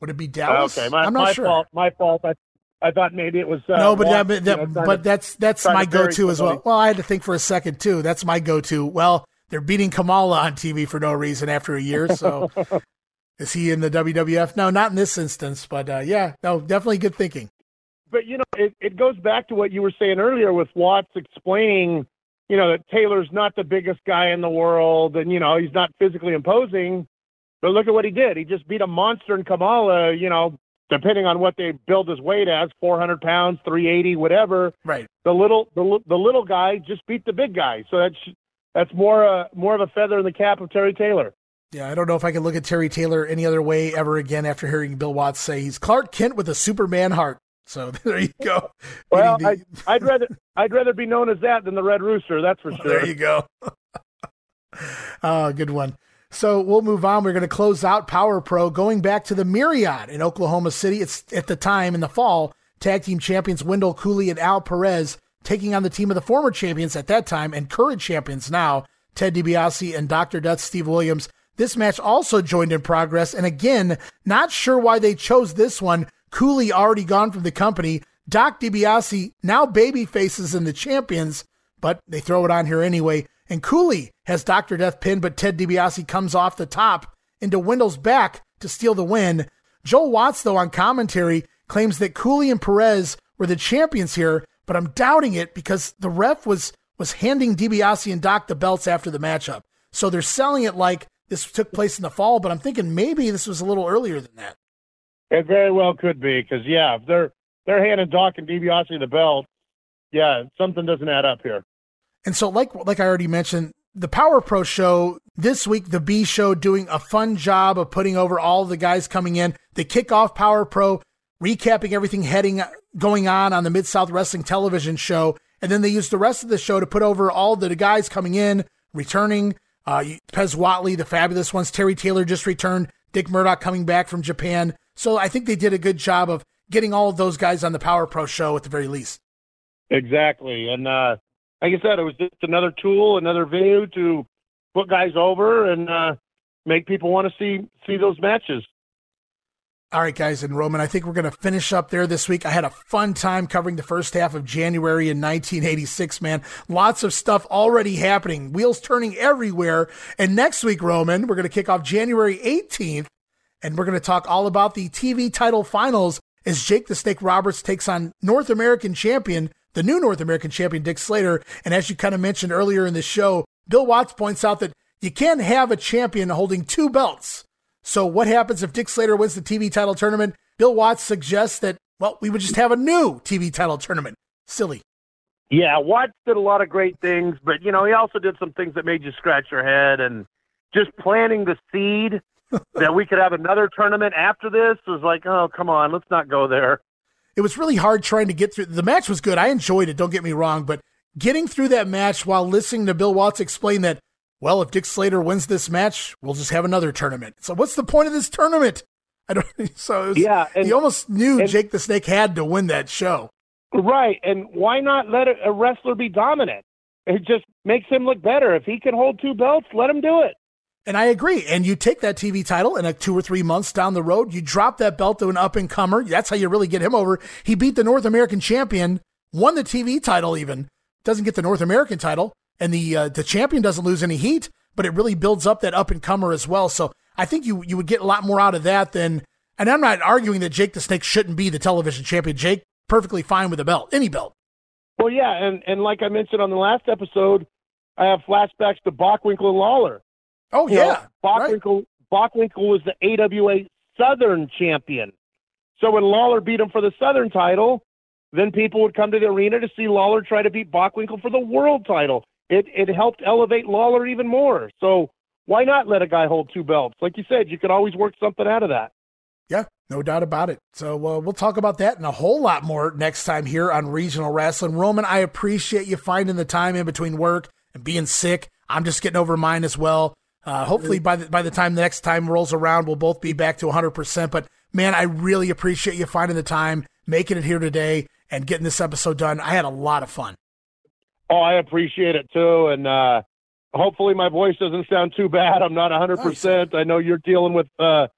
Would it be Dallas? Okay, my, I'm not my sure. fault. My fault. I, I thought maybe it was. Uh, no, but that, but, you know, but to- that's that's my to go-to as well. Well, I had to think for a second too. That's my go-to. Well, they're beating Kamala on TV for no reason after a year, so [LAUGHS] is he in the WWF? No, not in this instance, but uh, yeah, no, definitely good thinking. But you know, it, it goes back to what you were saying earlier with Watts explaining, you know, that Taylor's not the biggest guy in the world, and you know he's not physically imposing. But look at what he did. He just beat a monster in Kamala. You know, depending on what they build his weight as, 400 pounds, 380, whatever. Right. The little the, the little guy just beat the big guy. So that's that's more uh, more of a feather in the cap of Terry Taylor. Yeah, I don't know if I can look at Terry Taylor any other way ever again after hearing Bill Watts say he's Clark Kent with a Superman heart. So [LAUGHS] there you go. Well, I, I'd rather I'd rather be known as that than the Red Rooster. That's for [LAUGHS] the- sure. there you go. oh, [LAUGHS] good one. So we'll move on. We're going to close out Power Pro, going back to the Myriad in Oklahoma City. It's at the time in the fall, tag team champions Wendell Cooley and Al Perez taking on the team of the former champions at that time and current champions now, Ted DiBiase and Dr. Death Steve Williams. This match also joined in progress, and again, not sure why they chose this one. Cooley already gone from the company. Doc DiBiase now baby faces in the champions, but they throw it on here anyway. And Cooley has Dr. Death pinned, but Ted DiBiase comes off the top into Wendell's back to steal the win. Joel Watts, though, on commentary, claims that Cooley and Perez were the champions here, but I'm doubting it because the ref was was handing DiBiase and Doc the belts after the matchup. So they're selling it like this took place in the fall, but I'm thinking maybe this was a little earlier than that. It very well could be because yeah, if they're they're handing Doc and DiBiase the belt, yeah, something doesn't add up here. And so, like like I already mentioned, the Power Pro show this week, the B show doing a fun job of putting over all the guys coming in. They kick off Power Pro, recapping everything heading going on on the Mid South Wrestling Television show, and then they use the rest of the show to put over all the guys coming in, returning. Uh, Pez Whatley, the fabulous ones. Terry Taylor just returned. Dick Murdoch coming back from Japan. So I think they did a good job of getting all of those guys on the Power Pro show at the very least. Exactly, and uh, like I said, it was just another tool, another venue to put guys over and uh, make people want to see see those matches. All right, guys, and Roman, I think we're going to finish up there this week. I had a fun time covering the first half of January in 1986, man. Lots of stuff already happening, wheels turning everywhere. And next week, Roman, we're going to kick off January 18th, and we're going to talk all about the TV title finals as Jake the Snake Roberts takes on North American champion, the new North American champion, Dick Slater. And as you kind of mentioned earlier in the show, Bill Watts points out that you can't have a champion holding two belts. So what happens if Dick Slater wins the TV title tournament? Bill Watts suggests that, well, we would just have a new TV title tournament. Silly. Yeah, Watts did a lot of great things, but you know he also did some things that made you scratch your head, and just planting the seed [LAUGHS] that we could have another tournament after this was like, oh come on, let's not go there. It was really hard trying to get through. The match was good. I enjoyed it. Don't get me wrong, but getting through that match while listening to Bill Watts explain that, well, if Dick Slater wins this match, we'll just have another tournament. So what's the point of this tournament? [LAUGHS] I don't. So was, Yeah, and- he almost knew and- Jake the Snake had to win that show. Right, and why not let a, a wrestler be dominant? It just makes him look better. If he can hold two belts, let him do it. And I agree. And you take that TV title and like two or three months down the road, you drop that belt to an up and comer. That's how you really get him over. He beat the North American champion, won the TV title even, doesn't get the North American title, and the uh, the champion doesn't lose any heat, but it really builds up that up and comer as well. So I think you you would get a lot more out of that than. And I'm not arguing that Jake the Snake shouldn't be the television champion. Jake perfectly fine with a belt, any belt. Well, yeah, and and like I mentioned on the last episode, I have flashbacks to Bockwinkel and Lawler. Oh You know, yeah, Bockwinkel Bockwinkel was the AWA Southern champion. So when Lawler beat him for the Southern title, then people would come to the arena to see Lawler try to beat Bockwinkel for the world title. It it helped elevate Lawler even more. So why not let a guy hold two belts? Like you said, you could always work something out of that. Yeah, no doubt about it. So uh, we'll talk about that and a whole lot more next time here on Regional Rasslin. Roman, I appreciate you finding the time in between work and being sick. I'm just getting over mine as well. Uh, hopefully, by the by the time the next time rolls around, we'll both be back to 100. percent But man, I really appreciate you finding the time, making it here today, and getting this episode done. I had a lot of fun. Oh, I appreciate it too, and uh, hopefully my voice doesn't sound too bad. I'm not 100. percent I know you're dealing with uh,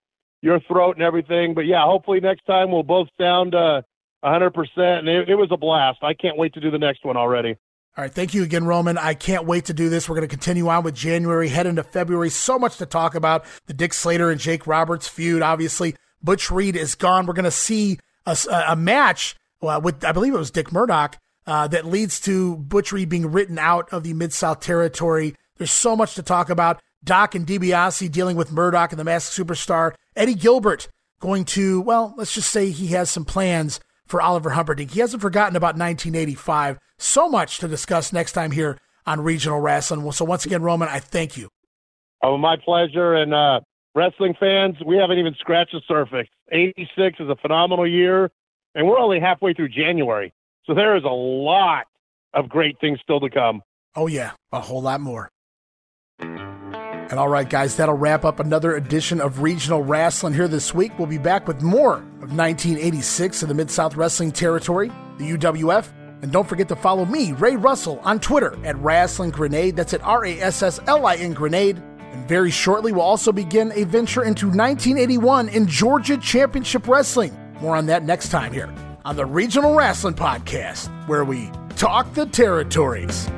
your throat and everything, but yeah, hopefully next time we'll both sound uh, 100. percent And it, it was a blast. I can't wait to do the next one already. All right, thank you again, Roman. I can't wait to do this. We're going to continue on with January, head into February. So much to talk about. The Dick Slater and Jake Roberts feud, obviously. Butch Reed is gone. We're going to see a, a match uh, with, I believe it was Dick Murdoch, uh, that leads to Butch Reed being written out of the Mid South territory. There's so much to talk about. Doc and DiBiase dealing with Murdoch and the Masked Superstar. Eddie Gilbert going to, well, let's just say he has some plans for Oliver Humperdinck. He hasn't forgotten about 1985. So much to discuss next time here on Regional Rasslin. So once again, Roman, I thank you. Oh, my pleasure. And uh, wrestling fans, we haven't even scratched the surface. 86 is a phenomenal year, and we're only halfway through January. So there is a lot of great things still to come. Oh, yeah, a whole lot more. And all right, guys, that'll wrap up another edition of Regional Rasslin here this week. We'll be back with more of 1986 in the Mid South Wrestling Territory, the UWF. And don't forget to follow me, Ray Russell, on Twitter at Rasslin Grenade. That's at R A S S L I N Grenade. And very shortly, we'll also begin a venture into 1981 in Georgia Championship Wrestling. More on that next time here on the Regional Rasslin Podcast, where we talk the territories.